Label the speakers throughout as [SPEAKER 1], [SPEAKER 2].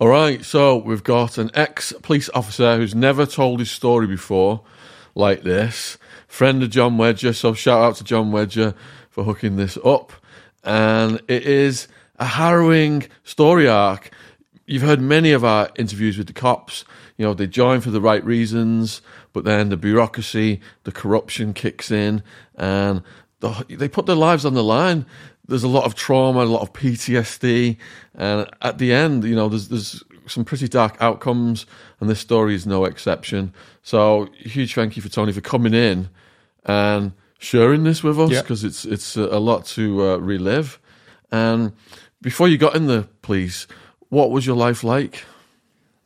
[SPEAKER 1] All right, so we've got an ex police officer who's never told his story before like this. Friend of John Wedger, so shout out to John Wedger for hooking this up. And it is a harrowing story arc. You've heard many of our interviews with the cops. You know, they join for the right reasons, but then the bureaucracy, the corruption kicks in, and the, they put their lives on the line there's a lot of trauma, a lot of PTSD, and at the end, you know, there's there's some pretty dark outcomes, and this story is no exception. So, huge thank you for Tony for coming in and sharing this with us because it's it's a lot to uh, relive. And before you got in the police, what was your life like?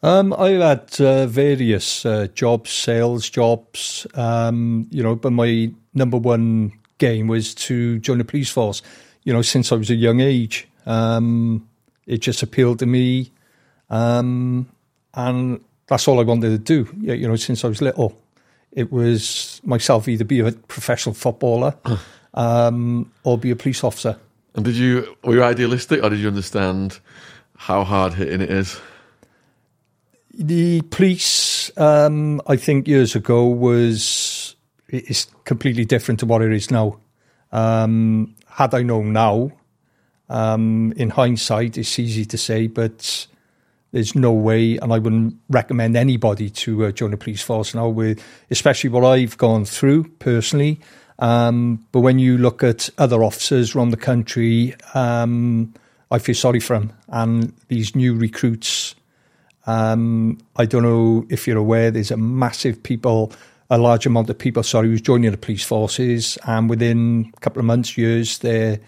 [SPEAKER 2] Um, I had uh, various uh, jobs, sales jobs, um, you know, but my number one game was to join the police force you know, since I was a young age. Um, it just appealed to me. Um, and that's all I wanted to do, you know, since I was little. It was myself either be a professional footballer um, or be a police officer.
[SPEAKER 1] And did you, were you idealistic or did you understand how hard hitting it is?
[SPEAKER 2] The police, um, I think years ago was, it's completely different to what it is now. Um, had I known now, um, in hindsight, it's easy to say, but there's no way, and I wouldn't recommend anybody to uh, join the police force now, with especially what I've gone through personally. Um, but when you look at other officers around the country, um, I feel sorry for them. And these new recruits, um, I don't know if you're aware, there's a massive people a large amount of people, sorry, who's joining the police forces, and within a couple of months, years, they're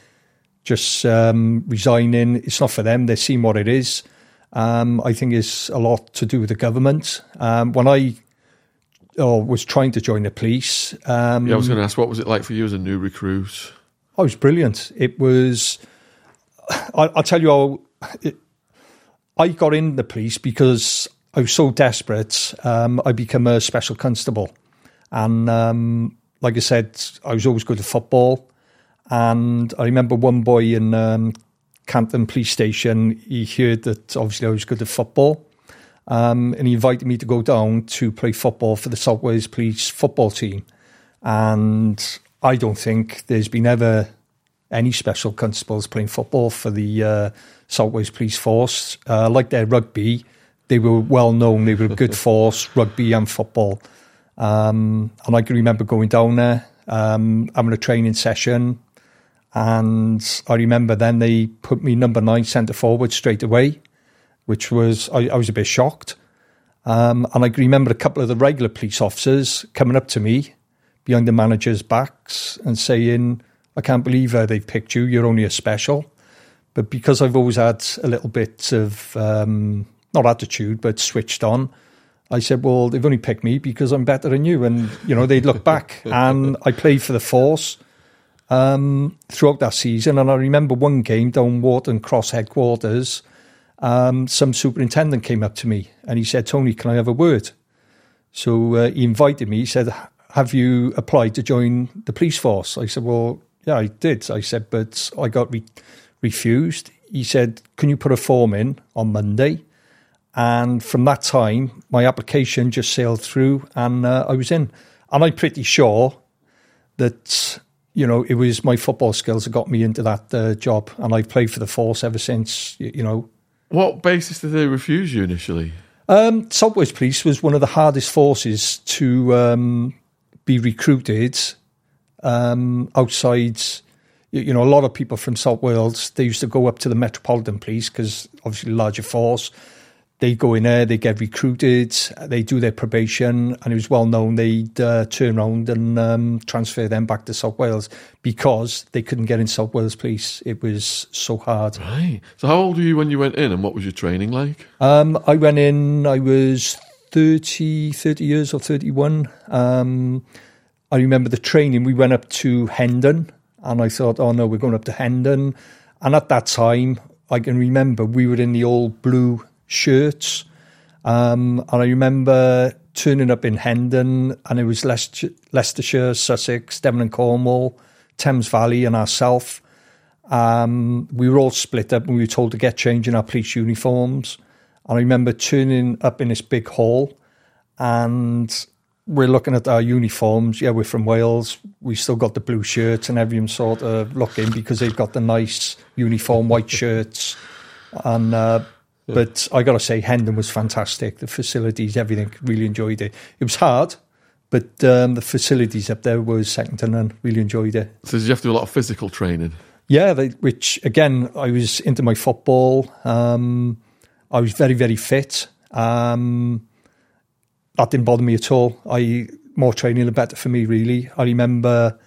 [SPEAKER 2] just um, resigning. It's not for them. They're seeing what it is. Um, I think it's a lot to do with the government. Um, when I oh, was trying to join the police, um,
[SPEAKER 1] yeah, I was going to ask, what was it like for you as a new recruit?
[SPEAKER 2] I was brilliant. It was. I, will tell you how. It, I got in the police because I was so desperate. Um, I became a special constable. And um, like I said, I was always good at football. And I remember one boy in um, Campden Police Station, he heard that obviously I was good at football. Um, and he invited me to go down to play football for the South Wales Police football team. And I don't think there's been ever any special constables playing football for the uh, South Wales Police Force. Uh, like their rugby, they were well known. They were a good force, rugby and football. Um, and I can remember going down there, um, having a training session. And I remember then they put me number nine centre forward straight away, which was, I, I was a bit shocked. Um, and I remember a couple of the regular police officers coming up to me behind the manager's backs and saying, I can't believe uh, they've picked you. You're only a special. But because I've always had a little bit of, um, not attitude, but switched on, I said, well, they've only picked me because I'm better than you. And, you know, they'd look back and I played for the Force um, throughout that season. And I remember one game down Waterton Cross headquarters, um, some superintendent came up to me and he said, Tony, can I have a word? So uh, he invited me. He said, have you applied to join the police force? I said, well, yeah, I did. I said, but I got re- refused. He said, can you put a form in on Monday? And from that time, my application just sailed through and uh, I was in. And I'm pretty sure that, you know, it was my football skills that got me into that uh, job. And I've played for the Force ever since, you know.
[SPEAKER 1] What basis did they refuse you initially?
[SPEAKER 2] Um, South Wales Police was one of the hardest forces to um, be recruited um, outside. You know, a lot of people from South Wales, they used to go up to the Metropolitan Police because obviously larger force they go in there, they get recruited, they do their probation, and it was well known they'd uh, turn around and um, transfer them back to South Wales because they couldn't get in South Wales Police. It was so hard.
[SPEAKER 1] Right. So, how old were you when you went in, and what was your training like?
[SPEAKER 2] Um, I went in, I was 30, 30 years or 31. Um, I remember the training, we went up to Hendon, and I thought, oh no, we're going up to Hendon. And at that time, I can remember we were in the old blue shirts. Um, and I remember turning up in Hendon, and it was Leicestershire, Sussex, Devon and Cornwall, Thames Valley, and ourselves. Um, we were all split up and we were told to get change in our police uniforms. And I remember turning up in this big hall and we're looking at our uniforms. Yeah, we're from Wales. We still got the blue shirts and everyone sort of looking because they've got the nice uniform white shirts. And uh, but I got to say, Hendon was fantastic. The facilities, everything, really enjoyed it. It was hard, but um, the facilities up there was second to none. Really enjoyed it.
[SPEAKER 1] So did you have to do a lot of physical training?
[SPEAKER 2] Yeah, they, which again, I was into my football. Um, I was very, very fit. Um, that didn't bother me at all. I more training the better for me, really. I remember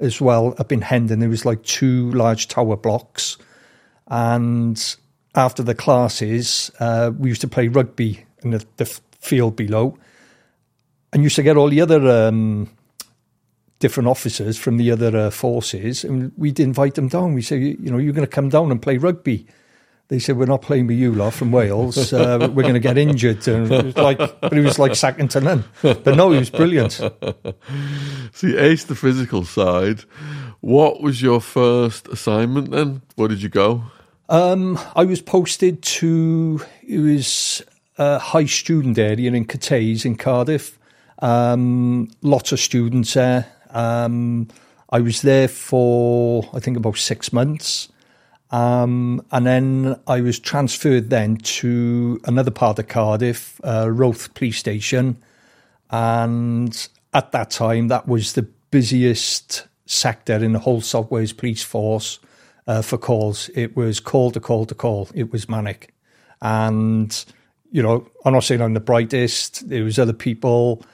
[SPEAKER 2] as well up in Hendon, there was like two large tower blocks, and after the classes, uh, we used to play rugby in the, the field below, and used to get all the other um, different officers from the other uh, forces, and we'd invite them down. We say, you know, you're going to come down and play rugby they said, "We're not playing with you lot from Wales. Uh, we're going to get injured." And it was like, but he was like second to none. But no, he was brilliant.
[SPEAKER 1] So ace the physical side. What was your first assignment then? Where did you go?
[SPEAKER 2] Um, I was posted to it was a high student area in Cathays in Cardiff. Um, lots of students there. Um, I was there for I think about six months. Um, and then I was transferred then to another part of Cardiff, uh, Roath Police Station. And at that time, that was the busiest sector in the whole South Wales Police Force uh, for calls. It was call to call to call. It was manic. And, you know, I'm not saying I'm the brightest. There was other people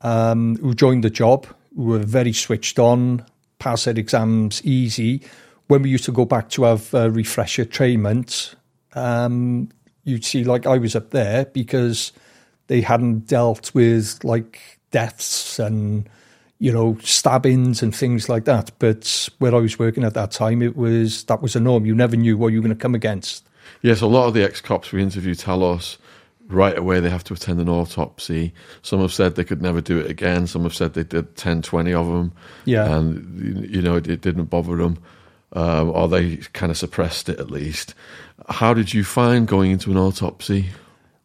[SPEAKER 2] um, who joined the job who were very switched on, passed their exams easy, when we used to go back to have uh, refresher treatment, um, you'd see like I was up there because they hadn't dealt with like deaths and you know stabbings and things like that. But where I was working at that time, it was that was a norm. You never knew what you were going to come against.
[SPEAKER 1] Yes, a lot of the ex cops we interview tell us right away they have to attend an autopsy. Some have said they could never do it again. Some have said they did 10, 20 of them.
[SPEAKER 2] Yeah.
[SPEAKER 1] And, you know, it, it didn't bother them um, or they kind of suppressed it at least. How did you find going into an autopsy?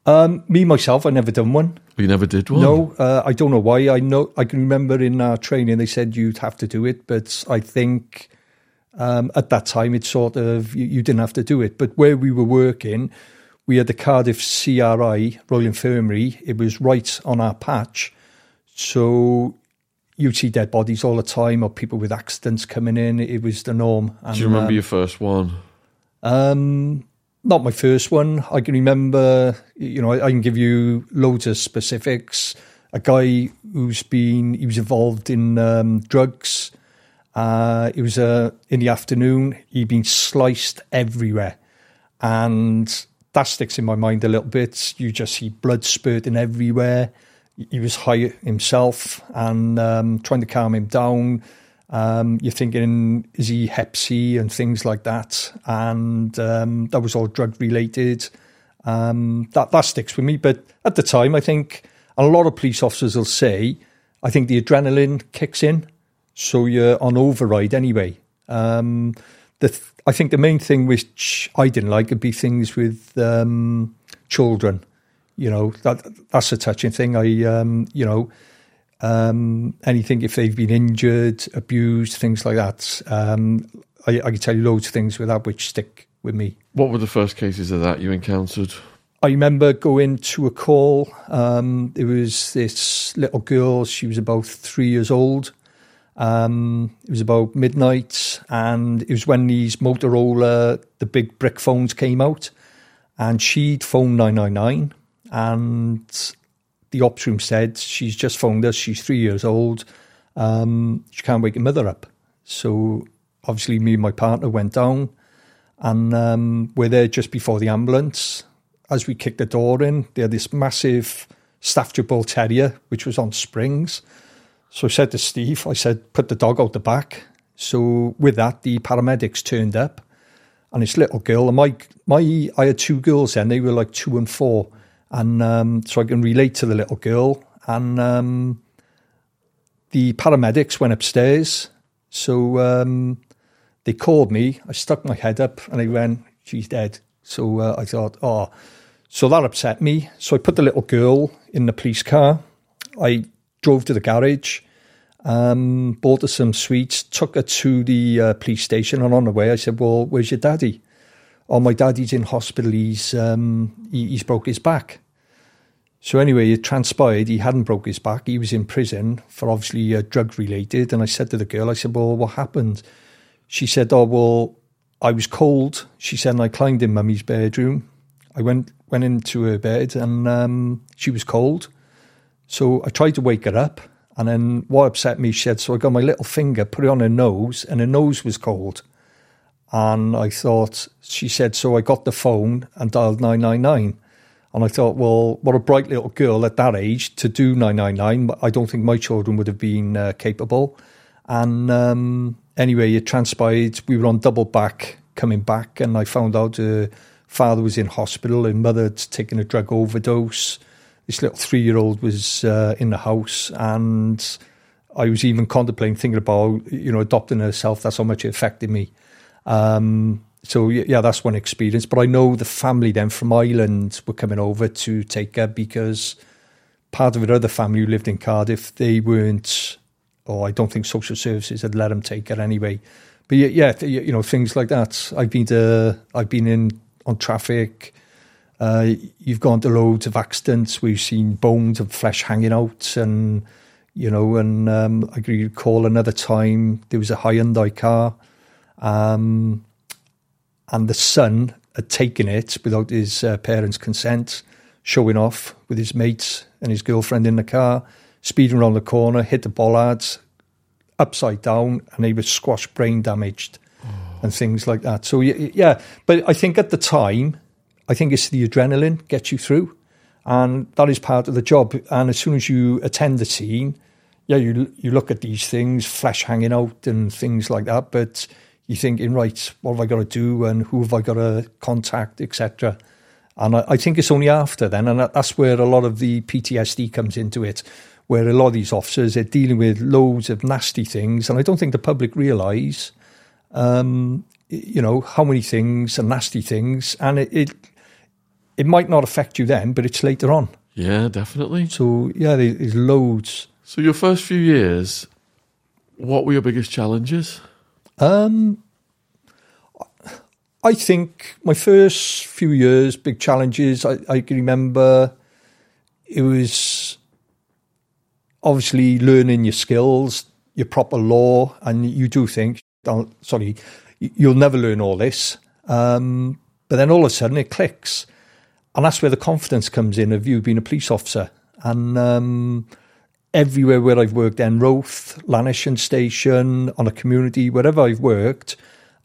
[SPEAKER 2] Um, me myself, I never done one.
[SPEAKER 1] You never did one.
[SPEAKER 2] No, uh, I don't know why. I know I can remember in our training they said you'd have to do it, but I think um, at that time it sort of you, you, didn't have to do it. But where we were working, we had the Cardiff CRI Royal Infirmary. It was right on our patch, so you'd see dead bodies all the time or people with accidents coming in. It was the norm.
[SPEAKER 1] And, Do you remember um, your first one?
[SPEAKER 2] Um, not my first one. I can remember, you know, I, I, can give you loads of specifics. A guy who's been, he was involved in um, drugs. Uh, it was uh, in the afternoon. He'd been sliced everywhere. And that sticks in my mind a little bit. You just see blood spurting everywhere he was high himself and um, trying to calm him down. Um, you're thinking, is he Hep C and things like that? And um, that was all drug related. Um, that that sticks with me. But at the time, I think a lot of police officers will say, I think the adrenaline kicks in, so you're on override anyway. Um, the th- I think the main thing which I didn't like would be things with um, children you know that that's a touching thing. I um, you know um, anything if they've been injured, abused, things like that. Um, I, I can tell you loads of things with that which stick with me.
[SPEAKER 1] What were the first cases of that you encountered?
[SPEAKER 2] I remember going to a call. Um, there was this little girl. She was about three years old. Um, it was about midnight, and it was when these Motorola, the big brick phones came out, and she'd phoned nine nine nine, and the ops room said she's just phoned us. She's three years old. Um, she can't wake her mother up. So obviously, me and my partner went down, and um, we're there just before the ambulance. As we kicked the door in, they had this massive Staffordshire Bull Terrier, which was on springs. So I said to Steve, I said, put the dog out the back. So with that, the paramedics turned up, and this little girl, and my my I had two girls then, they were like two and four and um, so I can relate to the little girl. And um, the paramedics went upstairs, so um, they called me. I stuck my head up, and I went, "She's dead." So uh, I thought, "Oh." So that upset me. So I put the little girl in the police car. I drove to the garage, um, bought her some sweets, took her to the uh, police station, and on the way I said, "Well, where's your daddy?" Oh, my daddy's in hospital. He's um, he, he's broke his back. So anyway, it transpired he hadn't broke his back. He was in prison for obviously uh, drug related. And I said to the girl, I said, "Well, what happened?" She said, "Oh, well, I was cold." She said, and I climbed in mummy's bedroom. I went went into her bed, and um, she was cold. So I tried to wake her up, and then what upset me, she said, so I got my little finger, put it on her nose, and her nose was cold. And I thought, she said, so I got the phone and dialed 999. And I thought, well, what a bright little girl at that age to do 999. I don't think my children would have been uh, capable. And um, anyway, it transpired. We were on double back coming back, and I found out her father was in hospital her mother had taken a drug overdose. This little three year old was uh, in the house, and I was even contemplating thinking about, you know, adopting herself. That's how much it affected me. Um, so yeah, that's one experience. But I know the family then from Ireland were coming over to take her because part of her other family who lived in Cardiff, they weren't, or I don't think social services had let them take her anyway. But yeah, yeah, you know things like that. I've been to, I've been in on traffic. Uh, you've gone to loads of accidents. We've seen bones and flesh hanging out, and you know, and um, I recall another time there was a Hyundai car um, and the son had taken it without his uh, parents' consent, showing off with his mates and his girlfriend in the car, speeding around the corner, hit the bollards upside down, and he was squashed, brain damaged oh. and things like that. So, yeah, but I think at the time, I think it's the adrenaline gets you through, and that is part of the job. And as soon as you attend the scene, yeah, you you look at these things, flesh hanging out and things like that, but you're thinking, right, what have I got to do and who have I got to contact, etc. And I, I, think it's only after then, and that's where a lot of the PTSD comes into it, where a lot of these officers are dealing with loads of nasty things, and I don't think the public realise, um, you know, how many things and nasty things, and it, it it might not affect you then, but it's later on.
[SPEAKER 1] Yeah, definitely.
[SPEAKER 2] So yeah, there's loads.
[SPEAKER 1] So your first few years, what were your biggest challenges?
[SPEAKER 2] Um, I think my first few years, big challenges. I, I can remember it was obviously learning your skills, your proper law, and you do think, oh, sorry, you'll never learn all this. Um, but then all of a sudden it clicks. And that's where the confidence comes in of you being a police officer. And um, everywhere where I've worked, Enroath, Llanishen Station, on a community, wherever I've worked,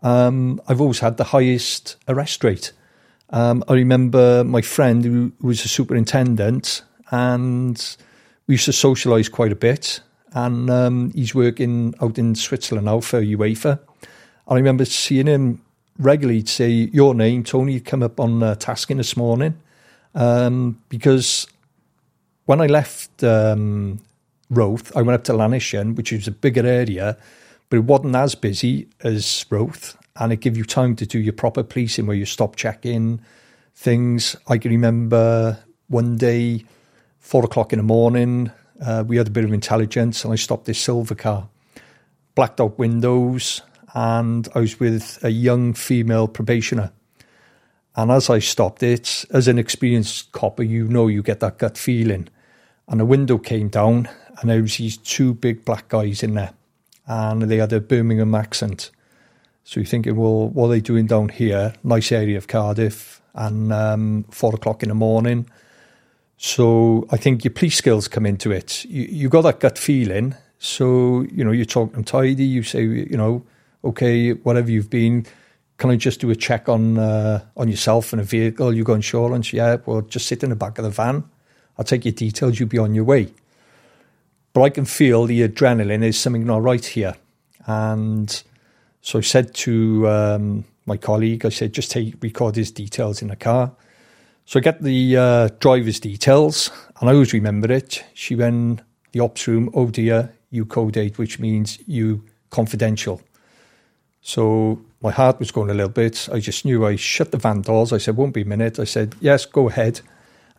[SPEAKER 2] um, I've always had the highest arrest rate. Um, I remember my friend who was a superintendent, and we used to socialise quite a bit. And um, he's working out in Switzerland now for UEFA. I remember seeing him regularly He'd say, Your name, Tony, come up on uh, tasking this morning. Um, because when I left um, Roath. I went up to Llanishen, which is a bigger area, but it wasn't as busy as Roath, and it gave you time to do your proper policing where you stop checking things. I can remember one day, four o'clock in the morning, uh, we had a bit of intelligence, and I stopped this silver car, blacked out windows, and I was with a young female probationer. And as I stopped it, as an experienced copper, you know you get that gut feeling. And a window came down, and there was these two big black guys in there, and they had a Birmingham accent. So you're thinking, well, what are they doing down here? Nice area of Cardiff, and um, four o'clock in the morning. So I think your police skills come into it. You, you got that gut feeling. So you know you talk them tidy. You say, you know, okay, whatever you've been, can I just do a check on uh, on yourself and a vehicle? You go insurance? Yeah, well, just sit in the back of the van. I'll take your details. You'll be on your way but I can feel the adrenaline is something not right here. And so I said to um, my colleague, I said, just take record his details in the car. So I get the uh, driver's details, and I always remember it. She went the ops room, oh dear, you eight, which means you confidential. So my heart was going a little bit. I just knew I shut the van doors. I said, won't be a minute. I said, yes, go ahead.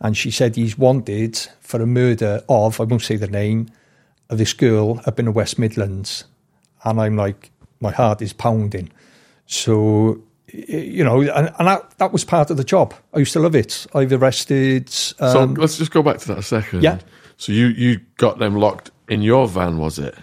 [SPEAKER 2] And she said, he's wanted for a murder of, I won't say the name, of this girl up in the West Midlands. And I'm like, my heart is pounding. So, you know, and, and that, that was part of the job. I used to love it. I've arrested. Um,
[SPEAKER 1] so let's just go back to that a second.
[SPEAKER 2] Yeah.
[SPEAKER 1] So you, you got them locked in your van, was it?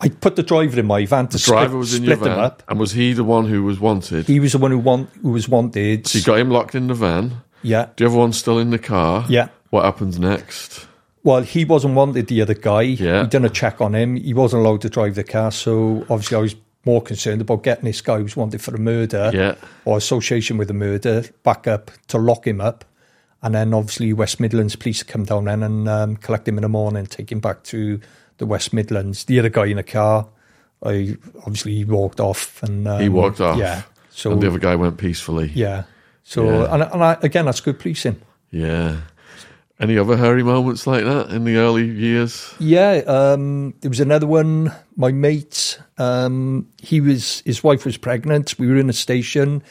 [SPEAKER 2] I put the driver in my van to
[SPEAKER 1] The driver
[SPEAKER 2] split,
[SPEAKER 1] was in your van,
[SPEAKER 2] up.
[SPEAKER 1] and was he the one who was wanted?
[SPEAKER 2] He was the one who, want, who was wanted.
[SPEAKER 1] so you got him locked in the van.
[SPEAKER 2] yeah.
[SPEAKER 1] The other one's still in the car.
[SPEAKER 2] Yeah.
[SPEAKER 1] What happens next?
[SPEAKER 2] Well, he wasn't wanted, the other guy.
[SPEAKER 1] Yeah.
[SPEAKER 2] He'd done a check on him. He wasn't allowed to drive the car. So obviously, I was more concerned about getting this guy who was wanted for a murder
[SPEAKER 1] Yeah.
[SPEAKER 2] or association with a murder back up to lock him up. And then obviously, West Midlands police come down then and um, collect him in the morning, take him back to the West Midlands. The other guy in the car, I obviously he walked off and um,
[SPEAKER 1] He walked off.
[SPEAKER 2] Yeah. So
[SPEAKER 1] and the other guy went peacefully.
[SPEAKER 2] yeah. So
[SPEAKER 1] Yeah.
[SPEAKER 2] and, and I, again, that's good policing.
[SPEAKER 1] Yeah. Any other hairy moments like that in the early years?
[SPEAKER 2] Yeah, um, there was another one. My mate, um, he was his wife was pregnant. We were in a station.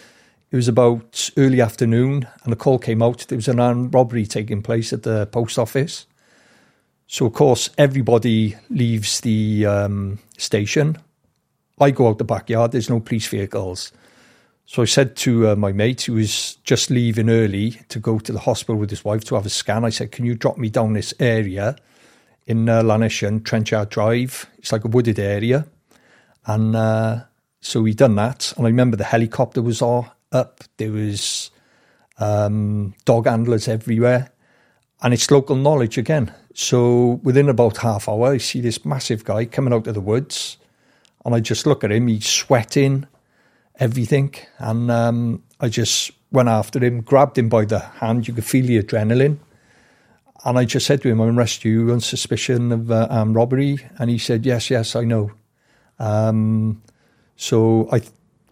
[SPEAKER 2] It was about early afternoon, and a call came out. There was an armed robbery taking place at the post office. So of course, everybody leaves the um, station. I go out the backyard. There's no police vehicles. So I said to uh, my mate, who was just leaving early to go to the hospital with his wife to have a scan, I said, Can you drop me down this area in uh, Llanishen, Trenchard Drive? It's like a wooded area. And uh, so we done that. And I remember the helicopter was all up. There was um, dog handlers everywhere. And it's local knowledge again. So within about half hour, I see this massive guy coming out of the woods. And I just look at him, he's sweating everything. And um, I just went after him, grabbed him by the hand. You could feel the adrenaline. And I just said to him, I'm arrest you on suspicion of uh, armed robbery. And he said, yes, yes, I know. Um, so I,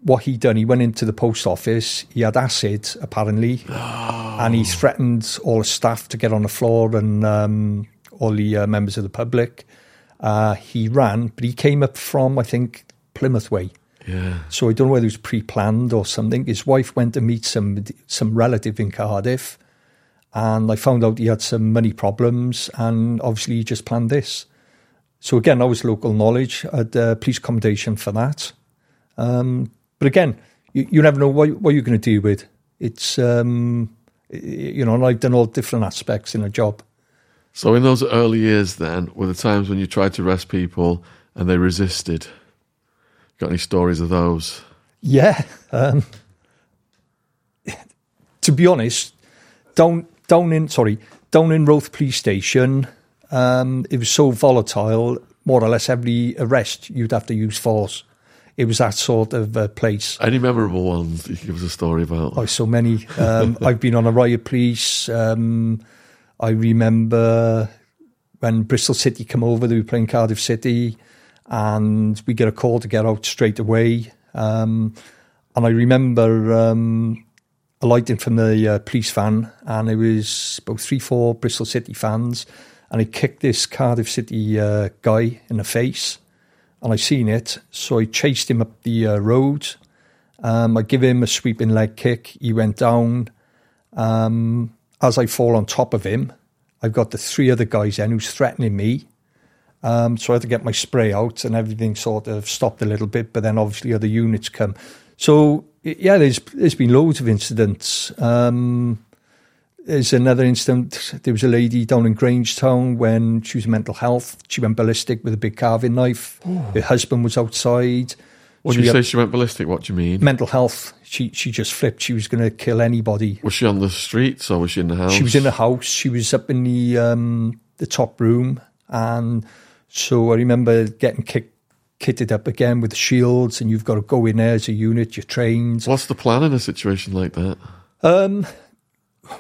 [SPEAKER 2] what he done, he went into the post office. He had acid, apparently. And he threatened all the staff to get on the floor and um, all the uh, members of the public. Uh, he ran, but he came up from, I think, Plymouth Way.
[SPEAKER 1] Yeah.
[SPEAKER 2] So I don't know whether it was pre-planned or something. His wife went to meet some some relative in Cardiff, and I found out he had some money problems, and obviously he just planned this. So again, that was local knowledge. I had uh, police accommodation for that. Um, but again, you, you never know what, what you're going to deal with. It's um, you know, and I've done all different aspects in a job.
[SPEAKER 1] So in those early years, then, were the times when you tried to arrest people and they resisted? Got any stories of those?
[SPEAKER 2] Yeah. Um, to be honest, down down in sorry down in Roath Police Station, um, it was so volatile. More or less every arrest you'd have to use force. It was that sort of uh, place.
[SPEAKER 1] Any memorable ones you can give us a story about?
[SPEAKER 2] Oh, so many. Um, I've been on a riot police. Um, I remember when Bristol City come over, they were playing Cardiff City, and we get a call to get out straight away. Um, and I remember um, alighting from the uh, police van, and it was about three, four Bristol City fans, and he kicked this Cardiff City uh, guy in the face, and I seen it, so I chased him up the uh, road. Um, I give him a sweeping leg kick. He went down. Um, as I fall on top of him, I've got the three other guys in who's threatening me. Um, so I had to get my spray out and everything sort of stopped a little bit, but then obviously other units come. So yeah, there's there's been loads of incidents. Um, there's another incident. There was a lady down in Grangetown when she was mental health. She went ballistic with a big carving knife. Her husband was outside.
[SPEAKER 1] When
[SPEAKER 2] She
[SPEAKER 1] you say she went ballistic, what do you mean?
[SPEAKER 2] mental health, she she just flipped. She was going to kill anybody.
[SPEAKER 1] Was she on the streets or was she in the house?
[SPEAKER 2] She was in the house. She was up in the um, the top room, and so I remember getting kicked, kitted up again with shields, and you've got to go in there as a unit. You're trained.
[SPEAKER 1] What's the plan in a situation like that?
[SPEAKER 2] Um,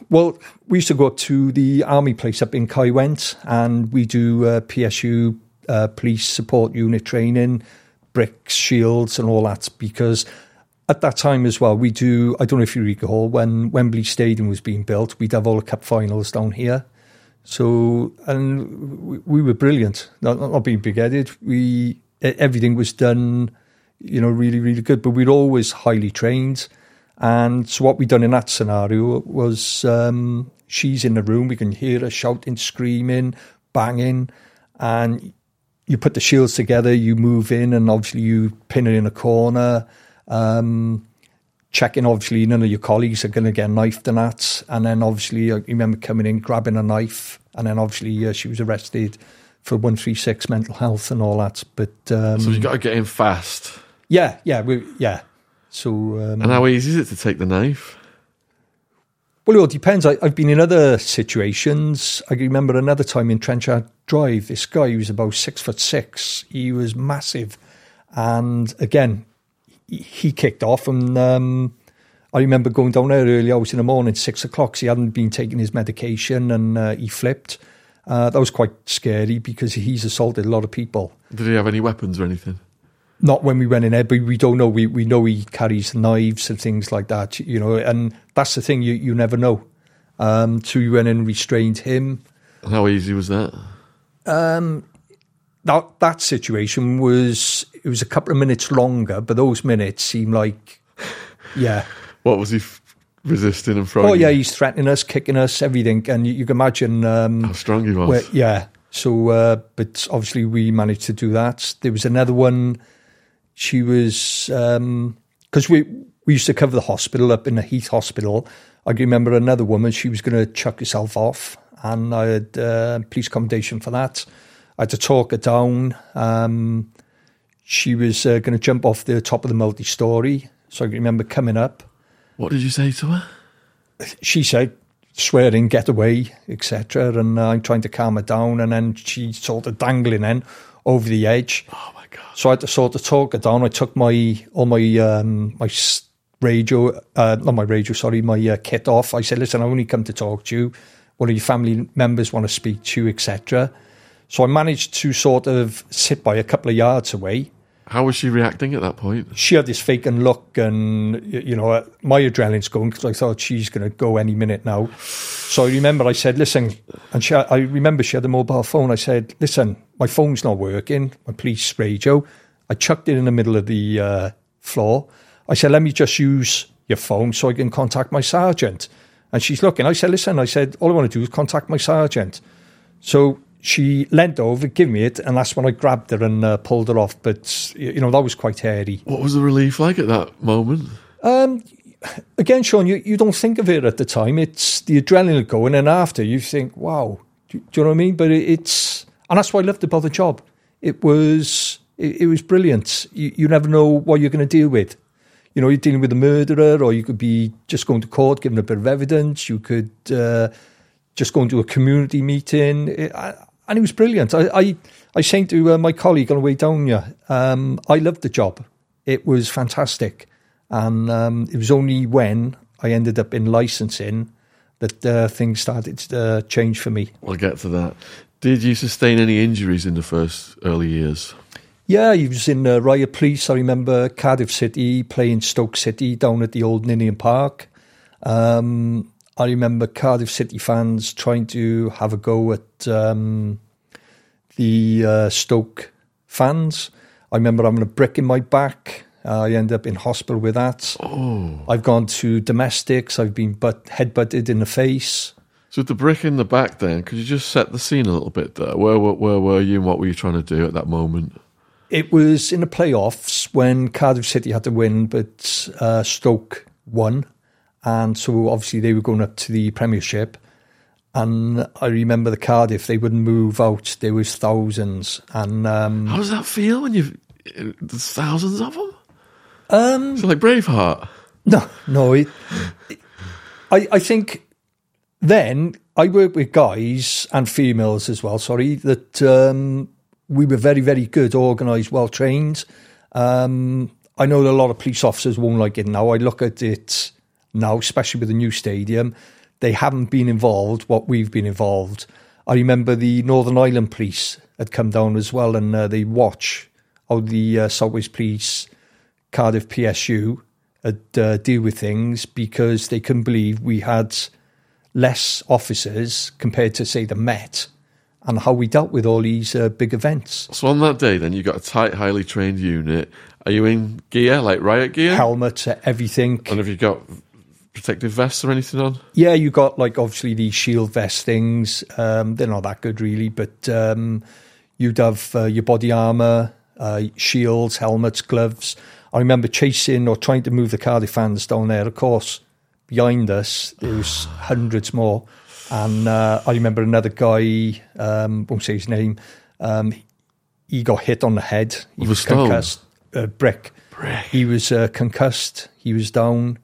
[SPEAKER 2] well, we used to go up to the army place up in Caerwent, and we do uh, PSU uh, police support unit training, bricks, shields, and all that. Because at that time as well, we do. I don't know if you recall when Wembley Stadium was being built, we'd have all the cup finals down here. So, and we, we were brilliant. Not, not being big headed. We everything was done. you know, really, really good. But we're always highly trained. And so what we done in that scenario was um, she's in the room, we can hear her shouting, screaming, banging, and you put the shields together, you move in, and obviously you pin her in a corner. Um, checking, obviously, none of your colleagues are going to get knifed and that. And then, obviously, I remember coming in, grabbing a knife, and then, obviously, uh, she was arrested for 136 mental health and all that. But um,
[SPEAKER 1] So you got to get in fast.
[SPEAKER 2] yeah, yeah, we, yeah. So um,
[SPEAKER 1] And how easy is it to take the knife?
[SPEAKER 2] Well, it all depends. I, I've been in other situations. I remember another time in Trenchard Drive. This guy who was about six foot six. He was massive, and again, he, kicked off. And um, I remember going down there early hours in the morning, six o'clock. 'cause he hadn't been taking his medication, and uh, he flipped. Uh, that was quite scary because he's assaulted a lot of people.
[SPEAKER 1] Did he have any weapons or anything?
[SPEAKER 2] Not when we went in there, but we don't know. We we know he carries knives and things like that, you know. And that's the thing you you never know. Um, so we went in and restrained him.
[SPEAKER 1] How easy was that?
[SPEAKER 2] That that situation was it was a couple of minutes longer, but those minutes seemed like, yeah.
[SPEAKER 1] What was he f- resisting and throwing?
[SPEAKER 2] Oh yeah, he's threatening us, kicking us, everything, and you, you can imagine. Um,
[SPEAKER 1] How strong he was.
[SPEAKER 2] Where, yeah. So, uh, but obviously we managed to do that. There was another one. She was because we we used to cover the hospital up in the Heath Hospital. I can remember another woman. She was going to chuck herself off, and I had uh, police accommodation for that. I had to talk her down. Um, she was uh, going to jump off the top of the multi-story. So I remember coming up
[SPEAKER 1] What did you say to her?
[SPEAKER 2] she said, swearing, get away, etc. And uh, I'm trying to calm her down. And then she sort of dangling in over the edge.
[SPEAKER 1] Oh my god!
[SPEAKER 2] So I had to sort of talk her down. I took my, all my, um, my radio, uh, not my radio, sorry, my uh, kit off. I said, listen, I only come to talk to you. One of your family members want to speak to you, etc. So I managed to sort of sit by a couple of yards away
[SPEAKER 1] How was she reacting at that point?
[SPEAKER 2] she had this vacant look, and you know, my adrenaline's going because I thought she's going to go any minute now. So I remember I said, "Listen," and she, I remember she had a mobile phone. I said, "Listen, my phone's not working. My police radio." I chucked it in the middle of the uh, floor. I said, "Let me just use your phone so I can contact my sergeant." And she's looking. I said, "Listen," I said, "All I want to do is contact my sergeant." So she leant over, give me it, and that's when I grabbed her and uh, pulled her off. But you know that was quite hairy.
[SPEAKER 1] What was the relief like at that moment?
[SPEAKER 2] again, Shaun, you, you don't think of it at the time. It's the adrenaline going, and after you think, wow, do, do you know what I mean? But it, it's, and that's why I loved about the job. It was, it, it was brilliant. You, you never know what you're going to deal with. You know, you're dealing with a murderer, or you could be just going to court, giving a bit of evidence. You could uh, just going to a community meeting, It- I, and it was brilliant. I, I, I saying to uh, my colleague on the way down here, um, I loved the job. It was fantastic, and um, it was only when I ended up in licensing that uh, things started to uh, change for me.
[SPEAKER 1] We'll get to that. Did you sustain any injuries in the first early years?
[SPEAKER 2] Yeah, he was in uh, Riot Police. I remember Cardiff City playing Stoke City down at the old Ninian Park. Um, I remember Cardiff City fans trying to have a go at um, the uh, Stoke fans. I remember having a brick in my back. Uh, I ended up in hospital with that.
[SPEAKER 1] Oh,
[SPEAKER 2] I've gone to domestics. I've been butt, head-butted in the face.
[SPEAKER 1] so the brick in the back, then could you just set the scene a little bit there? Where, where, where were you, and what were you trying to do at that moment?
[SPEAKER 2] It was in the playoffs when Cardiff City had to win, but uh, Stoke won. And so obviously they were going up to the Premiership. And I remember the Cardiff, they wouldn't move out. There was thousands. And um,
[SPEAKER 1] How does that feel when you've there's thousands of them?
[SPEAKER 2] um,
[SPEAKER 1] It's like Braveheart.
[SPEAKER 2] no, no. It, it- I, I think then I worked with guys and females as well, sorry, that um, we were very, very good, organised, well trained. Um, I know that a lot of police officers won't like it now. I look at it now, especially with the new stadium. They haven't been involved what we've been involved. I remember the Northern Ireland police had come down as well, and uh, they watch how the uh, South Wales Police, Cardiff PSU, had uh, deal with things because they couldn't believe we had less officers compared to say the Met and how we dealt with all these uh, big events.
[SPEAKER 1] So on that day, then you got a tight, highly trained unit. Are you in gear like riot gear?
[SPEAKER 2] Helmet, everything.
[SPEAKER 1] And have you got protective vests or anything on?
[SPEAKER 2] Yeah, you got like obviously these shield vest things. Um, they're not that good really, but um, you'd have uh, your body armor, uh, shields, helmets, gloves. I remember chasing or trying to move the Cardiff fans down there. Of course, behind us there was hundreds more, and uh, I remember another guy. Um, won't say his name. Um, he got hit on the head. He
[SPEAKER 1] With
[SPEAKER 2] was concussed. Uh, brick.
[SPEAKER 1] Brick.
[SPEAKER 2] He was uh, concussed. He was down.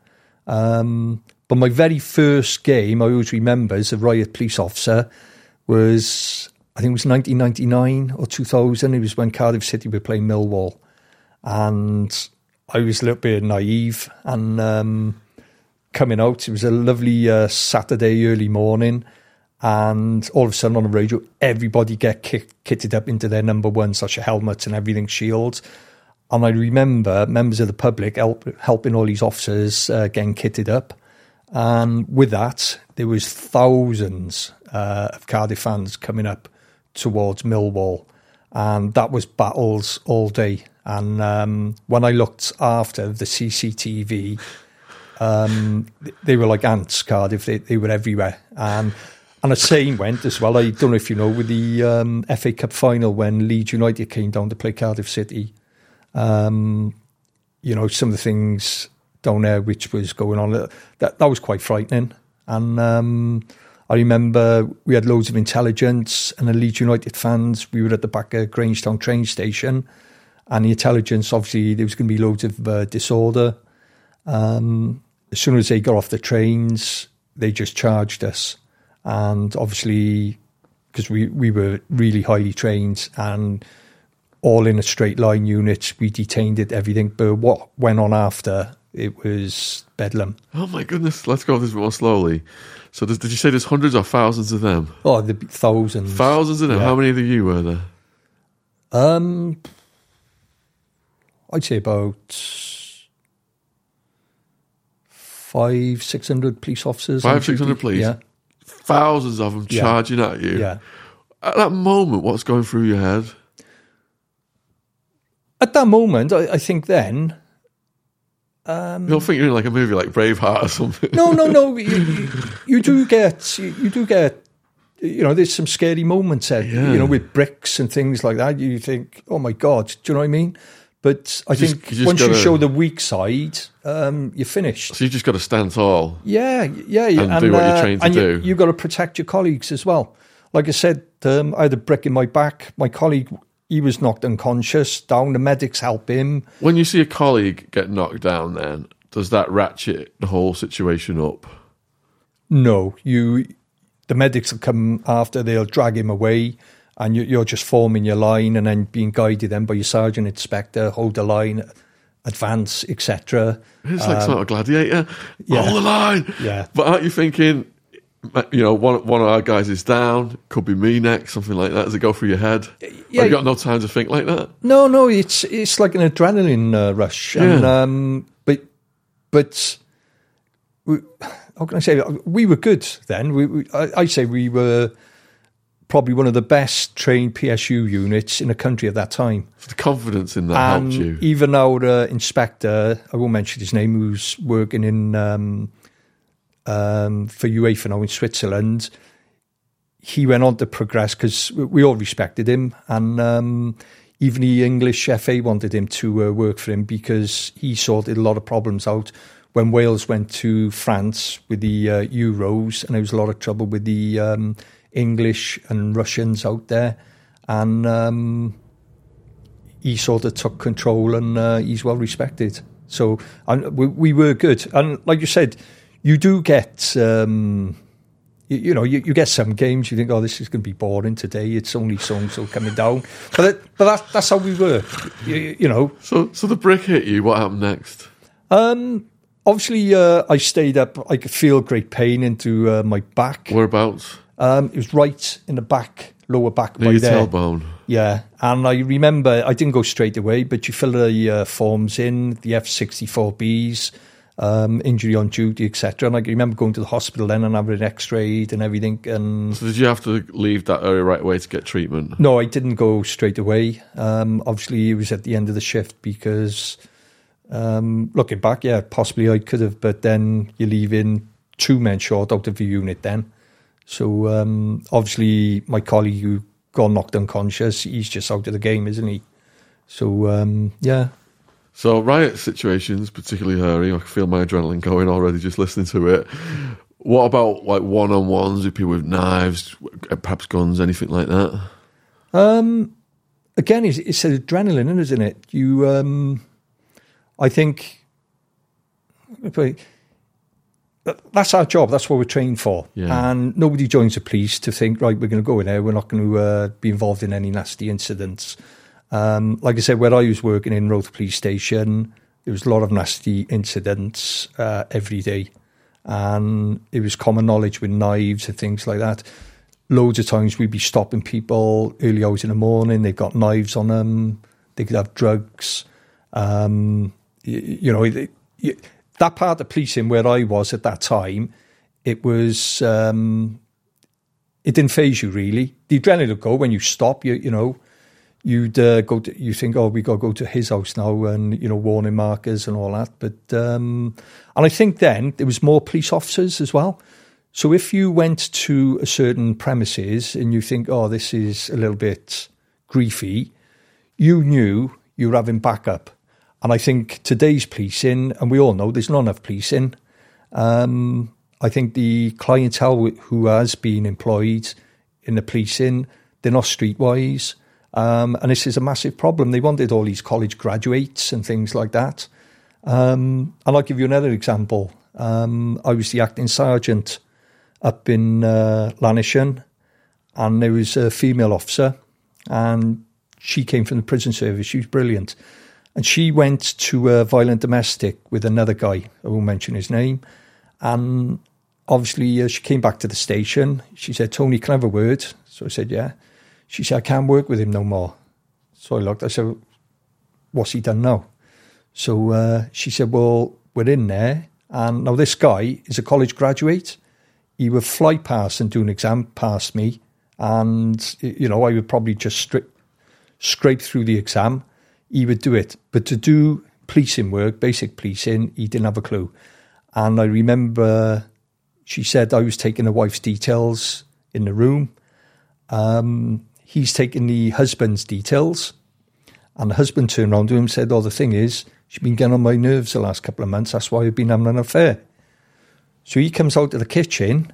[SPEAKER 2] Um, but my very first game, I always remember, as a riot police officer, was I think it was 1999 or 2000. It was when Cardiff City were playing Millwall, and I was a little bit naive and um, coming out. It was a lovely uh, Saturday early morning, and all of a sudden on the radio, everybody get kit- kitted up into their number one, such a helmets and everything, shields. And I remember members of the public help, helping all these officers uh, getting kitted up. And with that, there was thousands uh, of Cardiff fans coming up towards Millwall, and that was battles all day. And um, when I looked after the CCTV, um, they were like ants. Cardiff, they, they were everywhere. And and a saying went as well. I don't know if you know with the um, FA Cup final when Leeds United came down to play Cardiff City. Um, you know some of the things down there which was going on that that was quite frightening. And um, I remember we had loads of intelligence and the Leeds United fans. We were at the back of Grangetown train station, and the intelligence obviously there was going to be loads of uh, disorder. Um, as soon as they got off the trains, they just charged us, and obviously because we we were really highly trained and all in a straight line unit, we detained it everything. But what went on after it was bedlam.
[SPEAKER 1] Oh my goodness! Let's go this more slowly. So, did you say there's hundreds or thousands of them?
[SPEAKER 2] Oh, the thousands.
[SPEAKER 1] Thousands of them.
[SPEAKER 2] Yeah.
[SPEAKER 1] How many of you were there?
[SPEAKER 2] Um, I'd say about five, six hundred police officers.
[SPEAKER 1] Five, 600 police?
[SPEAKER 2] Yeah,
[SPEAKER 1] Thousands of them
[SPEAKER 2] Yeah.
[SPEAKER 1] charging at you.
[SPEAKER 2] yeah.
[SPEAKER 1] At that moment, what's going through your head?
[SPEAKER 2] At that moment, I, I think then.
[SPEAKER 1] You don't think you're in like a movie like Braveheart or something?
[SPEAKER 2] No, no, no. you, you, you do get, you, you do get. You know, there's some scary moments there.
[SPEAKER 1] Yeah.
[SPEAKER 2] You know, with bricks and things like that. You think, oh my god, do you know what I mean? But I
[SPEAKER 1] just-
[SPEAKER 2] think
[SPEAKER 1] you
[SPEAKER 2] once you
[SPEAKER 1] gotta-
[SPEAKER 2] show the weak side, um, you're finished.
[SPEAKER 1] So you just got to stand tall.
[SPEAKER 2] Yeah, yeah, yeah.
[SPEAKER 1] And do what you're trained to
[SPEAKER 2] and you,
[SPEAKER 1] do.
[SPEAKER 2] You got to protect your colleagues as well. Like I said, um, I had a brick in my back. My colleague, he was knocked unconscious. Down, the medics help him.
[SPEAKER 1] When you see a colleague get knocked down, then does that ratchet the whole situation up?
[SPEAKER 2] No, you. The medics will come after. They'll drag him away, and you, you're just forming your line and then being guided then by your sergeant inspector. Hold the line, advance, etc.
[SPEAKER 1] It's like sort of gladiator.
[SPEAKER 2] Um, yeah.
[SPEAKER 1] Hold the line.
[SPEAKER 2] Yeah.
[SPEAKER 1] But aren't you thinking, you know, one one of our guys is down, could be me next, something like that? Does it go through your head?
[SPEAKER 2] Yeah.
[SPEAKER 1] Have you got no time to think like that?
[SPEAKER 2] No, no, it's it's like an adrenaline uh, rush, and um, but but we, how can I say? We were good then. We, we I, I say we were probably one of the best trained PSU units in the country at that time.
[SPEAKER 1] The confidence in that
[SPEAKER 2] And
[SPEAKER 1] helped you.
[SPEAKER 2] even our uh, inspector, I won't mention his name, who's working in um, um, for UEFA now in Switzerland. He went on to progress because we all respected him, and um, even the English FA wanted him to uh, work for him because he sorted a lot of problems out when Wales went to France with the uh, Euros, and there was a lot of trouble with the um, English and Russians out there, and. Um, he sort of took control and uh, he's well respected. So and we, we were good. And like you said, you do get, um, you, you know, you, you get some games you think, oh, this is going to be boring today. It's only so and so coming down. But that, but that, that's how we were, you, you know.
[SPEAKER 1] So, so the brick hit you. What happened next?
[SPEAKER 2] Um, obviously, uh, I stayed up. I could feel great pain into uh, my back.
[SPEAKER 1] Whereabouts?
[SPEAKER 2] Um, it was right in the back, lower back
[SPEAKER 1] Near
[SPEAKER 2] by
[SPEAKER 1] your
[SPEAKER 2] there.
[SPEAKER 1] tailbone.
[SPEAKER 2] Yeah, and I remember I didn't go straight away, but you fill the uh, forms in, the F64Bs, um, injury on duty, etc. And I remember going to the hospital then and having an X-rayed and everything. And
[SPEAKER 1] So did you have to leave that area right away to get treatment?
[SPEAKER 2] no, I didn't go straight away. Um, obviously, it was at the end of the shift because, um, looking back, yeah, possibly I could have, but then you're leaving two men short out of the unit then. So um, obviously, my colleague who got knocked unconscious, he's just out of the game, isn't he? So um, yeah,
[SPEAKER 1] So riot situations, particularly hairy, I can feel my adrenaline going already just listening to it. What about like one on ones with people with knives, perhaps guns, anything like that?
[SPEAKER 2] Um, again, it's, it's adrenaline, isn't it? You, um, I think, that's our job. That's what we're trained for.
[SPEAKER 1] Yeah.
[SPEAKER 2] And nobody joins the police to think, right, we're going to go in there. We're not going to uh, be involved in any nasty incidents. Um, like I said, where I was working in Roath Police Station, there was a lot of nasty incidents uh, every day. And it was common knowledge with knives and things like that. Loads of times we'd be stopping people early hours in the morning. They've got knives on them. They could have drugs. Um, you, you know, it, it, that part of policing where I was at that time, it was um, it didn't phase you really. The adrenaline would go when you stop. You you know, you'd uh, go to you think, oh, we got to go to his house now, and you know, warning markers and all that. But um, and I think then there was more police officers as well. So if you went to a certain premises and you think, oh, this is a little bit griefy, you knew you were having backup. And I think today's policing, and we all know there's not enough policing. Um, I think the clientele who has been employed in the policing, they're not streetwise. Um, and this is a massive problem. They wanted all these college graduates and things like that. Um, and I'll give you another example. Um, I was the acting sergeant up in uh, Llanishen, and there was a female officer, and she came from the prison service. She was brilliant. And she went to a violent domestic with another guy, I won't mention his name. And obviously, uh, she came back to the station. She said, Tony, can I have a word? So I said, yeah. She said, I can't work with him no more. So I looked, I said, what's he done now? So uh, she said, well, we're in there. And now this guy is a college graduate. He would fly past and do an exam past me. And, you know, I would probably just scrape through the exam he would do it. But to do policing work, basic policing, he didn't have a clue. And I remember she said I was taking the wife's details in the room. Um, he's taking the husband's details. And the husband turned around to him and said, Oh, the thing is, she's been getting on my nerves the last couple of months. That's why I've been having an affair. So he comes out of the kitchen,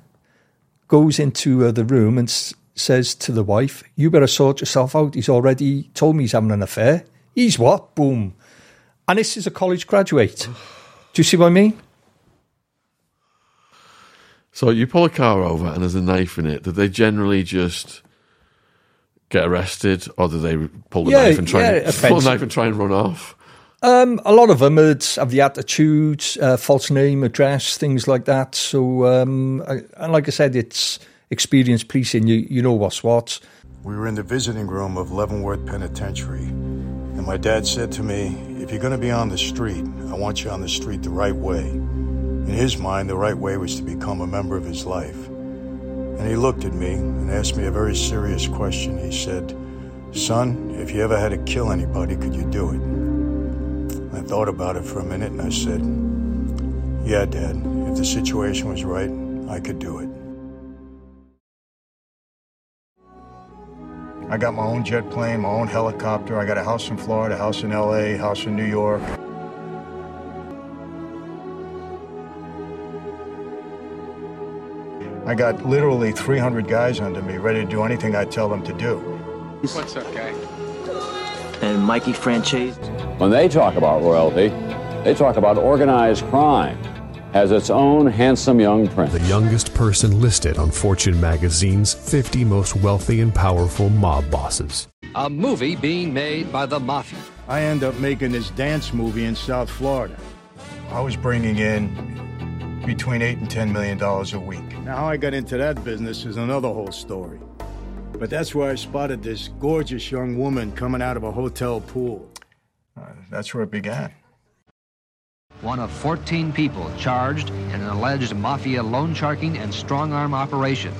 [SPEAKER 2] goes into uh, the room and s- says to the wife, You better sort yourself out. He's already told me he's having an affair. He's what? Boom. And this is a college graduate. Do you see what I mean?
[SPEAKER 1] So you pull a car over and there's a knife in it. Do they generally just get arrested, or do they pull the
[SPEAKER 2] Yeah,
[SPEAKER 1] knife and try
[SPEAKER 2] yeah,
[SPEAKER 1] and pull the knife and try and run off?
[SPEAKER 2] Um, a lot of them would have the attitude, uh, false name, address, things like that. So, um, I, and like I said, it's experienced policing. You you know what's what.
[SPEAKER 3] We were in the visiting room of Leavenworth Penitentiary, and my dad said to me, If you're going to be on the street, I want you on the street the right way. In his mind, the right way was to become a member of his life. And he looked at me and asked me a very serious question. He said, Son, if you ever had to kill anybody, could you do it? I thought about it for a minute and I said, Yeah, Dad, if the situation was right, I could do it. I got my own jet plane, my own helicopter. I got a house in Florida, a house in LA, a house in New York. I got literally 300 guys under me ready to do anything I tell them to do.
[SPEAKER 4] What's up, guy?
[SPEAKER 5] and Mikey Franzese.
[SPEAKER 6] When they talk about royalty, they talk about organized crime as its own handsome young prince.
[SPEAKER 7] the youngest person listed on Fortune magazine's 50 most wealthy and powerful mob bosses.
[SPEAKER 8] A movie being made by the Mafia.
[SPEAKER 3] I end up making this dance movie in South Florida. I was bringing in between eight and ten million dollars a week. Now, how I got into that business is another whole story. But that's where I spotted this gorgeous young woman coming out of a hotel pool. Uh, that's where it began.
[SPEAKER 8] one of 14 people charged in an alleged mafia loan sharking and strong arm operation.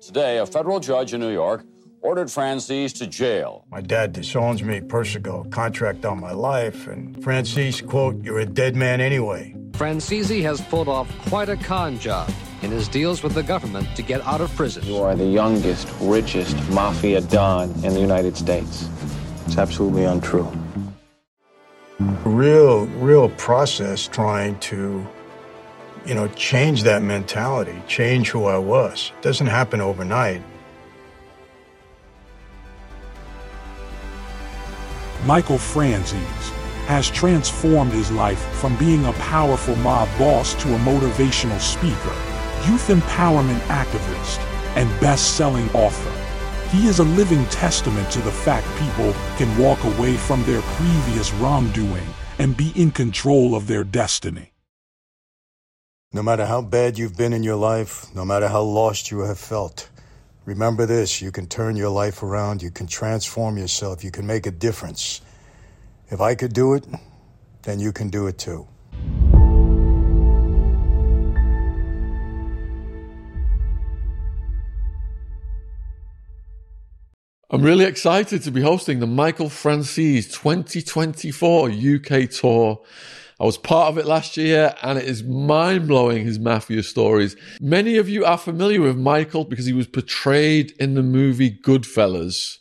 [SPEAKER 6] Today, a federal judge in New York ordered Franzese to jail.
[SPEAKER 3] My dad disowns me, Persico, contract on my life, and Franzese, quote, you're a dead man anyway.
[SPEAKER 8] Franzese has pulled off quite a con job in his deals with the government to get out of prison.
[SPEAKER 4] You are the youngest, richest mafia don in the United States. It's absolutely untrue.
[SPEAKER 3] Real, real process trying to, you know, change that mentality, change who I was. It doesn't happen overnight.
[SPEAKER 9] Michael Franzese has transformed his life from being a powerful mob boss to a motivational speaker, youth empowerment activist, and best-selling author. He is a living testament to the fact people can walk away from their previous wrongdoing and be in control of their destiny.
[SPEAKER 3] No matter how bad you've been in your life, no matter how lost you have felt, remember this you can turn your life around, you can transform yourself, you can make a difference. If I could do it, then you can do it too.
[SPEAKER 1] I'm really excited to be hosting the Michael Franzese 2024 UK tour. I was part of it last year and it is mind blowing his mafia stories. Many of you are familiar with Michael because he was portrayed in the movie Goodfellas.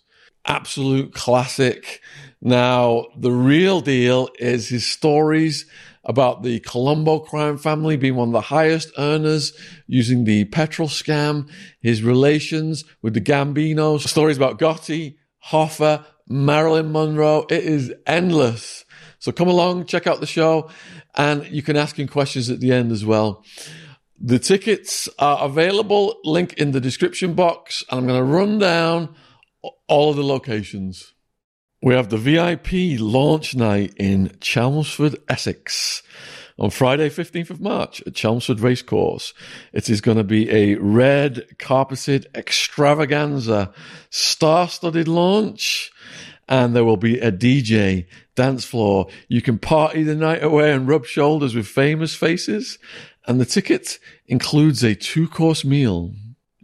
[SPEAKER 1] Absolute classic. Now, the real deal is his stories about the Colombo crime family being one of the highest earners using the petrol scam, his relations with the Gambinos, stories about Gotti, Hoffa, Marilyn Monroe. It is endless. So come along, check out the show, and you can ask him questions at the end as well. The tickets are available, link in the description box, and I'm going to run down all of the locations. We have the VIP launch night in Chelmsford, Essex on Friday, 15th of March at Chelmsford Racecourse. It is going to be a red carpeted extravaganza, star studded launch, and there will be a DJ, dance floor. You can party the night away and rub shoulders with famous faces. And the ticket includes a two course meal.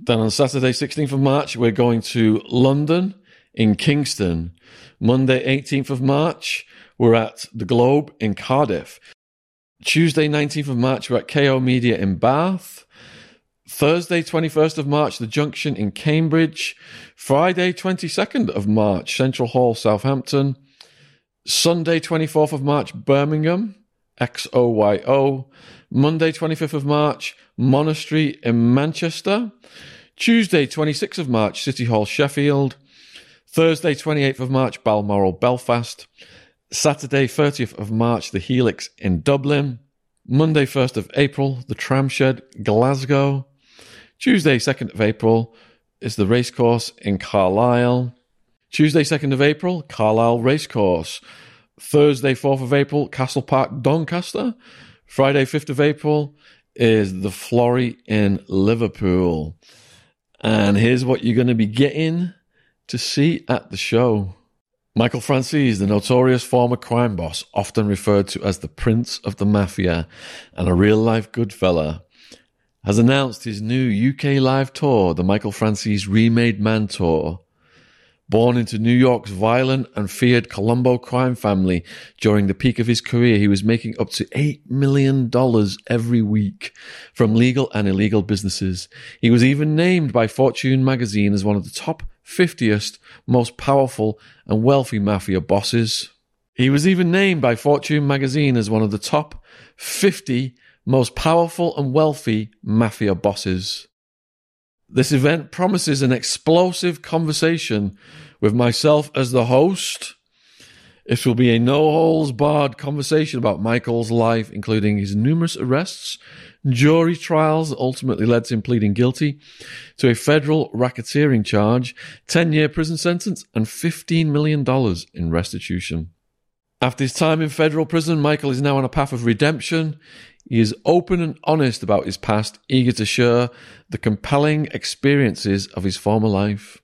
[SPEAKER 1] Then on Saturday, 16th of March, we're going to London in Kingston. Monday, 18th of March, we're at the Globe in Cardiff. Tuesday, 19th of March, we're at Komedia in Bath. Thursday, 21st of March, The Junction in Cambridge. Friday, 22nd of March, Central Hall, Southampton. Sunday, 24th of March, Birmingham, XOYO. Monday, 25th of March, Monastery in Manchester. Tuesday, 26th of March, City Hall, Sheffield. Thursday, 28th of March, Balmoral, Belfast. Saturday, 30th of March, the Helix in Dublin. Monday, 1st of April, the Tramshed, Glasgow. Tuesday, 2nd of April, is the racecourse in Carlisle. Tuesday, 2nd of April, Carlisle Racecourse. Thursday, 4th of April, Castle Park, Doncaster. Friday, 5th of April, is the Florrie in Liverpool. And here's what you're going to be getting to see at the show. Michael Franzese, the notorious former crime boss, often referred to as the Prince of the Mafia and a real life good fella, has announced his new UK live tour, the Michael Franzese Remade Man Tour. Born into New York's violent and feared Colombo crime family during the peak of his career, he was making up to $8 million every week from legal and illegal businesses. He was even named by Fortune magazine as one of the top 50th most powerful and wealthy mafia bosses. He was even named by Fortune magazine as one of the top 50 most powerful and wealthy mafia bosses. This event promises an explosive conversation with myself as the host. It will be a no holes barred conversation about Michael's life, including his numerous arrests, jury trials that ultimately led to him pleading guilty to a federal racketeering charge, 10 year prison sentence, and $15 million in restitution. After his time in federal prison, Michael is now on a path of redemption. He is open and honest about his past, eager to share the compelling experiences of his former life.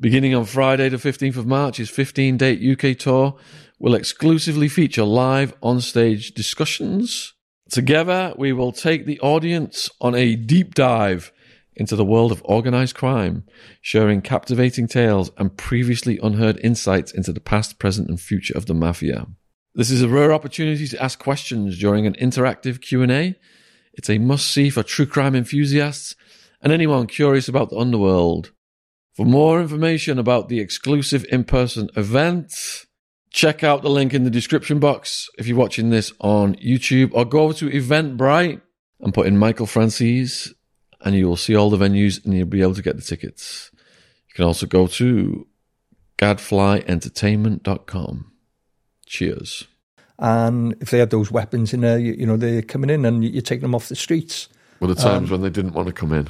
[SPEAKER 1] Beginning on Friday, the 15th of March, his 15 date UK tour will exclusively feature live on stage discussions. Together, we will take the audience on a deep dive into the world of organized crime, sharing captivating tales and previously unheard insights into the past, present, and future of the mafia. This is a rare opportunity to ask questions during an interactive Q&A. It's a must-see for true crime enthusiasts and anyone curious about the underworld. For more information about the exclusive in-person event, check out the link in the description box if you're watching this on YouTube or go over to Eventbrite and put in Michael Franzese and you will see all the venues and you'll be able to get the tickets. You can also go to gadflyentertainment.com. Cheers.
[SPEAKER 2] And if they had those weapons in there, you, you know, they're coming in and you're taking them off the streets.
[SPEAKER 1] Were the times when they didn't want to come in?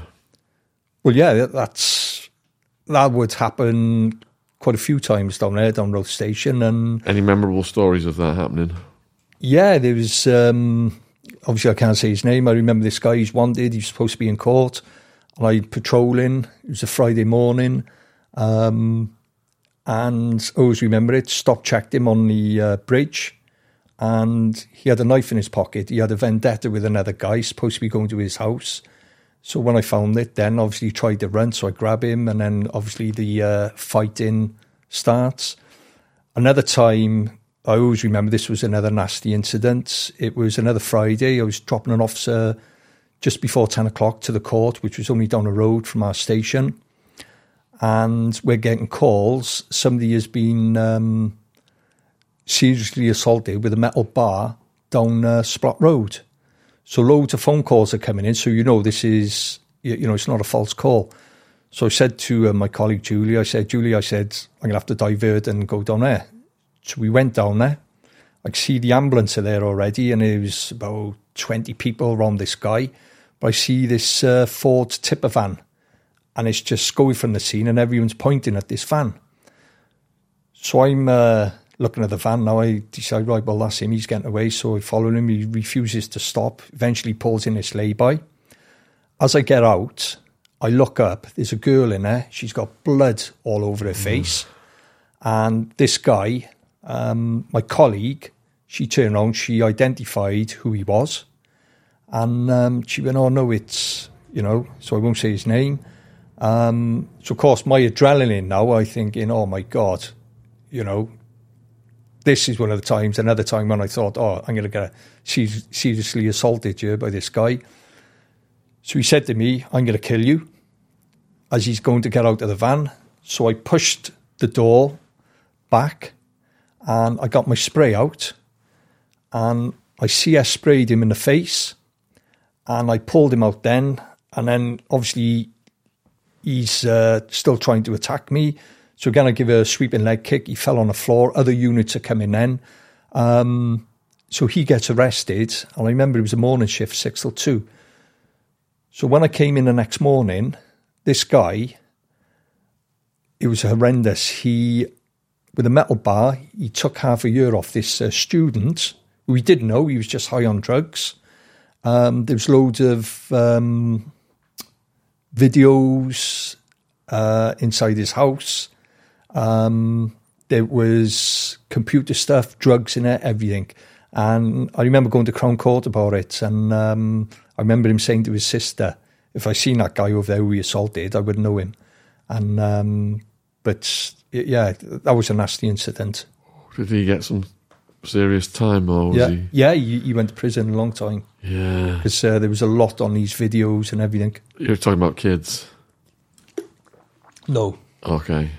[SPEAKER 2] Well, yeah, that- that's that would happen quite a few times down there, down Roath Station, and
[SPEAKER 1] Any memorable stories of that happening?
[SPEAKER 2] yeah, there was um, obviously I can't say his name. I remember this guy. He's wanted. He's supposed to be in court. And I patrolling. It was a Friday morning, um, and always remember it. Stop checked him on the uh, bridge, and he had a knife in his pocket. He had a vendetta with another guy supposed to be going to his house. So when I found it, then obviously he tried to run. So I grab him, and then obviously the uh, fighting starts. Another time, I always remember this was another nasty incident. It was another Friday. I was dropping an officer just before 10 o'clock to the court, which was only down the road from our station. And we're getting calls. Somebody has been um, seriously assaulted with a metal bar down uh, Splott Road. So loads of phone calls are coming in. So you know this is, you know, it's not a false call. So I said to uh, my colleague Julie, I said, Julie, I said, I'm to have to divert and go down there. So we went down there. I could see the ambulance there already, and there was about 20 people around this guy. But I see this uh, Ford tipper van, and it's just going from the scene, and everyone's pointing at this van. So I'm uh, looking at the van now. I decide, right, well, that's him. He's getting away. So I follow him. He refuses to stop. Eventually pulls in this lay-by. As I get out, I look up. There's a girl in there. She's got blood all over her face. And this guy, um, my colleague, she turned around. She identified who he was. And um, she went, oh, no, it's, you know, so I won't say his name. Um, so, of course, my adrenaline now, I think, in oh, my God, you know, this is one of the times, another time when I thought, oh, I'm going to get seriously assaulted here by this guy. So he said to me, I'm going to kill you as he's going to get out of the van. So I pushed the door back and I got my spray out and I CS sprayed him in the face and I pulled him out then. And then obviously he's uh, still trying to attack me. So again, I give a sweeping leg kick. He fell on the floor. Other units are coming in. Um, so he gets arrested. And I remember it was a morning shift, six till two. So when I came in the next morning, this guy, it was horrendous. He, with a metal bar, he took half a year off this uh, student who he didn't know. He was just high on drugs. Um, there was loads of um, videos uh, inside his house. Um, there was computer stuff, drugs in it, everything. And I remember going to Crown Court about it. And um, I remember him saying to his sister, if I seen that guy over there who assaulted, I would know him. And um, but yeah, that was a nasty incident.
[SPEAKER 1] Did he get some serious time or was
[SPEAKER 2] Yeah,
[SPEAKER 1] he?
[SPEAKER 2] yeah, he, he went to prison a long time
[SPEAKER 1] Yeah.
[SPEAKER 2] because uh, there was a lot on these videos and everything.
[SPEAKER 1] You're talking about kids.
[SPEAKER 2] No,
[SPEAKER 1] Okay.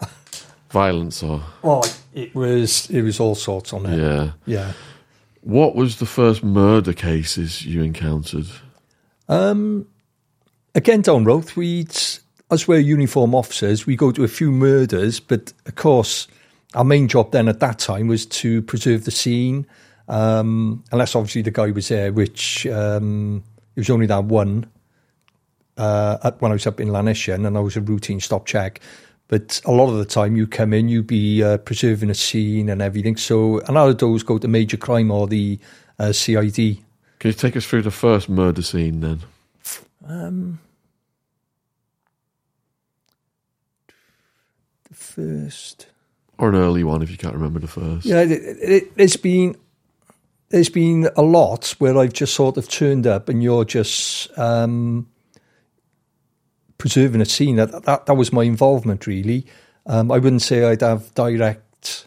[SPEAKER 1] Violence or.
[SPEAKER 2] oh, it was it was all sorts on it.
[SPEAKER 1] Yeah.
[SPEAKER 2] yeah.
[SPEAKER 1] What was the first murder cases you encountered?
[SPEAKER 2] Um, again, down Roath, we'd, as we're uniform officers, we go to a few murders, but of course, our main job then at that time was to preserve the scene, um, unless obviously the guy was there, which um, it was only that one uh, at, when I was up in Llanishen and I was a routine stop check. But a lot of the time you come in, you be uh, preserving a scene and everything. So a lot of those go to major crime or the uh, CID.
[SPEAKER 1] Can you take us through the first murder scene then?
[SPEAKER 2] Um, first.
[SPEAKER 1] Or an early one if you can't remember the first.
[SPEAKER 2] Yeah, it, it, it's been there's been a lot where I've just sort of turned up and you're just um, preserving a scene. That, that that was my involvement really. Um, I wouldn't say I'd have direct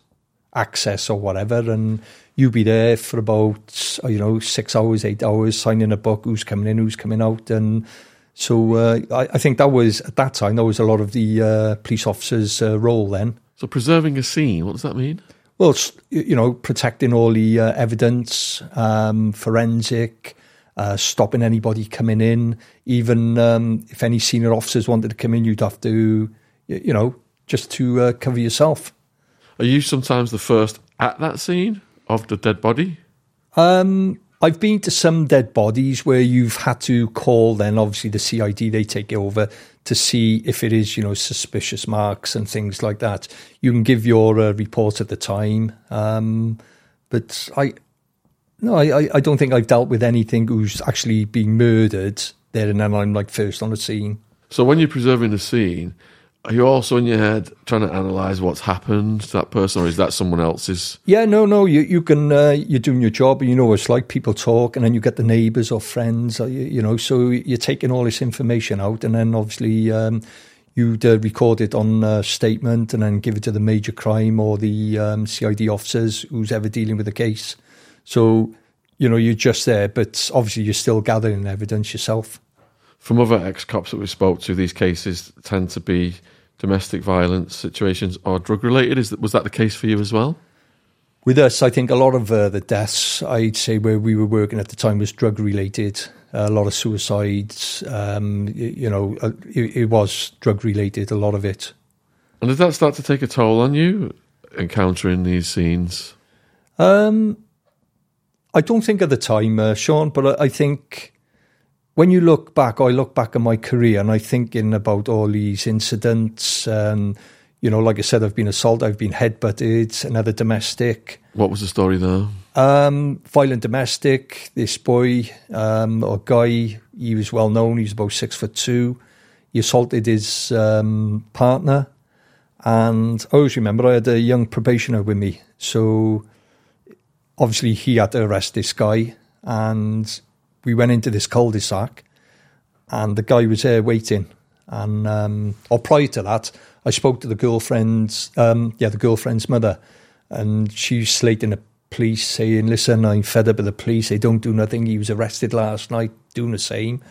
[SPEAKER 2] access or whatever, and you'd be there for about you know six hours, eight hours, signing a book, who's coming in, who's coming out, and so uh, I, I think that was at that time that was a lot of the uh, police officers' uh, role then.
[SPEAKER 1] So preserving a scene, what does that mean?
[SPEAKER 2] Well, you know, protecting all the uh, evidence, um, forensic, uh, stopping anybody coming in. Even um, if any senior officers wanted to come in, you'd have to, you know, just to uh, cover yourself.
[SPEAKER 1] Are you sometimes the first at that scene of the dead body?
[SPEAKER 2] Um, I've been to some dead bodies where you've had to call. Then obviously the CID they take it over to see if it is you know suspicious marks and things like that. You can give your uh, report at the time, um, but I no, I, I- don't think I've dealt with anything who's actually been murdered there and then I'm like first on the scene.
[SPEAKER 1] So when you're preserving the scene, are you also in your head trying to analyse what's happened to that person, or is that someone else's?
[SPEAKER 2] Yeah, no, no, you you can uh, you're doing your job. And you know, what it's like people talk, and then you get the neighbours or friends, or, you, you know. So you're taking all this information out, and then obviously um, you'd uh, record it on a statement, and then give it to the major crime or the um, CID officers who's ever dealing with the case. So you know, you're just there, but obviously you're still gathering evidence yourself.
[SPEAKER 1] From other ex cops that we spoke to, these cases tend to be domestic violence situations or drug related. Is that, was that the case for you as well?
[SPEAKER 2] With us, I think a lot of uh, the deaths, I'd say, where we were working at the time was drug related. a lot of suicides, um, you know, uh, it, it was drug related, a lot of it.
[SPEAKER 1] And did that start to take a toll on you, encountering these scenes?
[SPEAKER 2] Um, I don't think at the time, uh, Shaun, but I, I think when you look back, I look back at my career and I thinking about all these incidents. And, you know, like I said, I've been assaulted, I've been headbutted, another domestic.
[SPEAKER 1] What was the story there?
[SPEAKER 2] Um, violent domestic. This boy um, or guy, he was well known. He was about six foot two. He assaulted his um, partner, and I always remember I had a young probationer with me. So obviously he had to arrest this guy, and we went into this cul-de-sac, and the guy was there waiting. And um, or prior to that, I spoke to the girlfriend's, um, yeah, the girlfriend's mother, and she's slating the police, saying, "Listen, I'm fed up with the police. They don't do nothing. He was arrested last night, doing the same."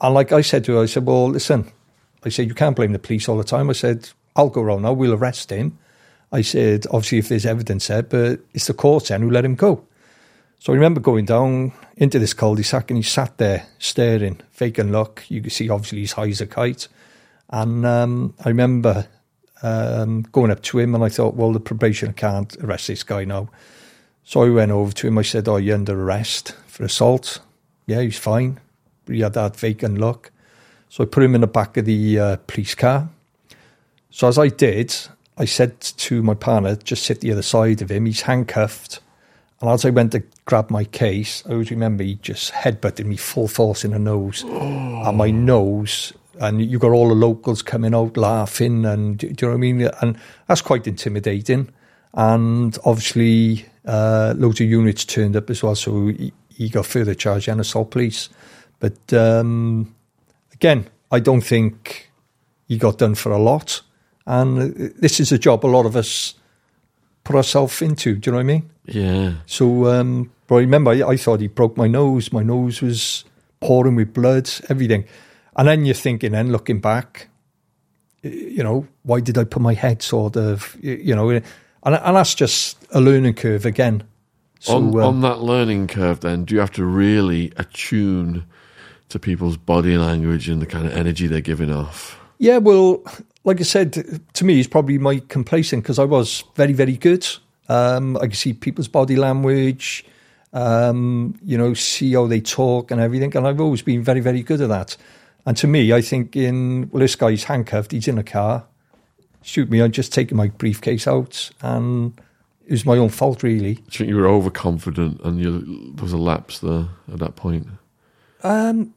[SPEAKER 2] And like I said to her, I said, "Well, listen," I said, "You can't blame the police all the time." I said, "I'll go round now. We'll arrest him." I said, "Obviously, if there's evidence there, but it's the courts then who let him go." So I remember going down into this cul-de-sac and he sat there staring, vacant look. You could see obviously he's high as a kite. And um, I remember um, going up to him and I thought, well, the probation can't arrest this guy now. So I went over to him. I said, oh, you're under arrest for assault. Yeah, he's fine. But he had that vacant look. So I put him in the back of the uh, police car. So as I did, I said to my partner, just sit the other side of him. He's handcuffed. And as I went to grab my case, I always remember he just headbutted me full force in the nose. And my nose, and you got all the locals coming out laughing, and do you know what I mean? And that's quite intimidating. And obviously, uh, loads of units turned up as well, so he, he got further charged and assault police. But um, again, I don't think he got done for a lot. And uh, this is a job a lot of us put ourselves into. Do you know what I mean?
[SPEAKER 1] Yeah.
[SPEAKER 2] So, um, but I remember I, I thought he broke my nose. My nose was pouring with blood, everything. And then you're thinking, and looking back, you know, why did I put my head sort of, you know, and, and that's just a learning curve again. So,
[SPEAKER 1] on,
[SPEAKER 2] um,
[SPEAKER 1] on that learning curve, then, do you have to really attune to people's body language and the kind of energy they're giving off?
[SPEAKER 2] Yeah, well, like I said, to me, it's probably my complacent because I was very, very good. Um, I can see people's body language, um, you know, see how they talk and everything. And I've always been very, very good at that. And to me, I think in, well, this guy's handcuffed, he's in a car. Shoot me, I'm just taking my briefcase out and it was my own fault, really.
[SPEAKER 1] Do you think you were overconfident and you, there was a lapse there at that point?
[SPEAKER 2] Um,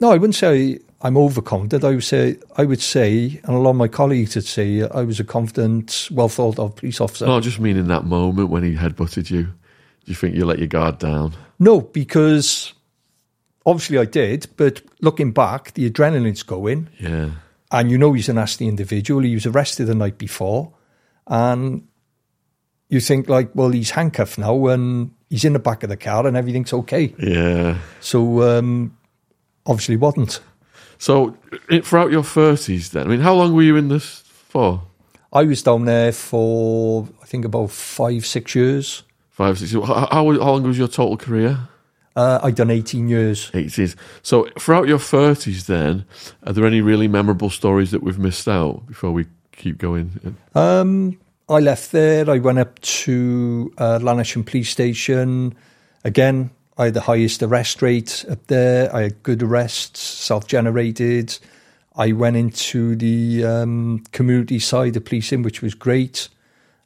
[SPEAKER 2] no, I wouldn't say I'm overconfident. I would say, I would say, and a lot of my colleagues would say, I was a confident, well thought of police officer.
[SPEAKER 1] No, I just mean in that moment when he headbutted you. Do you think you let your guard down?
[SPEAKER 2] No, because obviously I did, but looking back, the adrenaline's going,
[SPEAKER 1] Yeah.
[SPEAKER 2] and you know he's a nasty individual. He was arrested the night before, and you think like, well, he's handcuffed now, and he's in the back of the car, and everything's okay.
[SPEAKER 1] Yeah.
[SPEAKER 2] So um, obviously wasn't.
[SPEAKER 1] So it, throughout your thirties, then I mean, how long were you in this for?
[SPEAKER 2] I was down there for I think about five, six years.
[SPEAKER 1] Five, six. How, how, how long was your total career?
[SPEAKER 2] Uh, I'd done eighteen years.
[SPEAKER 1] Eighties. So throughout your thirties, then, are there any really memorable stories that we've missed out before we keep going?
[SPEAKER 2] Um, I left there. I went up to uh, Llanishen Police Station. Again, I had the highest arrest rate up there. I had good arrests, self generated. I went into the um, community side of policing, which was great.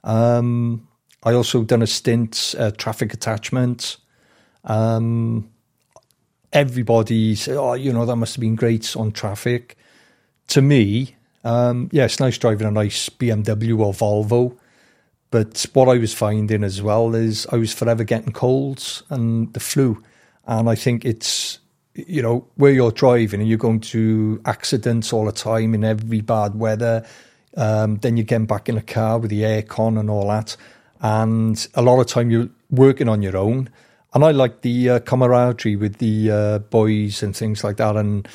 [SPEAKER 2] Um, I also done a stint at traffic attachment. Um, everybody said, "Oh, you know, that must have been great on traffic." To me, um, yeah, it's nice driving a nice BMW or Volvo. But what I was finding as well is I was forever getting colds and the flu. And I think it's, you know, where you're driving and you're going to accidents all the time in every bad weather. Um, then you're getting back in a car with the aircon and all that. And a lot of time you're working on your own. And I like the uh, camaraderie with the uh, boys and things like that. And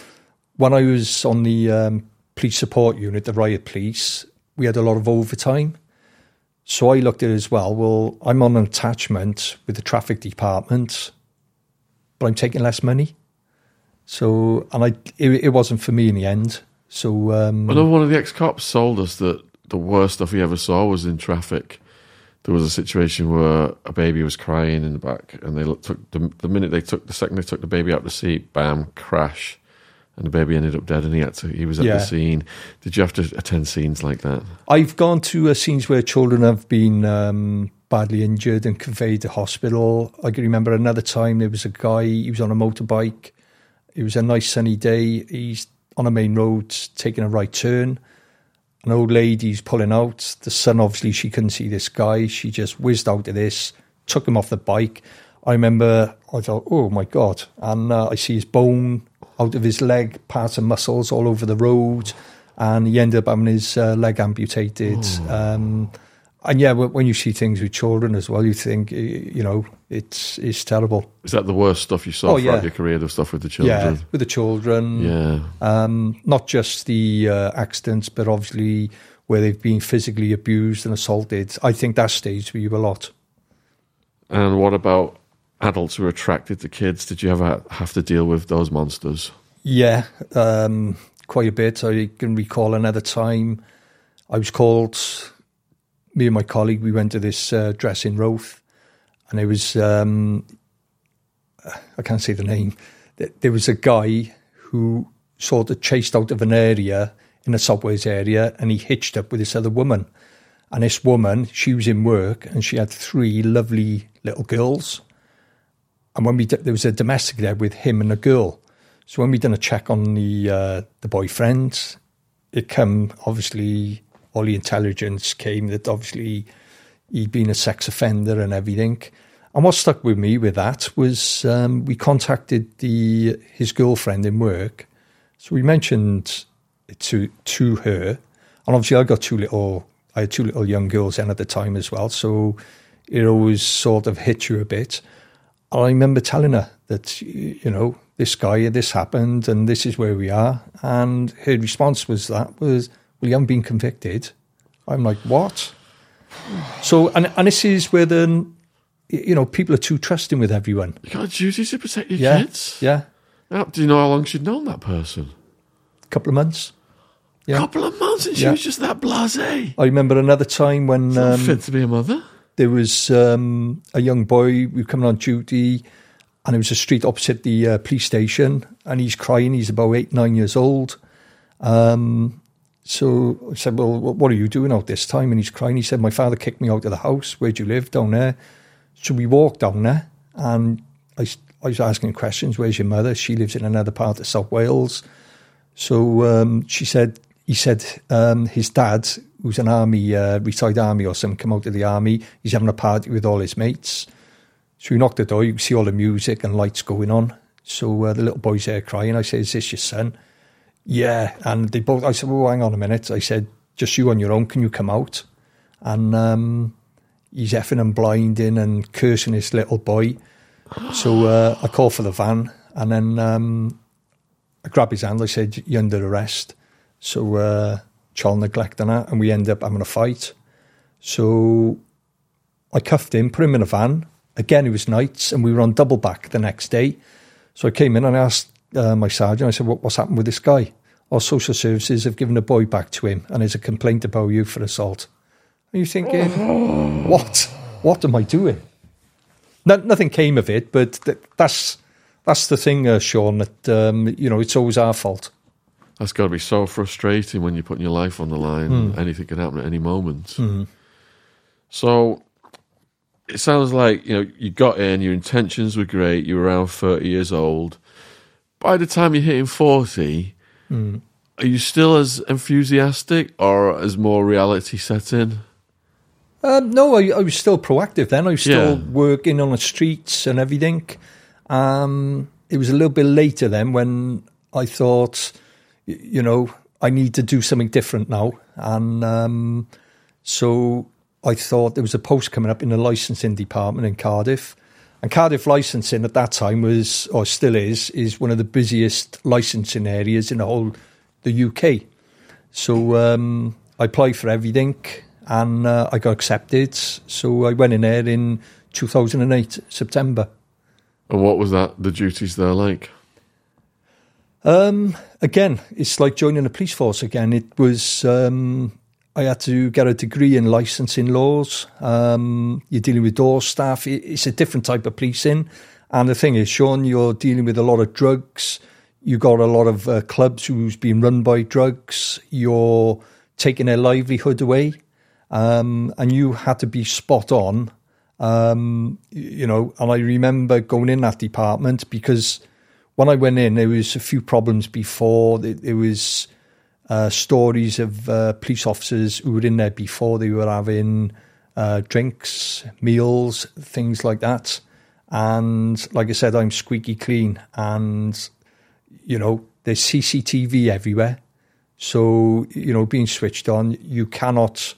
[SPEAKER 2] when I was on the um, police support unit, the riot police, we had a lot of overtime. So I looked at it as well. Well, I'm on an attachment with the traffic department, but I'm taking less money. So, and I, it, it wasn't for me in the end. So, um,
[SPEAKER 1] know one of the ex cops told us that the worst stuff he ever saw was in traffic. There was a situation where a baby was crying in the back, and they took the, the minute they took the second they took the baby out the seat, bam, crash, and the baby ended up dead, and he had to he was at
[SPEAKER 2] Yeah.
[SPEAKER 1] the scene. Did you have to attend scenes like that?
[SPEAKER 2] I've gone to uh, scenes where children have been um, badly injured and conveyed to hospital. I can remember another time there was a guy, he was on a motorbike. It was a nice sunny day. He's on a main road taking a right turn. An old lady's pulling out. The son, obviously, she couldn't see this guy. She just whizzed out of this, took him off the bike. I remember, I thought, oh my God. And uh, I see his bone out of his leg, parts and muscles all over the road. And he ended up having his uh, leg amputated. Um, and yeah, when you see things with children as well, you think, you know, it's it's terrible.
[SPEAKER 1] Is that the worst stuff you saw
[SPEAKER 2] Oh,
[SPEAKER 1] throughout
[SPEAKER 2] yeah.
[SPEAKER 1] your career? The stuff with the children, Yeah,
[SPEAKER 2] with the children.
[SPEAKER 1] Yeah.
[SPEAKER 2] Um, not just the uh, accidents, but obviously where they've been physically abused and assaulted. I think that stays with you a lot.
[SPEAKER 1] And what about adults who are attracted to kids? Did you ever have to deal with those monsters?
[SPEAKER 2] Yeah, um, quite a bit. I can recall another time I was called, me and my colleague, we went to this uh, dress in Roath, and it was, um, I can't say the name, there was a guy who sort of chased out of an area in a South Wales area and he hitched up with this other woman. And this woman, she was in work and she had three lovely little girls. And when we did, there was a domestic there with him and a girl. So when we done a check on the uh, the boyfriend, it come obviously all the intelligence came that obviously he'd been a sex offender and everything. And what stuck with me with that was um, we contacted the his girlfriend in work. So we mentioned it to to her, and obviously I got two little I had two little young girls then at the time as well. So it always sort of hit you a bit. I remember telling her that, you know, this guy, this happened and this is where we are. And her response was that was, well, you haven't been convicted. I'm like, what? So, and, and this is where then, you know, people are too trusting with everyone.
[SPEAKER 1] You got a duty to protect your
[SPEAKER 2] Yeah.
[SPEAKER 1] kids.
[SPEAKER 2] Yeah.
[SPEAKER 1] How- do you know how long she'd known that person?
[SPEAKER 2] A couple of months.
[SPEAKER 1] A
[SPEAKER 2] Yeah.
[SPEAKER 1] couple of months, and she
[SPEAKER 2] Yeah.
[SPEAKER 1] was just that blasé.
[SPEAKER 2] I remember another time when um,
[SPEAKER 1] fit to be a mother.
[SPEAKER 2] There was um, a young boy we were coming on duty and it was a street opposite the uh, police station and he's crying. He's about eight nine years old. Um, so I said well what are you doing out this time? And he's crying. He said my father kicked me out of the house. Where do you live? Down there. So we walked down there and I was asking questions. Where's your mother? She lives in another part of South Wales. So um, she said, he said um, his dad, who's an army, uh, retired army or something, come out of the army. He's having a party with all his mates. So we knocked the door. You see all the music and lights going on. So uh, the little boy's there crying. I said, "Is this your son?" Yeah, and they both. I said, "Well, hang on a minute." I said, "Just you on your own? Can you come out?" And um, he's effing and blinding and cursing his little boy. So uh, I called for the van, and then um, I grabbed his hand. I said, "You're under arrest." So uh, child neglect and that, and we end up having a fight. So I cuffed him, put him in a van. Again, it was nights, and we were on double back the next day. So I came in and I asked uh, my sergeant, I said, what, What's happened with this guy? Our social services have given a boy back to him, and there's a complaint about you for assault. Are you thinking, What? What am I doing? No, nothing came of it, but th- that's that's the thing, uh, Shaun. That um, you know, it's always our fault.
[SPEAKER 1] That's got to be so frustrating when you're putting your life on the line.
[SPEAKER 2] Hmm.
[SPEAKER 1] Anything can happen at any moment.
[SPEAKER 2] Mhm.
[SPEAKER 1] So it sounds like you know you got in. Your intentions were great. You were around thirty years old. By the time you're hitting forty,
[SPEAKER 2] Hmm.
[SPEAKER 1] are you still as enthusiastic, or as more reality set in?
[SPEAKER 2] Um, no, I, I was still proactive then. I was still
[SPEAKER 1] Yeah.
[SPEAKER 2] working on the streets and everything. Um, it was a little bit later then when I thought, you know, I need to do something different now. And um, so I thought there was a post coming up in the licensing department in Cardiff. And Cardiff licensing at that time was, or still is, is one of the busiest licensing areas in the whole the UK. So um, I applied for everything and uh, I got accepted. So I went in there in 2008, September.
[SPEAKER 1] And what was that? The duties there like?
[SPEAKER 2] Um, again, it's like joining the police force again. It was, um, I had to get a degree in licensing laws. Um, you're dealing with door staff. It's a different type of policing. And the thing is, Shaun, you're dealing with a lot of drugs. You've got a lot of uh, clubs who's being run by drugs. You're taking their livelihood away. Um, and you had to be spot on. Um, you know, and I remember going in that department because when I went in, there was a few problems before. There, was uh, stories of uh, police officers who were in there before they were having uh, drinks, meals, things like that. And like I said, I'm squeaky clean, and you know, there's CCTV everywhere. So you know, being switched on, you cannot.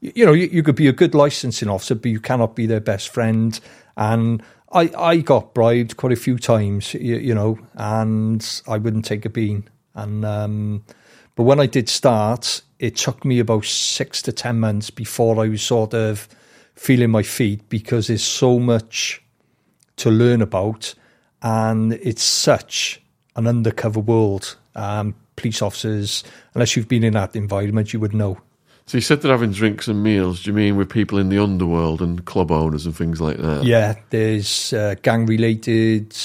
[SPEAKER 2] You know, you, you could be a good licensing officer, but you cannot be their best friend. And I, I got bribed quite a few times, you, you know, and I wouldn't take a bean. And um, but when I did start, it took me about six to ten months before I was sort of feeling my feet because there's so much to learn about, and it's such an undercover world. Um, police officers, unless you've been in that environment, you would know.
[SPEAKER 1] So you said they're having drinks and meals. Do you mean with people in the underworld and club owners and things like that?
[SPEAKER 2] Yeah, there's uh, gang related.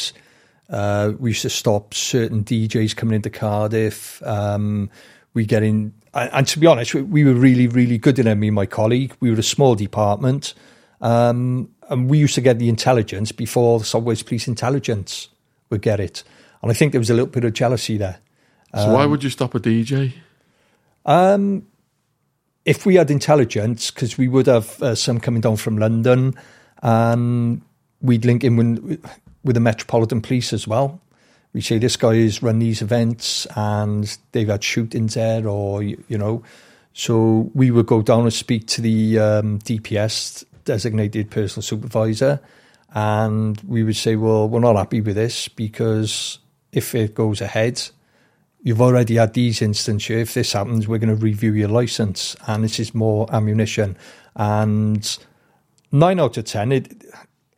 [SPEAKER 2] Uh, we used to stop certain DJs coming into Cardiff. Um, we get in, and, and to be honest, we, we were really, really good in it. Me and my colleague, we were a small department, um, and we used to get the intelligence before the South Wales Police Intelligence would get it. And I think there was a little bit of jealousy there.
[SPEAKER 1] So why would you stop a DJ?
[SPEAKER 2] Um, if we had intelligence, because we would have uh, some coming down from London, and we'd link in with, with the Metropolitan Police as well. We say this guy has run these events and they've had shootings there, or you, you know. So we would go down and speak to the um, DPS, designated personal supervisor, and we would say, "Well, we're not happy with this because if it goes ahead, you've already had these instances. If this happens, we're going to review your license, and this is more ammunition. And nine out of ten, it.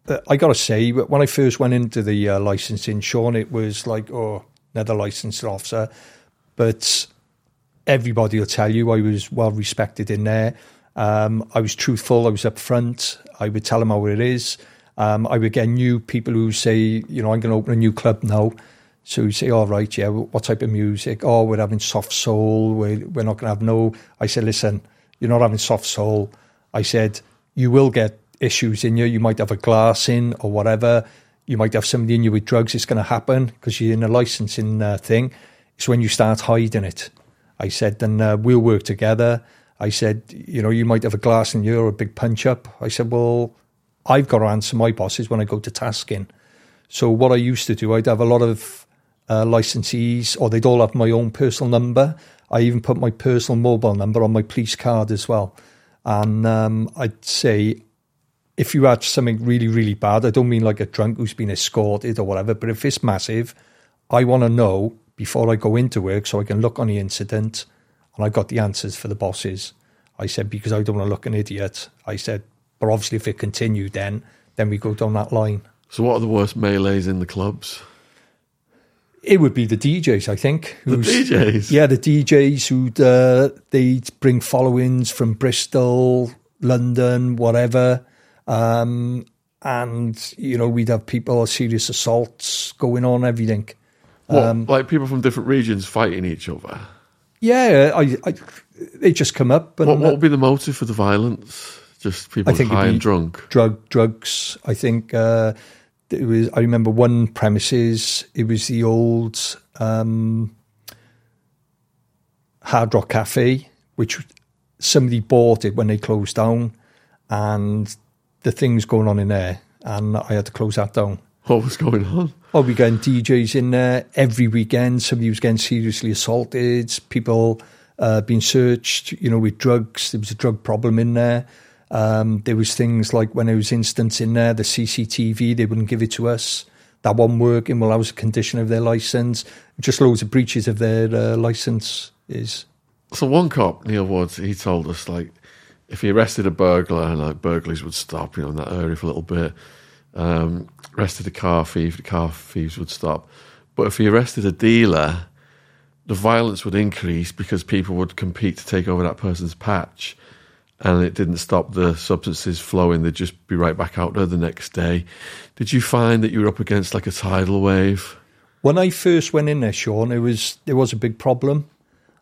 [SPEAKER 2] uh, I got to say, when I first went into the uh, licensing, Shaun, it was like, oh, another licensed officer. But everybody will tell you I was well respected in there. Um, I was truthful. I was upfront. I would tell them how it is. Um, I would get new people who say, you know, I'm going to open a new club now. So you say, all right, yeah, what type of music? Oh, we're having soft soul. We're, we're not going to have no. I said, listen, you're not having soft soul. I said, you will get issues in you. You might have a glass in or whatever. You might have somebody in you with drugs. It's going to happen because you're in a licensing uh, thing. it's when you start hiding it. I said, then uh, we'll work together. I said, you know, you might have a glass in you or a big punch up. I said, well, I've got to answer my bosses when I go to tasking. So what I used to do, I'd have a lot of uh, licensees, or they'd all have my own personal number. I even put my personal mobile number on my police card as well. And um, I'd say, if you had something really, really bad, I don't mean like a drunk who's been escorted or whatever, but if it's massive, I want to know before I go into work so I can look on the incident and I got the answers for the bosses. I said, because I don't want to look an idiot. I said, but obviously if it continued then, then we go down that line.
[SPEAKER 1] So, what are the worst melees in the clubs?
[SPEAKER 2] It would be the DJs, I think.
[SPEAKER 1] The DJs?
[SPEAKER 2] Yeah, the DJs who'd uh, they'd bring followings from Bristol, London, whatever. Um, and, you know, we'd have people, serious assaults going on, everything.
[SPEAKER 1] What,
[SPEAKER 2] Um,
[SPEAKER 1] like people from different regions fighting each other?
[SPEAKER 2] Yeah, I, I, they just come up and
[SPEAKER 1] What, what would be the motive for the violence? Just people high and drunk?
[SPEAKER 2] Drug drugs. I think uh, it was. I remember one premises. It was the old um, Hard Rock Cafe, which somebody bought it when they closed down, and the things going on in there, and I had to close that down.
[SPEAKER 1] What was going on?
[SPEAKER 2] Oh, we getting DJs in there every weekend. Somebody was getting seriously assaulted. People uh, being searched, you know, with drugs. There was a drug problem in there. Um, there was things like when there was incidents in there, the CCTV they wouldn't give it to us. That one working. Well, that was a condition of their license. Just loads of breaches of their uh, license is.
[SPEAKER 1] So one cop, Neil Woods, he told us like if he arrested a burglar, like burglaries would stop, you know, in that area for a little bit. Um, arrested a car thief, the car thieves would stop. But if he arrested a dealer, the violence would increase because people would compete to take over that person's patch. And it didn't stop the substances flowing, they'd just be right back out there the next day. Did you find that you were up against like a tidal wave?
[SPEAKER 2] When I first went in there, Shaun, it was there was a big problem.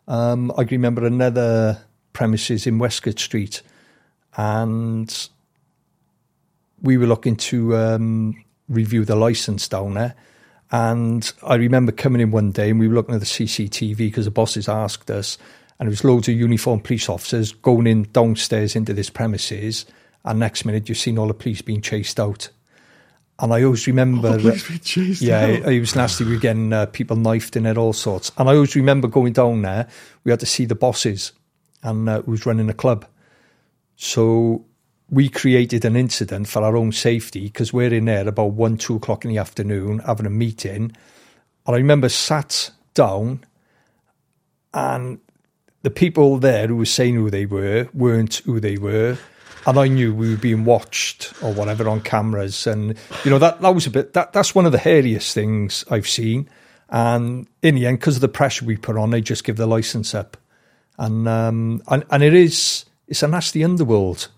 [SPEAKER 2] Um, I remember another premises in Westgate Street, and we were looking to um, review the license down there. And I remember coming in one day and we were looking at the CCTV because the bosses asked us, and there was loads of uniformed police officers going in downstairs into this premises. And next minute, you've seen all the police being chased out. And I always remember,
[SPEAKER 1] the police being chased
[SPEAKER 2] yeah, it, it was nasty. We were getting uh, people knifed in it, all sorts. And I always remember going down there. We had to see the bosses, and uh, who was running the club. So we created an incident for our own safety because we're in there about one, two o'clock in the afternoon having a meeting. And I remember sat down, and the people there who were saying who they were weren't who they were. And I knew we were being watched or whatever on cameras. And, you know, that, that was a bit, that, that's one of the hairiest things I've seen. And in the end, because of the pressure we put on, they just give the license up. And, um, and, and it is, it's a nasty underworld.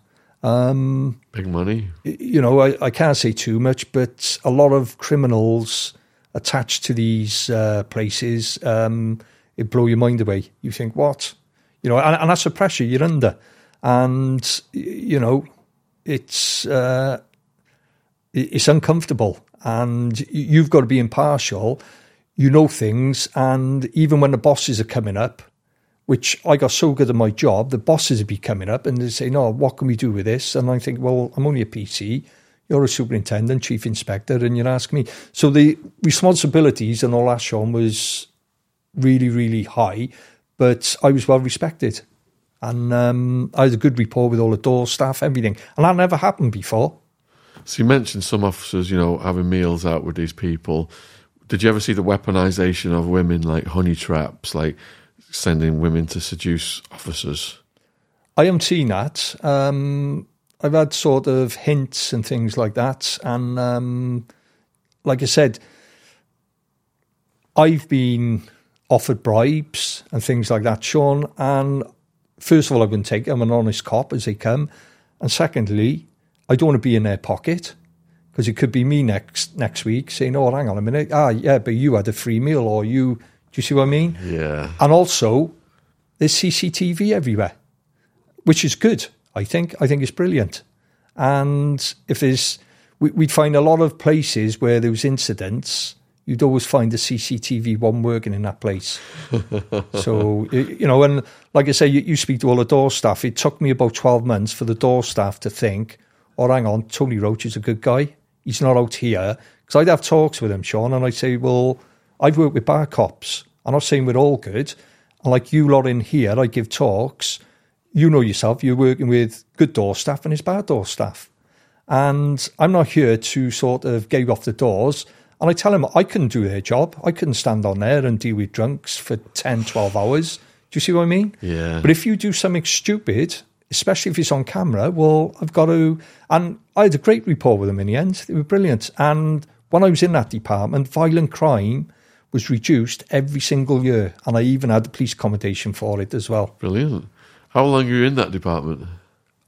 [SPEAKER 2] Um,
[SPEAKER 1] Big money.
[SPEAKER 2] you know, I, I can't say too much, but a lot of criminals attached to these uh, places, um, it blow your mind away. You think, what? You know, and, and that's the pressure you're under. And, you know, it's, uh, it's uncomfortable. And you've got to be impartial. You know things. And even when the bosses are coming up, which I got so good at my job, the bosses would be coming up and they'd say, "No, what can we do with this?" And I think, "Well, I'm only a PC. You're a superintendent, chief inspector, and you ask me." So the responsibilities and all that, Shaun, was really, really high, but I was well respected, and um, I had a good rapport with all the door staff, everything, and that never happened before.
[SPEAKER 1] So you mentioned some officers, you know, having meals out with these people. Did you ever see the weaponization of women, like honey traps, like sending women to seduce officers?
[SPEAKER 2] I haven't seen that. Um, I've had sort of hints and things like that. And um, like I said, I've been offered bribes and things like that, Shaun. And first of all, I wouldn't take them. I'm an honest cop as they come. And secondly, I don't want to be in their pocket because it could be me next next week saying, "Oh, hang on a minute, ah, yeah, but you had a free meal, or you." Do you see what I mean?
[SPEAKER 1] Yeah.
[SPEAKER 2] And also, there's CCTV everywhere, which is good. I think. I think it's brilliant. And if there's, we, we'd find a lot of places where there was incidents. You'd always find the CCTV one working in that place. so, you know, and like I say, you, you speak to all the door staff. It took me about 12 months for the door staff to think, oh, hang on, Tony Roach is a good guy. He's not out here. Because I'd have talks with him, Shaun, and I'd say, well, I've worked with bar cops. I'm not saying we're all good. And like you lot in here, I give talks. You know yourself, you're working with good door staff and his bad door staff. And I'm not here to sort of get you off the doors. And I tell him I couldn't do their job. I couldn't stand on there and deal with drunks for 10, 12 hours. Do you see what I mean?
[SPEAKER 1] Yeah.
[SPEAKER 2] But if you do something stupid, especially if it's on camera, well, I've got to. And I had a great rapport with them in the end. They were brilliant. And when I was in that department, violent crime was reduced every single year. And I even had the police accommodation for it as well.
[SPEAKER 1] Brilliant. How long were you in that department?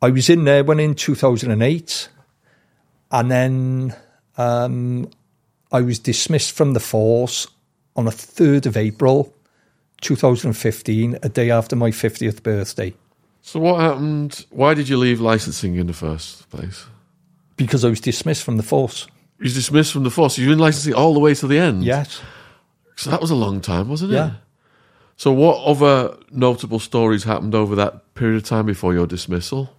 [SPEAKER 2] I was in there when in 2008, and then um, I was dismissed from the force on the 3rd of April 2015, a day after my 50th birthday,
[SPEAKER 1] So what happened? Why did you leave licensing in the first place?
[SPEAKER 2] because I was dismissed from the force.
[SPEAKER 1] You was dismissed from the force. You were in licensing all the way to the end.
[SPEAKER 2] Yes.
[SPEAKER 1] So that was a long time, wasn't it?
[SPEAKER 2] Yeah.
[SPEAKER 1] So what other notable stories happened over that period of time before your dismissal?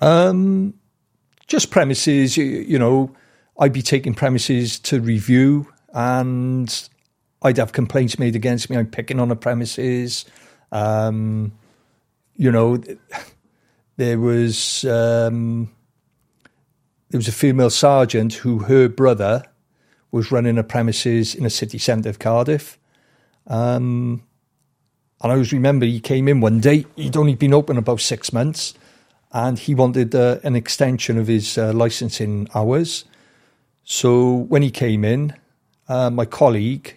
[SPEAKER 2] Um, just premises, you, you know, I'd be taking premises to review and I'd have complaints made against me. I'm picking on the premises. Um, you know, there was um, there was a female sergeant who her brother was running a premises in a city centre of Cardiff. Um, and I always remember he came in one day. He'd only been open about six months, and he wanted uh, an extension of his uh, licensing hours. So when he came in, uh, my colleague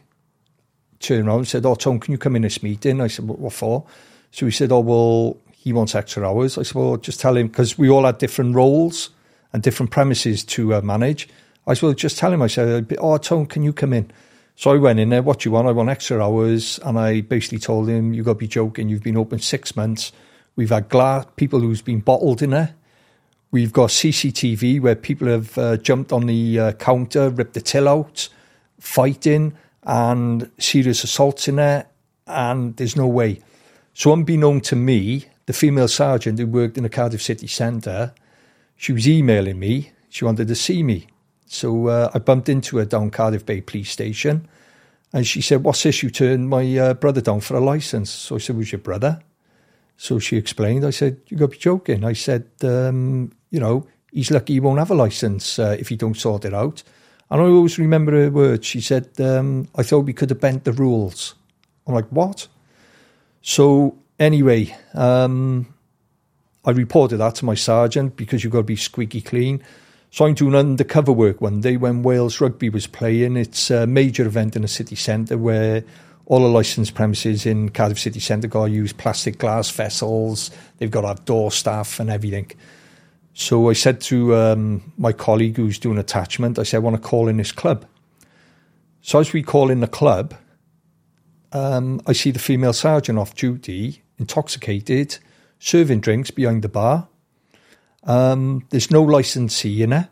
[SPEAKER 2] turned around and said, "Oh, Tom, can you come in this meeting?" I said, "What, for?" So he said, "Oh, well, he wants extra hours." I said, "Well, just tell him because we all had different roles and different premises to uh, manage." I said, "Well, just tell him." I said, "Oh, Tom, can you come in?" So I went in there. What do you want? I want extra hours, and I basically told him, You've got to be joking. You've been open six months. We've had glass people who's been bottled in there." We've got CCTV where people have uh, jumped on the uh, counter, ripped the till out, fighting, and serious assaults in there, and there's no way. So, unbeknown to me, the female sergeant who worked in the Cardiff City Centre, she was emailing me. She wanted to see me. So, uh, I bumped into her down Cardiff Bay Police Station, and she said, What's this? You turned my uh, brother down for a licence. So, I said, Who's your brother? So she explained. I said, "You got to be joking." I said, um, "You know, he's lucky he won't have a license uh, if he don't sort it out." And I always remember her words. She said, um, "I thought we could have bent the rules." I'm like, "What?" So anyway, um, I reported that to my sergeant because you've got to be squeaky clean. So I'm doing undercover work one day when Wales Rugby was playing. It's a major event in the city centre where all the licensed premises in Cardiff City Centre got use plastic glass vessels. They've got to have door staff and everything. So I said to um, my colleague who's doing attachment, I said, I want to call in this club. So as we call in the club, um, I see the female sergeant off duty, intoxicated, serving drinks behind the bar. Um, there's no licensee in her.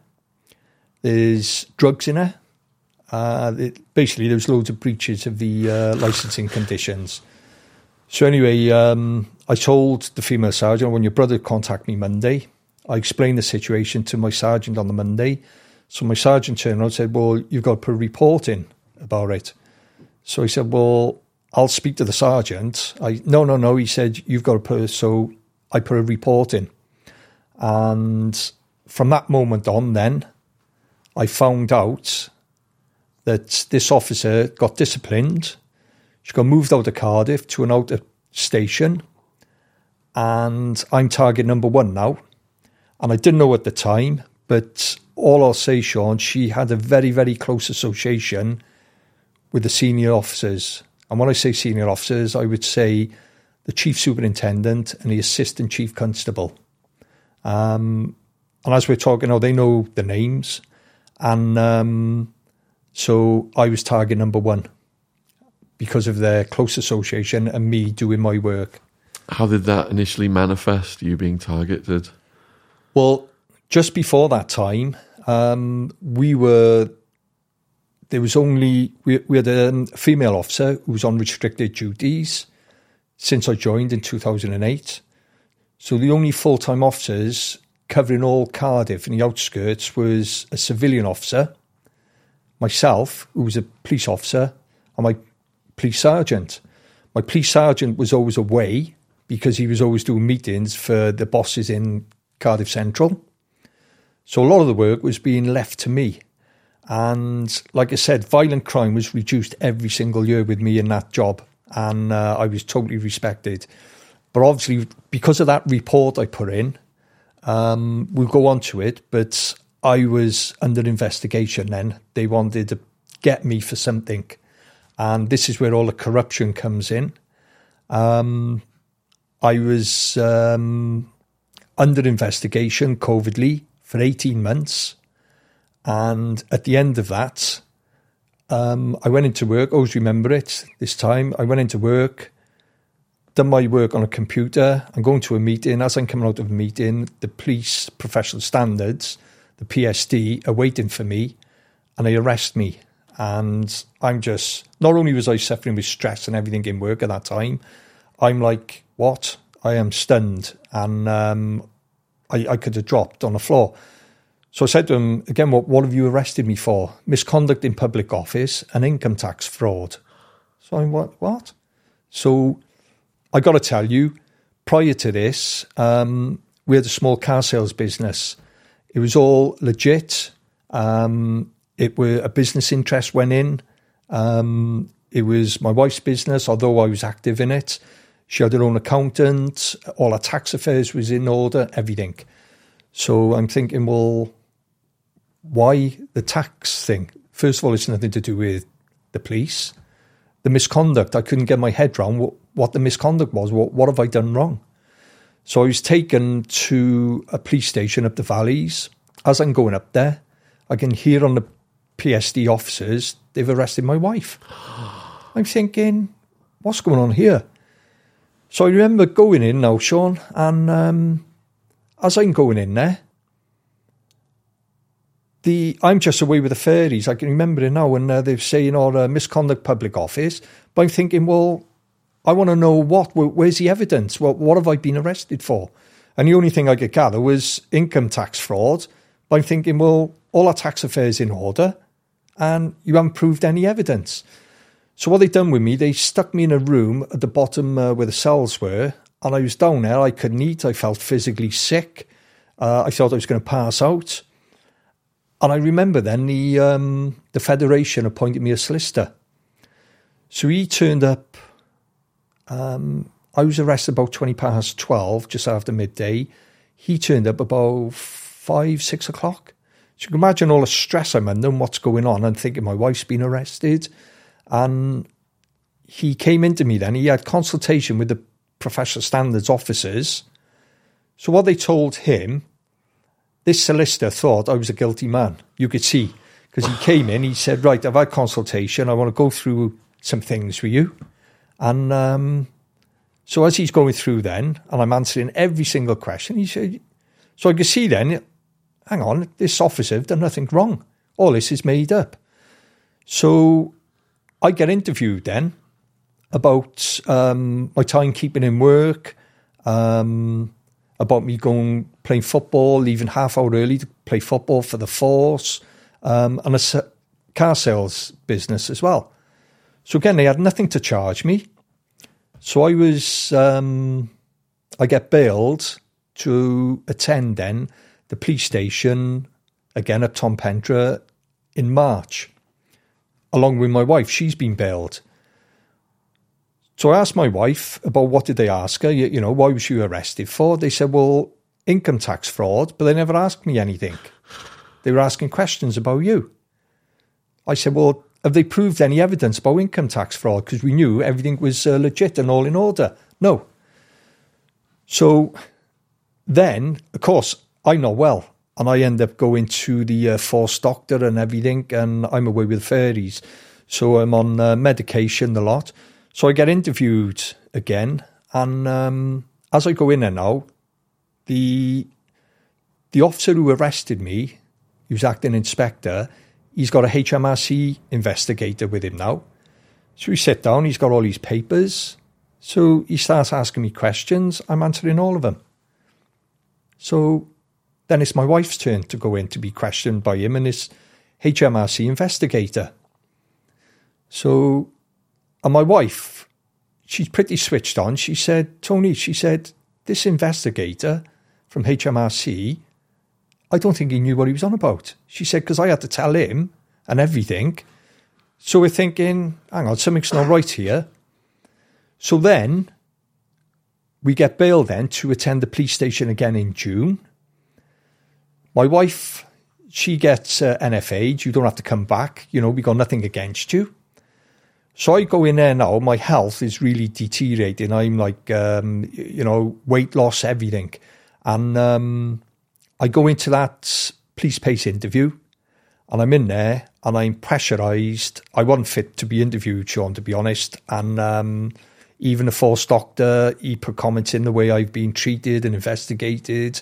[SPEAKER 2] There's drugs in her. Uh, it, basically, there's loads of breaches of the uh, licensing conditions. So anyway, um, I told the female sergeant when your brother contact me Monday. I explained the situation to my sergeant on the Monday. So my sergeant turned around and said, "Well, you've got to put a report in about it." So he said, "Well, I'll speak to the sergeant." I no, no, no. He said, "You've got to put." A, so I put a report in, and from that moment on, then I found out that this officer got disciplined. She got moved out of Cardiff to an outer station, and I'm target number one now. And I didn't know at the time, but all I'll say, Shaun, she had a very, very close association with the senior officers. And when I say senior officers, I would say the chief superintendent and the assistant chief constable. Um, and as we're talking now, they know the names. And um, so I was target number one because of their close association and me doing my work.
[SPEAKER 1] How did that initially manifest, you being targeted?
[SPEAKER 2] Well, just before that time, um, we were there was only we, we had a female officer who was on restricted duties since I joined in 2008. So the only full time officers covering all Cardiff and the outskirts was a civilian officer, myself, who was a police officer, and my police sergeant. My police sergeant was always away because he was always doing meetings for the bosses in Cardiff Central. So a lot of the work was being left to me. And like I said, violent crime was reduced every single year with me in that job. And uh, I was totally respected. But obviously, because of that report I put in, um, we'll go on to it, but I was under investigation then. They wanted to get me for something. And this is where all the corruption comes in. Um, I was um, under investigation covidly for 18 months. And at the end of that, um, I went into work. Always remember it this time. I went into work, done my work on a computer. I'm going to a meeting. As I'm coming out of a meeting, the police professional standards, the PSD, are waiting for me and they arrest me. And I'm just, not only was I suffering with stress and everything in work at that time, I'm like, what? I am stunned. And um, I, I could have dropped on the floor. So I said to him, again, what, what have you arrested me for? Misconduct in public office and income tax fraud. So I'm what? What? So I got to tell you, prior to this, um, we had a small car sales business. It was all legit. Um, it were a business interest went in. Um, it was my wife's business, although I was active in it. She had her own accountant. All her tax affairs was in order. Everything. So I'm thinking, well, why the tax thing? First of all, it's nothing to do with the police. The misconduct, I couldn't get my head around what, what the misconduct was. What, what have I done wrong? So I was taken to a police station up the valleys. As I'm going up there, I can hear on the PSD officers, they've arrested my wife. I'm thinking, what's going on here? So I remember going in now, Shaun, and um, as I'm going in there, the I'm just away with the fairies. I can remember it now when uh, they're saying, "Oh, uh, misconduct public office." But I'm thinking, well, I want to know what. Where's the evidence? What what have I been arrested for? And the only thing I could gather was income tax fraud. But I'm thinking, well, all our tax affairs in order, and you haven't proved any evidence. So what they done with me, they stuck me in a room at the bottom uh, where the cells were, and I was down there. I couldn't eat. I felt physically sick. Uh, I thought I was going to pass out. And I remember then the um, the federation appointed me a solicitor. So he turned up. Um, I was arrested about twenty past twelve, just after midday. He turned up about five, six o'clock. So you can imagine all the stress I'm under and what's going on. and thinking my wife's been arrested, and he came into me. Then he had consultation with the professional standards officers. So what they told him this solicitor thought I was a guilty man. You could see because he came in, he said, Right, I've had consultation. I want to go through some things with you. And um, so as he's going through then, and I'm answering every single question, he said, So I could see then, hang on, this officer done nothing wrong. All this is made up. So I get interviewed then about um, my timekeeping in work, um, about me going playing football, leaving half hour early to play football for the force, um, and a car sales business as well. So again, they had nothing to charge me. So I was, um, I get bailed to attend then the police station again at Ton Pentre in March, along with my wife. She's been bailed. So I asked my wife about what did they ask her, you, you know, why was she arrested for? They said, well, income tax fraud, but they never asked me anything. They were asking questions about you. I said, well, have they proved any evidence about income tax fraud? Because we knew everything was uh, legit and all in order. No. So then, of course, I know well, and I end up going to the uh, force doctor and everything, and I'm away with fairies. So I'm on uh, medication a lot. So I get interviewed again, and um, as I go in there now, the the officer who arrested me, was acting inspector, he's got a HMRC investigator with him now. So we sit down, he's got all his papers. So he starts asking me questions. I'm answering all of them. So then it's my wife's turn to go in to be questioned by him and his HMRC investigator. So, and my wife, she's pretty switched on. She said, Tony, she said, this investigator from HMRC, I don't think he knew what he was on about. She said, because I had to tell him and everything. So we're thinking, hang on, something's not right here. So then we get bail then to attend the police station again in June. My wife, she gets uh, NFA. You don't have to come back. You know, we got nothing against you. So I go in there now. My health is really deteriorating. I'm like, um, you know, weight loss, everything. And um, I go into that police PACE interview and I'm in there and I'm pressurised. I wasn't fit to be interviewed, Shaun, to be honest. And um, even the force doctor, he put comments in the way I've been treated and investigated.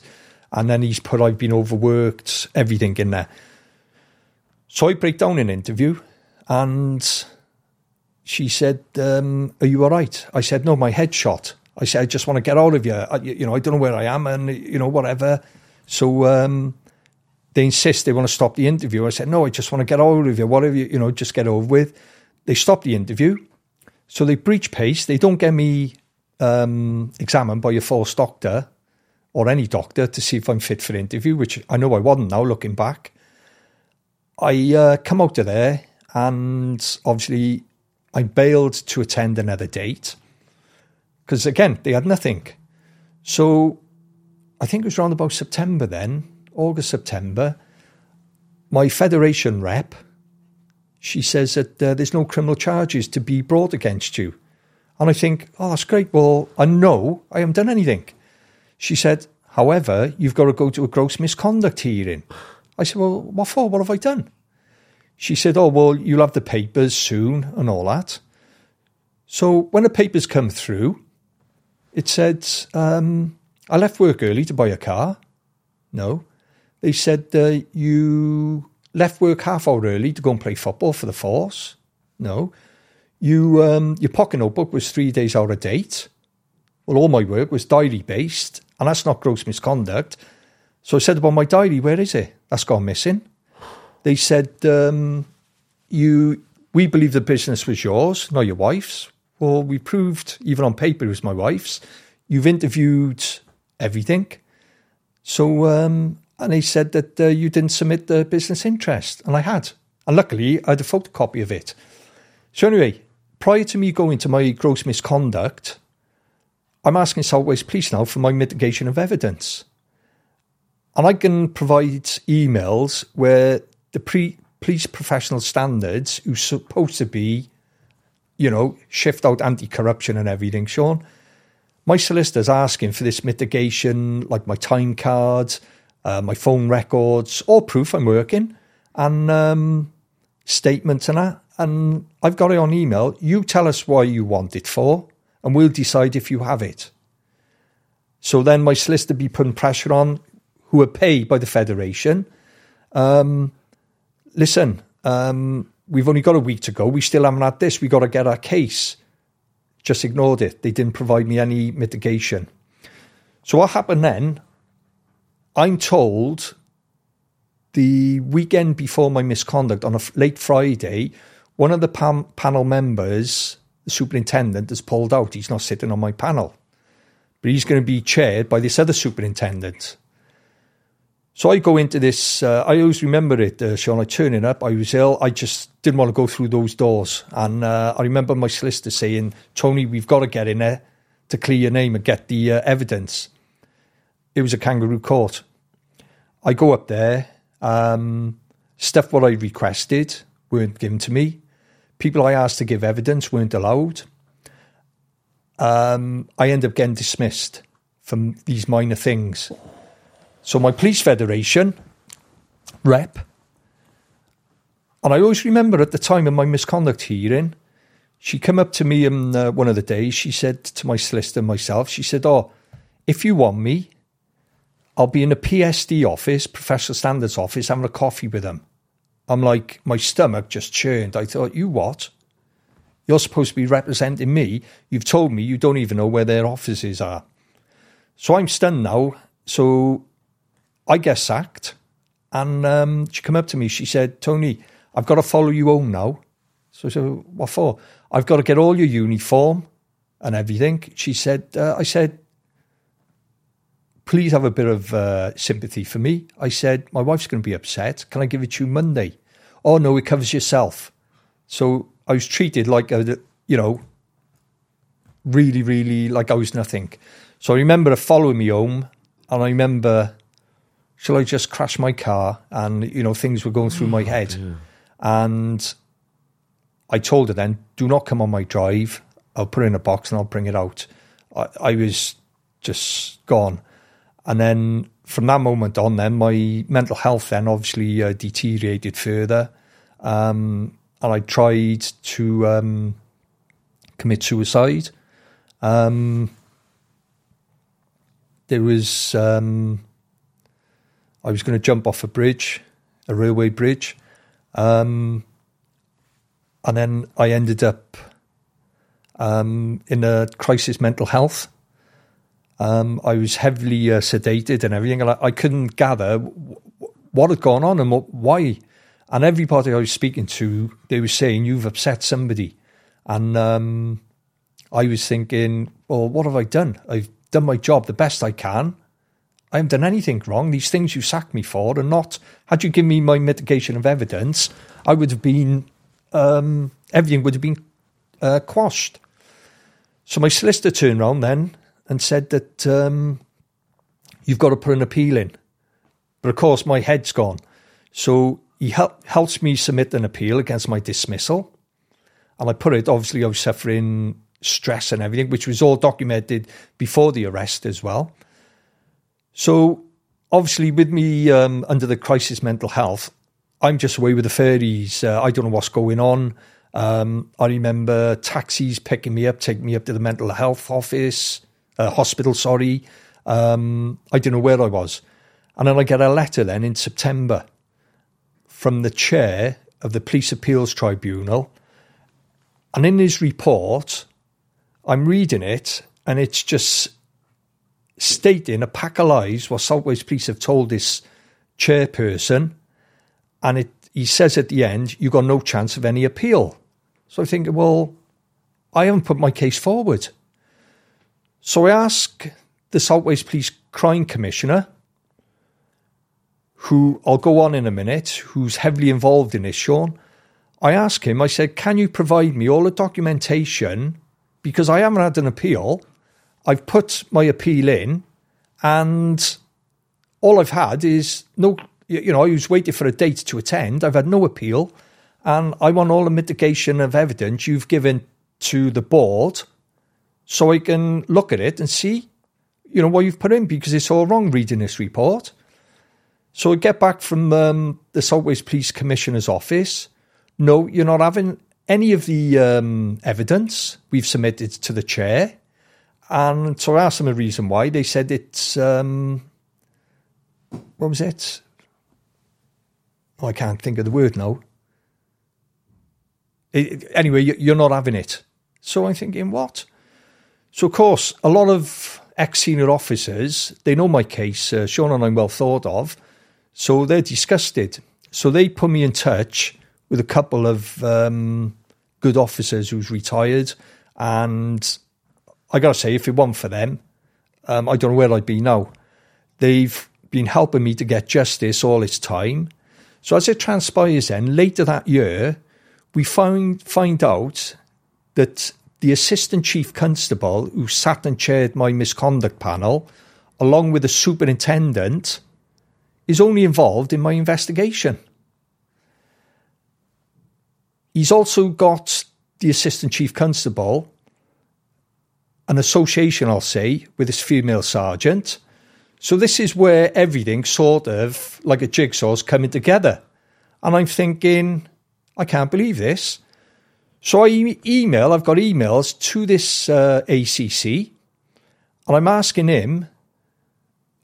[SPEAKER 2] And then he's put I've been overworked, everything in there. So I break down an interview and she said, um, Are you all right? I said, No, my head shot. I said, I just want to get out of here. I, you know, I don't know where I am and, you know, whatever. So um, they insist they want to stop the interview. I said, No, I just want to get out of here. Whatever, you, you know, just get over with. They stop the interview. So they breach PACE. They don't get me um, examined by a false doctor or any doctor to see if I'm fit for interview, which I know I wasn't now looking back. I uh, come out of there and obviously I bailed to attend another date because again, they had nothing. So I think it was around about September then, August, September. My federation rep, she says that uh, there's no criminal charges to be brought against you. And I think, oh, that's great. Well, I know I haven't done anything. She said, however, you've got to go to a gross misconduct hearing. I said, well, what for? What have I done? She said, oh, well, you'll have the papers soon and all that. So when the papers come through, it said, um, I left work early to buy a car. No. They said, uh, you left work half hour early to go and play football for the force. No. You, um, your pocket notebook was three days out of date. Well, all my work was diary based, and that's not gross misconduct. So I said about my diary, where is it? That's gone missing. They said, um, you, we believe the business was yours, not your wife's. Well, we proved, even on paper, it was my wife's. You've interviewed everything. So, um, and they said that uh, you didn't submit the business interest. And I had. And luckily, I had a photocopy of it. So, anyway, prior to me going to my gross misconduct, I'm asking South Wales Police now for my mitigation of evidence. And I can provide emails where the pre- police professional standards, who's supposed to be, you know, shift out anti corruption and everything, Shaun. My solicitor's asking for this mitigation, like my time cards, uh, my phone records, all proof I'm working, and um, statements and that. And I've got it on email. You tell us why you want it for, and we'll decide if you have it. So then my solicitor be putting pressure on, who are paid by the federation. Um, listen, um, we've only got a week to go. We still haven't had this. We've got to get our case. Just ignored it. They didn't provide me any mitigation. So what happened then? I'm told the weekend before my misconduct on a late Friday, one of the pam- panel members, the superintendent, has pulled out. He's not sitting on my panel, but he's going to be chaired by this other superintendent. So I go into this. Uh, I always remember it, uh, Shaun. I turning up. I was ill. I just didn't want to go through those doors. And uh, I remember my solicitor saying, "Tony, we've got to get in there to clear your name and get the uh, evidence." It was a kangaroo court. I go up there. Um, stuff what I requested weren't given to me. People I asked to give evidence weren't allowed. Um, I end up getting dismissed from these minor things. So my police federation rep, and I always remember at the time of my misconduct hearing, she came up to me on uh, one of the days. She said to my solicitor and myself, she said, "Oh, if you want me, I'll be in a PSD office, Professional Standards office, having a coffee with them." I'm like, my stomach just churned. I thought, you what? You're supposed to be representing me. You've told me you don't even know where their offices are. So I'm stunned now. So I get sacked. And um, she come up to me. She said, Tony, I've got to follow you home now. So I said, what for? I've got to get all your uniform and everything. She said, uh, I said, please have a bit of uh, sympathy for me. I said, my wife's going to be upset. Can I give it to you Monday? Oh, no, it covers yourself. So I was treated like, a, you know, really, really like I was nothing. So I remember her following me home and I remember, shall I just crash my car? And, you know, things were going through my head. And I told her then, do not come on my drive. I'll put it in a box and I'll bring it out. I, I was just gone. And then from that moment on, then my mental health then obviously uh, deteriorated further. Um, and I tried to um, commit suicide. Um, there was, um, I was going to jump off a bridge, a railway bridge. Um, and then I ended up um, in a crisis mental health. Um, I was heavily uh, sedated and everything, and I, I couldn't gather w- what had gone on and what, why. And everybody I was speaking to, they were saying, You've upset somebody. And um, I was thinking, Well, what have I done? I've done my job the best I can. I haven't done anything wrong. These things you sacked me for are not. Had you given me my mitigation of evidence, I would have been. Um, everything would have been uh, quashed. So my solicitor turned around then and said that um, you've got to put an appeal in. But of course, my head's gone. So he hel- helps me submit an appeal against my dismissal. And I put it, obviously, I was suffering stress and everything, which was all documented before the arrest as well. So, obviously, with me um, under the crisis mental health, I'm just away with the fairies. Uh, I don't know what's going on. Um, I remember taxis picking me up, taking me up to the mental health office, uh, hospital, sorry. Um, I don't know where I was. And then I get a letter then in September from the chair of the Police Appeals Tribunal. And in his report, I'm reading it, and it's just stating a pack of lies what South Wales Police have told this chairperson. And it, he says at the end, you've got no chance of any appeal. So I think, well, I haven't put my case forward. So I ask the South Saltways Police Crime Commissioner, who I'll go on in a minute, who's heavily involved in this, Shaun. I asked him, I said, can you provide me all the documentation? Because I haven't had an appeal. I've put my appeal in, and all I've had is no, you know, I was waiting for a date to attend. I've had no appeal, and I want all the mitigation of evidence you've given to the board so I can look at it and see, you know, what you've put in because it's all wrong reading this report. So I get back from um, the South Wales Police Commissioner's office. No, you're not having any of the um, evidence we've submitted to the chair. And so I asked them a reason why. They said it's, um, what was it? Oh, I can't think of the word now. It, anyway, you're not having it. So I'm thinking, what? So, of course, a lot of ex senior officers, they know my case. Uh, Shaun and I'm well thought of. So they're disgusted. So they put me in touch with a couple of um, good officers who's retired. And I got to say, if it weren't for them, um, I don't know where I'd be now. They've been helping me to get justice all this time. So as it transpires then, later that year, we find, find out that the assistant chief constable who sat and chaired my misconduct panel, along with the superintendent, is only involved in my investigation. He's also got the assistant chief constable, an association, I'll say, with his female sergeant. So this is where everything sort of like a jigsaw's coming together. And I'm thinking, I can't believe this. So I email, I've got emails to this uh, ACC, and I'm asking him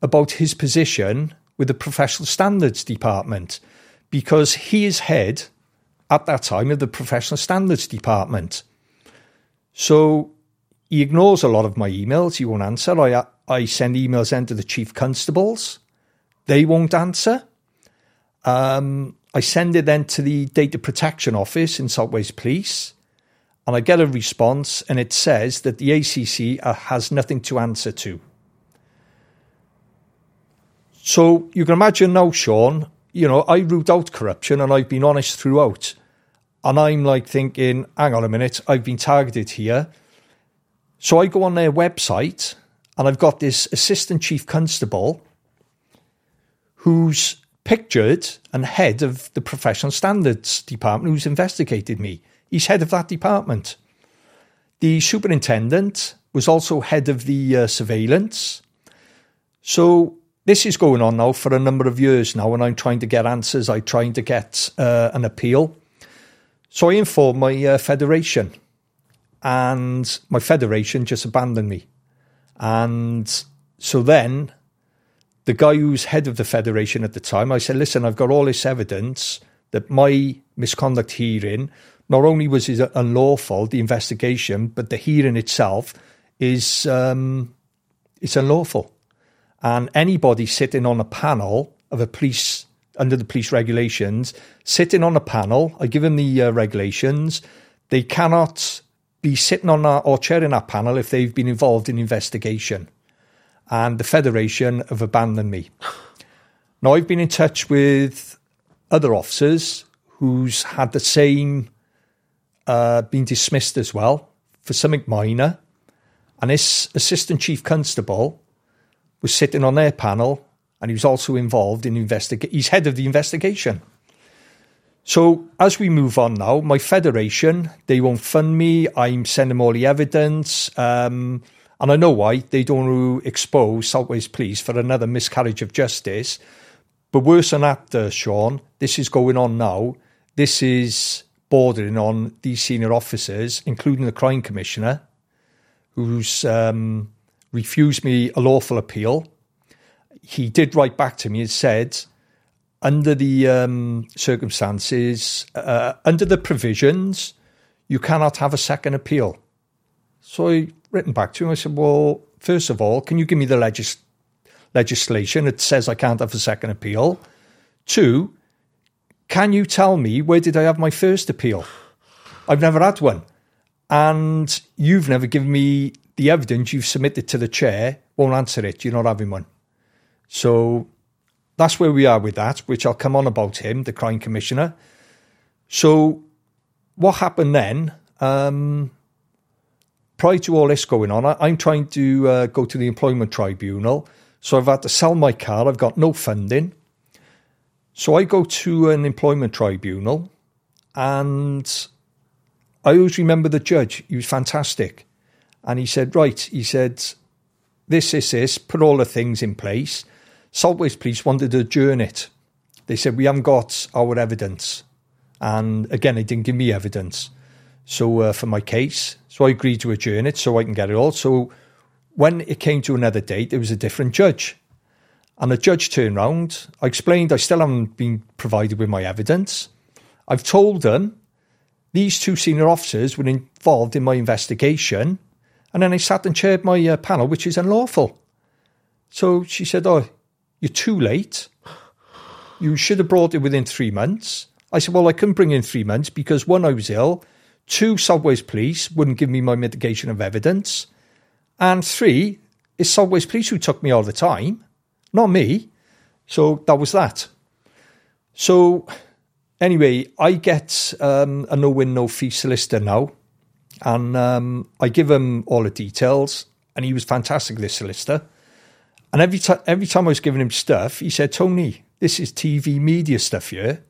[SPEAKER 2] about his position with the professional standards department because he is head at that time of the professional standards department. So he ignores a lot of my emails. He won't answer. I, I send emails then to the chief constables. They won't answer. Um, I send it then to the data protection office in South Wales Police, and I get a response, and it says that the ACC uh, has nothing to answer to. So you can imagine now, Shaun, you know, I root out corruption and I've been honest throughout. And I'm like thinking, hang on a minute, I've been targeted here. So I go on their website and I've got this assistant chief constable who's pictured and head of the professional standards department who's investigated me. He's head of that department. The superintendent was also head of the uh, surveillance. So this is going on now for a number of years now, and I'm trying to get answers. I'm trying to get uh, an appeal. So I informed my uh, federation, and my federation just abandoned me. And so then the guy who's head of the federation at the time, I said, listen, I've got all this evidence that my misconduct hearing, not only was it unlawful, the investigation, but the hearing itself is um, it's unlawful. And anybody sitting on a panel of a police under the police regulations, sitting on a panel, I give them the uh, regulations, they cannot be sitting on that or chairing that panel if they've been involved in investigation. And the Federation have abandoned me. Now, I've been in touch with other officers who's had the same, uh, been dismissed as well for something minor. And this assistant chief constable was sitting on their panel and he was also involved in investigate. He's head of the investigation. So as we move on now, my federation they won't fund me. I'm sending all the evidence, um, and I know why they don't want to expose Salt Police for another miscarriage of justice. But worse than that, uh, Shaun, this is going on now. This is bordering on these senior officers, including the crime commissioner, who's um, refused me a lawful appeal. He did write back to me and said, under the um, circumstances, uh, under the provisions, you cannot have a second appeal. So written back to him. I said, well, first of all, can you give me the legis- legislation that says I can't have a second appeal? Two, can you tell me where did I have my first appeal? I've never had one. And you've never given me the evidence you've submitted to the chair, won't answer it. You're not having one. So that's where we are with that, which I'll come on about him, the crime commissioner. So, what happened then? Um, prior to all this going on, I, am trying to uh, go to the employment tribunal. So, I've had to sell my car, I've got no funding. So, I go to an employment tribunal, and I always remember the judge. He was fantastic. And he said, Right, he said, this, this, this, put all the things in place. South Wales Police wanted to adjourn it. They said, We haven't got our evidence. And again, they didn't give me evidence. So, uh, for my case, so I agreed to adjourn it so I can get it all. So, when it came to another date, there was a different judge. And the judge turned round. I explained I still haven't been provided with my evidence. I've told them these two senior officers were involved in my investigation. And then I sat and chaired my uh, panel, which is unlawful. So she said, Oh, you're too late. You should have brought it within three months. I said, Well, I couldn't bring in three months because one, I was ill. Two, Wales Police wouldn't give me my mitigation of evidence. And three, it's Wales Police who took me all the time, not me. So that was that. So anyway, I get um, a no win, no fee solicitor now. And um, I give him all the details. And he was fantastic, this solicitor. And every time, every time I was giving him stuff, he said, "Tony, this is TV media stuff here."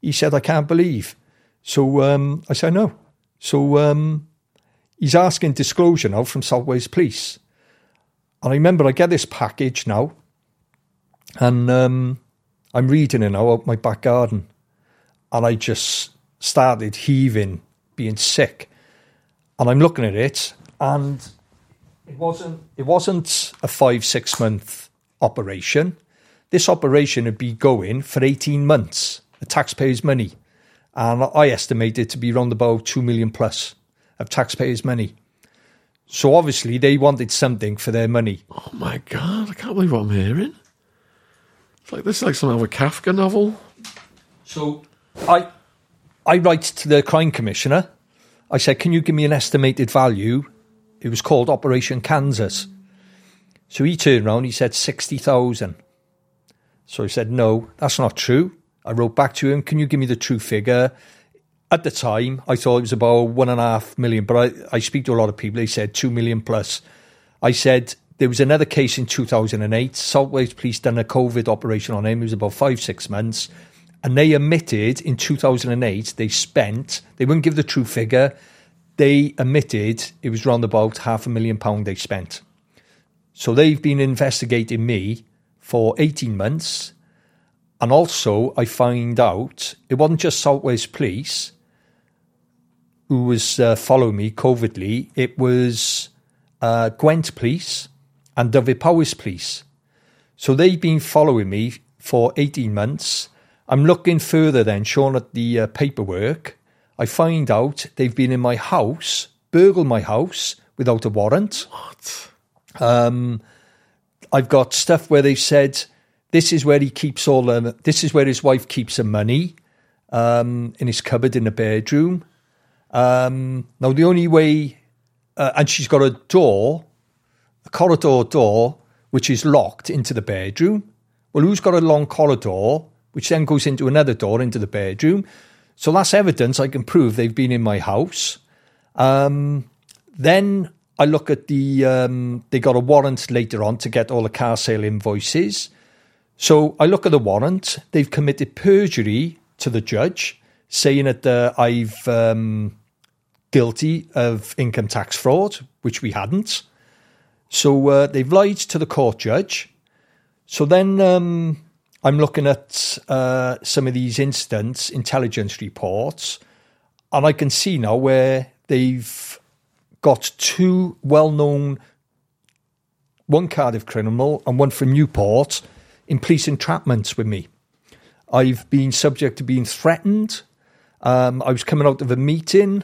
[SPEAKER 2] He said, "I can't believe." So um, I said, "No." So um, he's asking disclosure now from Wales Police, and I remember I get this package now, and um, I'm reading it now out my back garden, and I just started heaving, being sick, and I'm looking at it, and it wasn't. It wasn't a five six month operation. This operation would be going for eighteen months. the taxpayers' money. And I estimate it to be around about 2 million plus of taxpayers' money. So obviously they wanted something for their money.
[SPEAKER 1] Oh my god! I can't believe what I'm hearing. It's like this is like some of a Kafka novel.
[SPEAKER 2] So I I write to the crime commissioner. I said, "Can you give me an estimated value?" It was called Operation Kansas. So he turned around. He said sixty thousand. So he said, "No, that's not true." I wrote back to him, "Can you give me the true figure?" At the time, I thought it was about one and a half million, but I, I speak to a lot of people. They said two million plus. I said there was another case in 2008. South Wales Police done a COVID operation on him. It was about five, six months. And they admitted in 2008 they spent, they wouldn't give the true figure, they admitted it was round about half a million pound they spent. So they've been investigating me for 18 months. And also, I find out it wasn't just South Wales Police who was uh, following me covertly, it was uh, Gwent Police and Dyfed-Powys Police. So they've been following me for 18 months. I'm looking further then, Sean, at the uh, paperwork. I find out they've been in my house, burgled my house without a warrant.
[SPEAKER 1] What?
[SPEAKER 2] Um, I've got stuff where they've said this is where he keeps all the, this is where his wife keeps her money um, in his cupboard in the bedroom. Um, now, the only way, uh, and she's got a door, a corridor door, which is locked into the bedroom. Well, who's got a long corridor, which then goes into another door into the bedroom? So that's evidence I can prove they've been in my house. Um, then I look at the, um, they got a warrant later on to get all the car sale invoices. So I look at the warrant. They've committed perjury to the judge, saying that uh, I've um, guilty of income tax fraud, which we hadn't. So uh, they've lied to the court judge. So then um, I'm looking at uh, some of these incidents, intelligence reports, and I can see now where they've got two well known, one Cardiff criminal and one from Newport, in police entrapments with me. I've been subject to being threatened. Um, I was coming out of a meeting.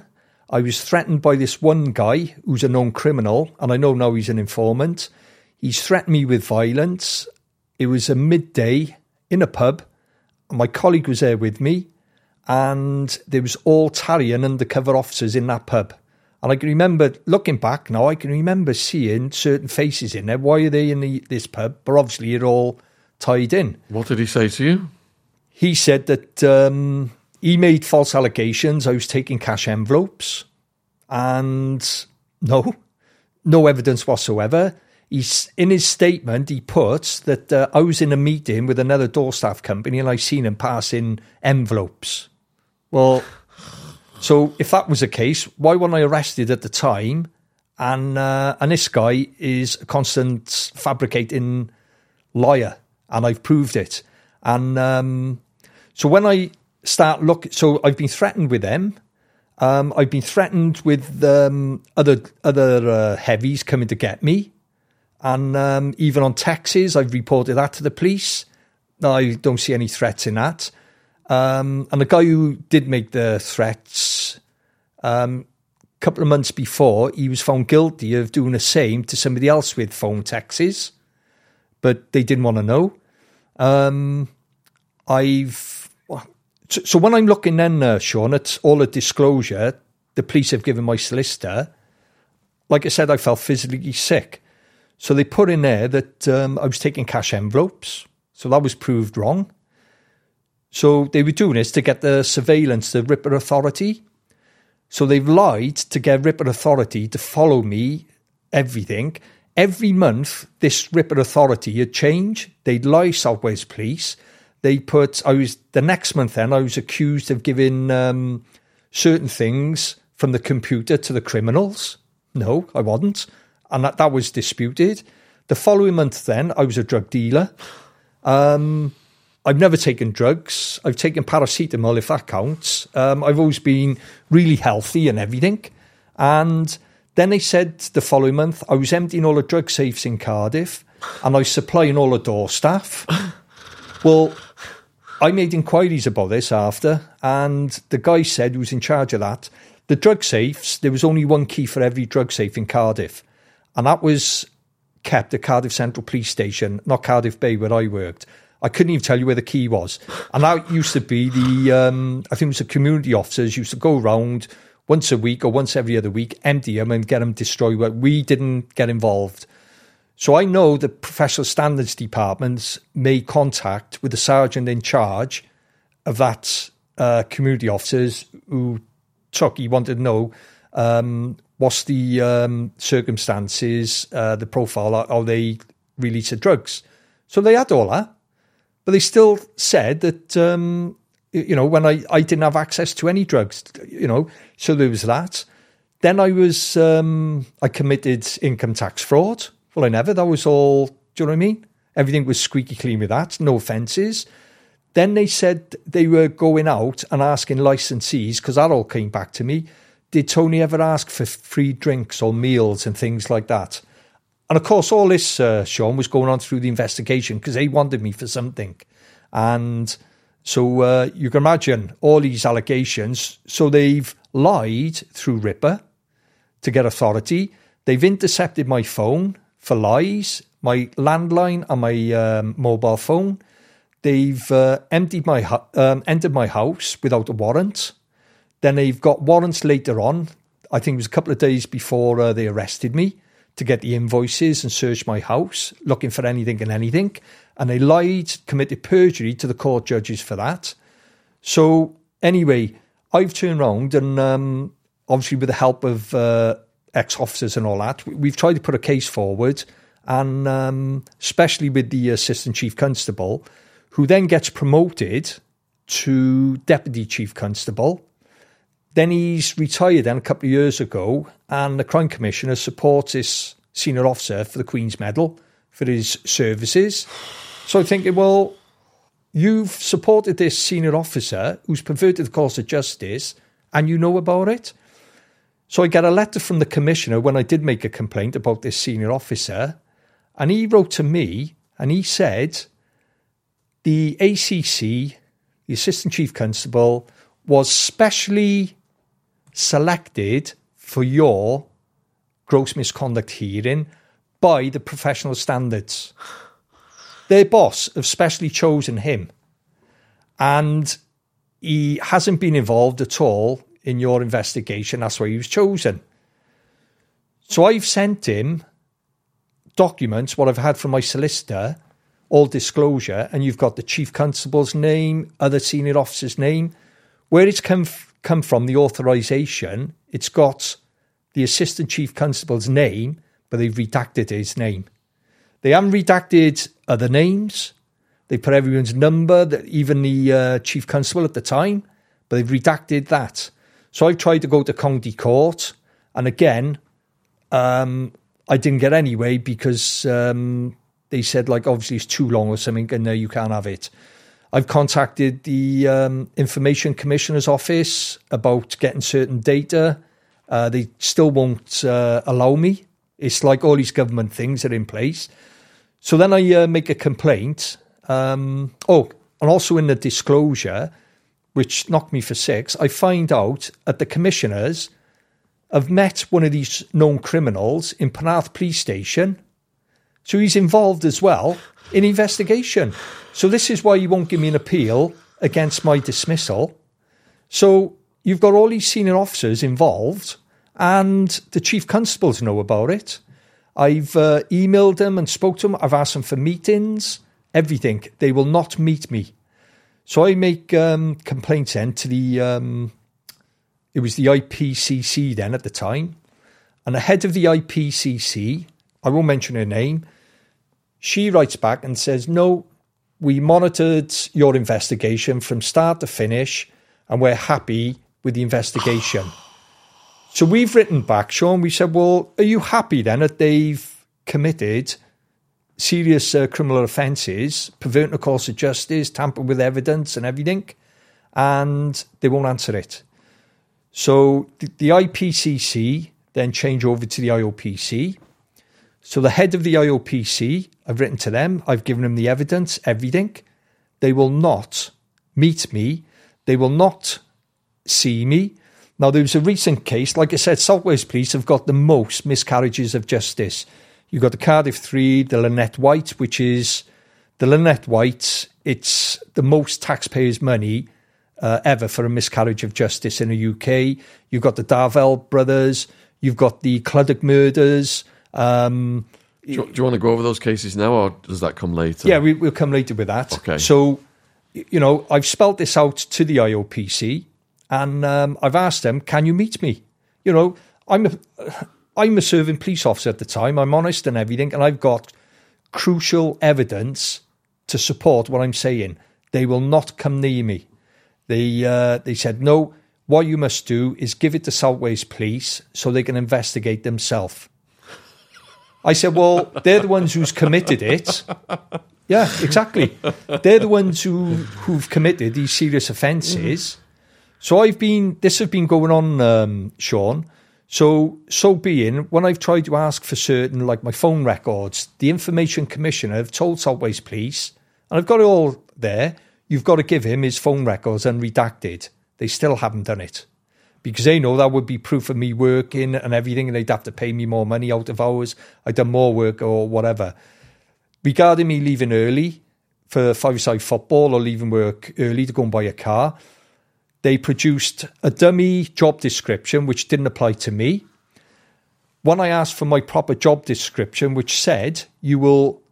[SPEAKER 2] I was threatened by this one guy who's a known criminal, and I know now he's an informant. He's threatened me with violence. It was a midday in a pub. My colleague was there with me, and there was all Talion undercover officers in that pub. And I can remember looking back now, I can remember seeing certain faces in there. Why are they in the, this pub? But obviously, it all tied in.
[SPEAKER 1] What did he say to you?
[SPEAKER 2] He said that um, he made false allegations. I was taking cash envelopes, and no, no evidence whatsoever. He's in his statement. He puts that uh, I was in a meeting with another door staff company, and I seen him passing envelopes. Well, so if that was the case, why wasn't I arrested at the time? And uh, and this guy is a constant fabricating liar, and I've proved it. And um, so when I start look, so I've been threatened with them. Um, I've been threatened with um, other other uh, heavies coming to get me, and um, even on taxes, I've reported that to the police. I don't see any threats in that. Um, and the guy who did make the threats, um, a couple of months before, he was found guilty of doing the same to somebody else with phone taxes, but they didn't want to know. Um, I've so, when I'm looking then, uh, Sean, at all the disclosure the police have given my solicitor, like I said, I felt physically sick. So they put in there that um, I was taking cash envelopes. So that was proved wrong. So they were doing this to get the surveillance, the RIPA Authority. So they've lied to get RIPA Authority to follow me, everything. Every month, this RIPA Authority had changed. They'd lie South Wales Police they put I was the next month then I was accused of giving um, certain things from the computer to the criminals. No, I wasn't, and that that was disputed. The following month, then I was a drug dealer. Um, I've never taken drugs. I've taken paracetamol, if that counts. Um, I've always been really healthy and everything. And then they said the following month I was emptying all the drug safes in Cardiff, and I was supplying all the door staff. Well, I made inquiries about this after, and the guy said who was in charge of that, the drug safes, there was only one key for every drug safe in Cardiff, and that was kept at Cardiff Central Police Station, not Cardiff Bay where I worked. I couldn't even tell you where the key was. And that used to be the, um, I think it was the community officers used to go around once a week or once every other week, empty them and get them destroyed. But we didn't get involved. So I know the professional standards departments made contact with the sergeant in charge of that uh, community officers who took, he wanted to know um, what's the um, circumstances, uh, the profile, how they release the drugs. So they had all that, but they still said that, um, you know, when I, I didn't have access to any drugs, you know, so there was that. Then I was, um, I committed income tax fraud. Well, I never. That was all. Do you know what I mean? Everything was squeaky clean with that. No offences. Then they said they were going out and asking licensees because that all came back to me. Did Tony ever ask for free drinks or meals and things like that? And of course, all this, uh, Sean, was going on through the investigation because they wanted me for something. And so uh, you can imagine all these allegations. So they've lied through RIPA to get authority. They've intercepted my phone for lies, my landline and my um, mobile phone. They've uh, emptied my um, entered my house without a warrant. Then they've got warrants later on. I think it was a couple of days before uh, they arrested me to get the invoices and search my house, looking for anything and anything. And they lied, committed perjury to the court judges for that. So anyway, I've turned around and um, obviously with the help of uh, ex officers and all that. We've tried to put a case forward, and um, especially with the assistant chief constable, who then gets promoted to deputy chief constable. Then he's retired then a couple of years ago, and the crime commissioner supports this senior officer for the Queen's Medal for his services. So thinking, well, you've supported this senior officer who's perverted the course of justice, and you know about it. So I get a letter from the commissioner when I did make a complaint about this senior officer, and he wrote to me and he said the ACC, the Assistant Chief Constable, was specially selected for your gross misconduct hearing by the professional standards. Their boss have specially chosen him, and he hasn't been involved at all in your investigation. That's why he was chosen. So I've sent him documents, what I've had from my solicitor, all disclosure, and you've got the chief constable's name, other senior officer's name. Where it's come, come from, the authorization, it's got the assistant chief constable's name, but they've redacted his name. They haven't redacted other names. They put everyone's number, even the uh, chief constable at the time, but they've redacted that. So I've tried to go to county court, and again, um, I didn't get anyway because um, they said like obviously it's too long or something, and no, you can't have it. I've contacted the um, Information Commissioner's office about getting certain data. Uh, they still won't uh, allow me. It's like all these government things are in place. So then I uh, make a complaint. Um, oh, and also in the disclosure, which knocked me for six, I find out that the commissioners have met one of these known criminals in Penarth Police Station. So he's involved as well in investigation. So this is why you won't give me an appeal against my dismissal. So you've got all these senior officers involved, and the chief constables know about it. I've uh, emailed them and spoke to them. I've asked them for meetings, everything. They will not meet me. So I make um, complaints then to the, um, it was the IPCC then at the time. And the head of the IPCC, I won't mention her name, she writes back and says, No, we monitored your investigation from start to finish and we're happy with the investigation. so we've written back, Sean, we said, Well, are you happy then that they've committed serious uh, criminal offences, perverting the course of justice, tampering with evidence and everything, and they won't answer it. So the, the IPCC then change over to the IOPC. So the head of the IOPC, I've written to them, I've given them the evidence, everything. They will not meet me. They will not see me. Now, there was a recent case, like I said, South Wales Police have got the most miscarriages of justice. You've got the Cardiff 3, the Lynette White, which is the Lynette White, it's the most taxpayers' money uh, ever for a miscarriage of justice in the UK. You've got the Darvell brothers, you've got the Clydach murders. Um,
[SPEAKER 1] Do you, do you want to go over those cases now, or does that come later?
[SPEAKER 2] yeah, we, we'll come later with that.
[SPEAKER 1] Okay.
[SPEAKER 2] So, you know, I've spelt this out to the IOPC and um, I've asked them, can you meet me? You know, I'm a, I'm a serving police officer at the time. I'm honest and everything, and I've got crucial evidence to support what I'm saying. They will not come near me. They uh, they said no. What you must do is give it to South Wales Police so they can investigate themselves. I said, well, they're the ones who's committed it. Yeah, exactly. They're the ones who who've committed these serious offences. So I've been. This has been going on, um, Sean. So so being, when I've tried to ask for certain, like my phone records, the Information Commissioner have told Wales Police, and I've got it all there. You've got to give him his phone records and unredacted. They still haven't done it because they know that would be proof of me working and everything, and they'd have to pay me more money out of hours. I'd done more work or whatever. Regarding me leaving early for five-side football or leaving work early to go and buy a car, they produced a dummy job description which didn't apply to me. When I asked for my proper job description, which said you will,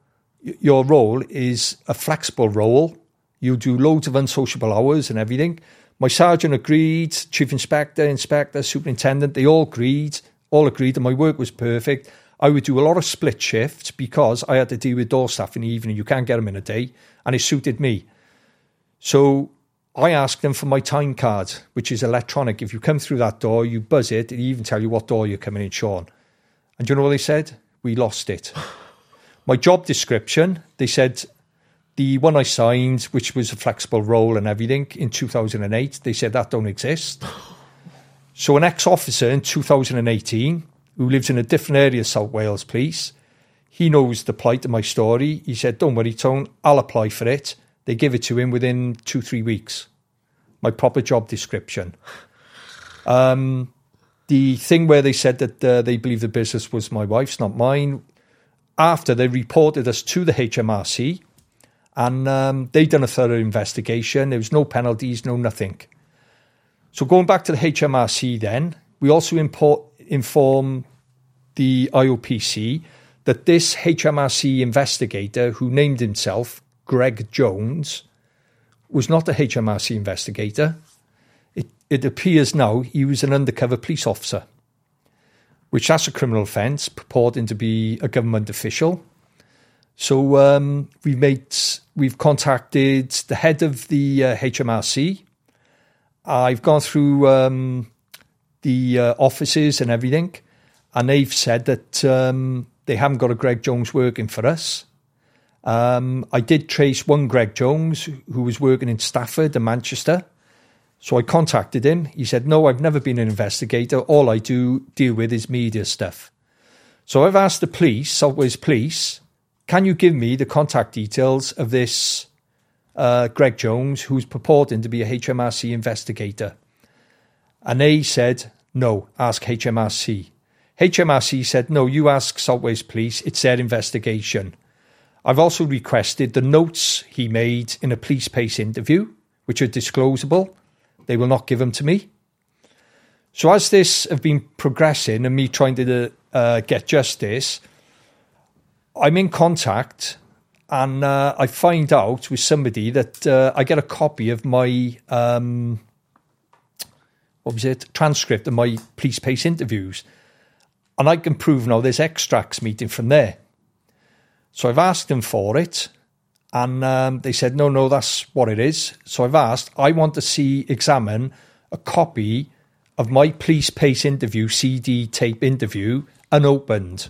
[SPEAKER 2] your role is a flexible role, you do loads of unsociable hours and everything. My sergeant agreed, chief inspector, inspector, superintendent, they all agreed, all agreed that my work was perfect. I would do a lot of split shifts because I had to deal with door staff in the evening. You can't get them in a day, and it suited me. So I asked them for my time card, which is electronic. If you come through that door, you buzz it, it even tell you what door you're coming in, Sean. And do you know what they said? We lost it. my job description, they said the one I signed, which was a flexible role and everything, in 2008, they said that don't exist. So an ex-officer in 2018 who lives in a different area of South Wales Police, he knows the plight of my story. He said, "Don't worry, Tone, I'll apply for it." They give it to him within two three weeks. My proper job description. Um, the thing where they said that uh, they believe the business was my wife's, not mine. After they reported us to the HMRC, and um, they done a thorough investigation. There was no penalties, no nothing. So going back to the HMRC, then we also import, inform the IOPC that this HMRC investigator, who named himself Greg Jones, was not a HMRC investigator. It, it appears now he was an undercover police officer, which that's a criminal offence, purporting to be a government official. So um, we made, we've contacted the head of the uh, HMRC. I've gone through um, the uh, offices and everything, and they've said that um, they haven't got a Greg Jones working for us. Um, I did trace one Greg Jones who was working in Stafford and Manchester. So I contacted him. He said, No, I've never been an investigator. All I do deal with is media stuff. So I've asked the police, South Wales Police, can you give me the contact details of this uh, Greg Jones who's purporting to be a HMRC investigator? And they said, No, ask HMRC. HMRC said, No, you ask South Wales Police, it's their investigation. I've also requested the notes he made in a police PACE interview, which are disclosable. They will not give them to me. So, as this have been progressing and me trying to uh, get justice, I'm in contact and uh, I find out with somebody that uh, I get a copy of my um, what was it transcript of my police PACE interviews, and I can prove now there's extracts meeting from there. So I've asked them for it, and um, they said no, no, that's what it is. So I've asked, I want to see examine a copy of my police PACE interview CD tape interview unopened.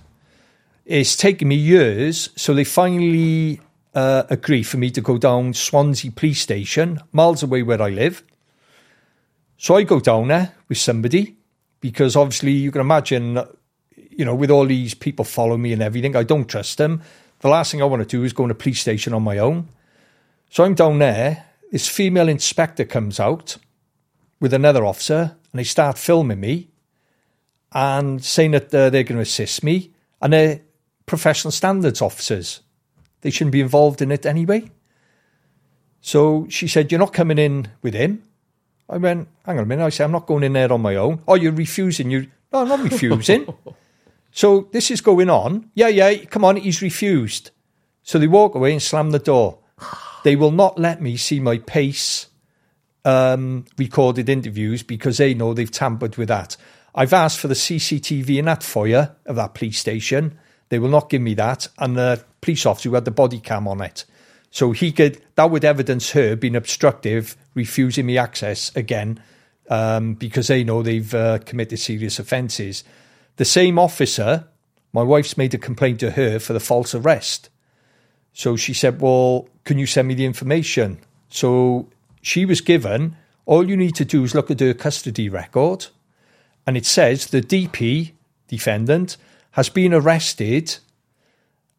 [SPEAKER 2] It's taken me years, so they finally uh, agree for me to go down Swansea Police Station, miles away where I live. So I go down there with somebody because obviously you can imagine, you know, with all these people following me and everything, I don't trust them. The last thing I want to do is go in a police station on my own. So I'm down there. this female inspector comes out with another officer and they start filming me and saying that uh, they're going to assist me and they're professional standards officers. They shouldn't be involved in it anyway. So she said, You're not coming in with him. I went, Hang on a minute. I said, I'm not going in there on my own. Oh, you're refusing. You No, I'm not refusing. so this is going on. Yeah, yeah, come on. He's refused. So they walk away and slam the door. They will not let me see my PACE um, recorded interviews because they know they've tampered with that. I've asked for the CCTV in that foyer of that police station. They will not give me that. And the police officer who had the body cam on it. So he could, that would evidence her being obstructive, refusing me access again, um, because they know they've uh, committed serious offences. The same officer, my wife's made a complaint to her for the false arrest. So she said, Well, can you send me the information? So she was given, all you need to do is look at her custody record, and it says the DP, defendant, has been arrested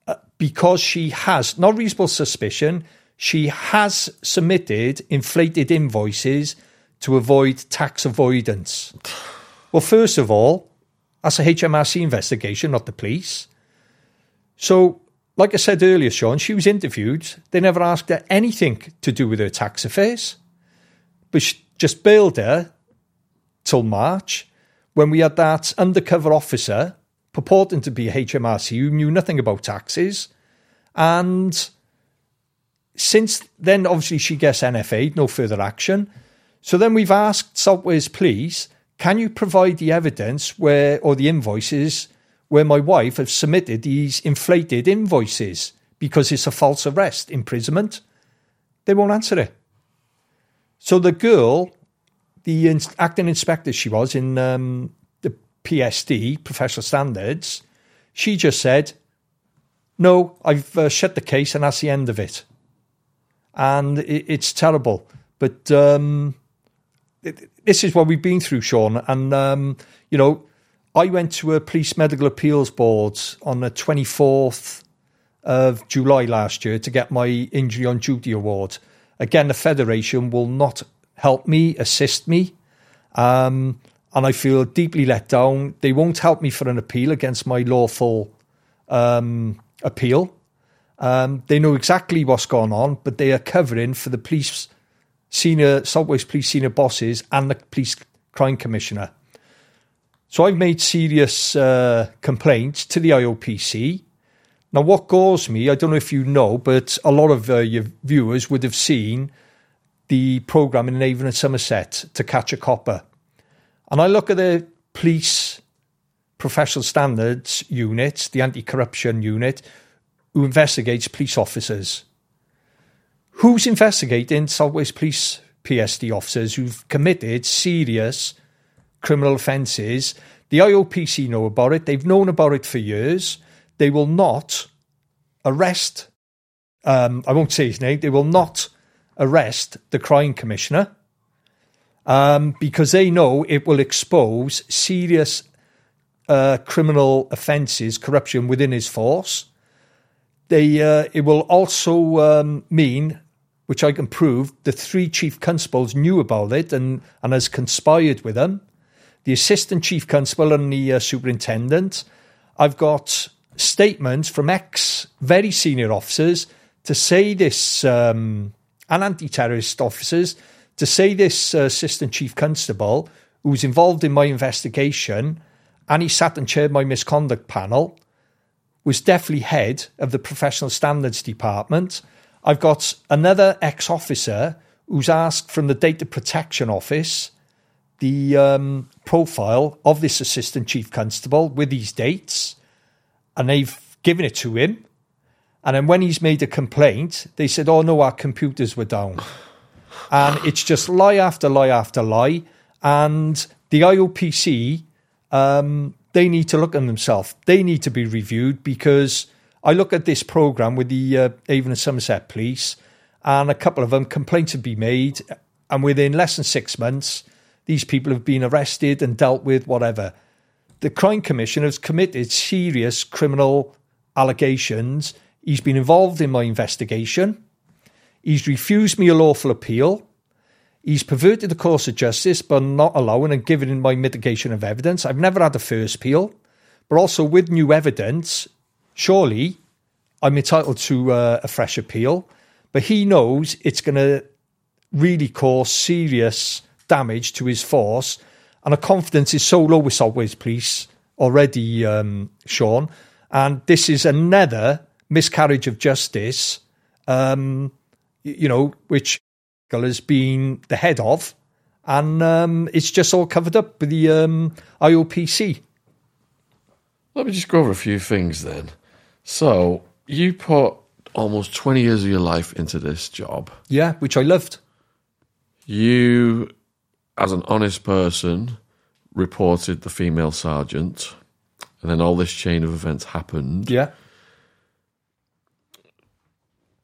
[SPEAKER 2] uh, because she has, not reasonable suspicion, she has submitted inflated invoices to avoid tax avoidance. Well, first of all, that's a HMRC investigation, not the police. So, like I said earlier, Sean, she was interviewed. They never asked her anything to do with her tax affairs, but she just bailed her till March when we had that undercover officer purporting to be HMRC who knew nothing about taxes. And since then, obviously, she gets NFA, no further action. So then we've asked Wales Police, can you provide the evidence where, or the invoices where my wife has submitted these inflated invoices because it's a false arrest, imprisonment? They won't answer it. So the girl, the acting inspector she was in um, the PSD, professional standards, she just said, No, I've uh, shut the case and that's the end of it. And it, it's terrible. But um, this is what we've been through, Sean. And, um, you know, I went to a police medical appeals board on the 24th of July last year to get my injury on duty award. Again, the Federation will not help me, assist me. Um, and I feel deeply let down. They won't help me for an appeal against my lawful um, appeal. Um, they know exactly what's gone on, but they are covering for the police senior, South Wales police senior bosses and the police crime commissioner. So I've made serious uh, complaints to the IOPC. Now, what galls me, I don't know if you know, but a lot of uh, your viewers would have seen the programme in Avon and Somerset to catch a copper. And I look at the police professional standards unit, the anti corruption unit, who investigates police officers. Who's investigating South Wales Police PSD officers who've committed serious criminal offences? The IOPC know about it. They've known about it for years. They will not arrest, um, I won't say his name, they will not arrest the crime commissioner um, because they know it will expose serious uh, criminal offences, corruption within his force. They, uh, it will also um, mean, which I can prove, the three chief constables knew about it and, and has conspired with them. The assistant chief constable and the uh, superintendent. I've got statements from ex very senior officers to say this, um, and anti terrorist officers to say this uh, assistant chief constable who was involved in my investigation and he sat and chaired my misconduct panel was definitely head of the professional standards department. I've got another ex officer who's asked from the data protection office the um, profile of this assistant chief constable with these dates, and they've given it to him. And then when he's made a complaint, they said, "Oh no, our computers were down." and it's just lie after lie after lie. And the IOPC, um, they need to look at themselves. They need to be reviewed because I look at this program with the uh, Avon and Somerset Police, and a couple of them complaints have been made, and within less than six months, these people have been arrested and dealt with. Whatever. The Crime Commission has committed serious criminal allegations. He's been involved in my investigation. He's refused me a lawful appeal. He's perverted the course of justice by not allowing and giving in my mitigation of evidence. I've never had a first appeal, but also with new evidence, surely I'm entitled to uh, a fresh appeal. But he knows it's going to really cause serious damage to his force, and the confidence is so low with South Wales Police already, um, Sean. And this is another miscarriage of justice, um, you know, which has been the head of, and um, it's just all covered up with the um, IOPC.
[SPEAKER 1] Let me just go over a few things then. So, you put almost 20 years of your life into this job.
[SPEAKER 2] Yeah, which I loved.
[SPEAKER 1] You, as an honest person, reported the female sergeant, and then all this chain of events happened.
[SPEAKER 2] Yeah.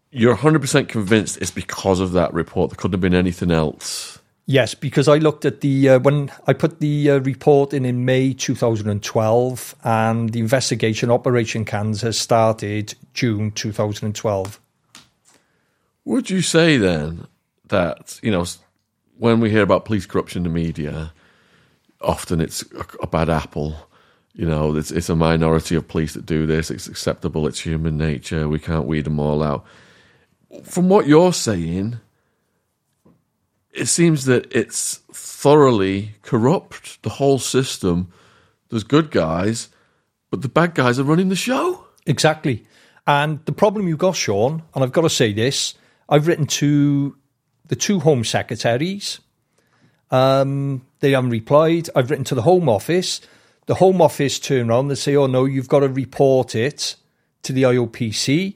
[SPEAKER 1] You're 100% convinced it's because of that report. There couldn't have been anything else.
[SPEAKER 2] Yes, because I looked at the uh, when I put the uh, report in in May 2012, and the investigation Operation Kansas started June 2012.
[SPEAKER 1] Would you say then that you know when we hear about police corruption in the media, often it's a, a bad apple. You know, it's, it's a minority of police that do this. It's acceptable. It's human nature. We can't weed them all out. From what you're saying, it seems that it's thoroughly corrupt. The whole system. There's good guys, but the bad guys are running the show.
[SPEAKER 2] Exactly. And the problem you've got, Sean, and I've got to say this, I've written to the two Home Secretaries. Um, they haven't replied. I've written to the Home Office. The Home Office turn around and say, oh no, you've got to report it to the IOPC.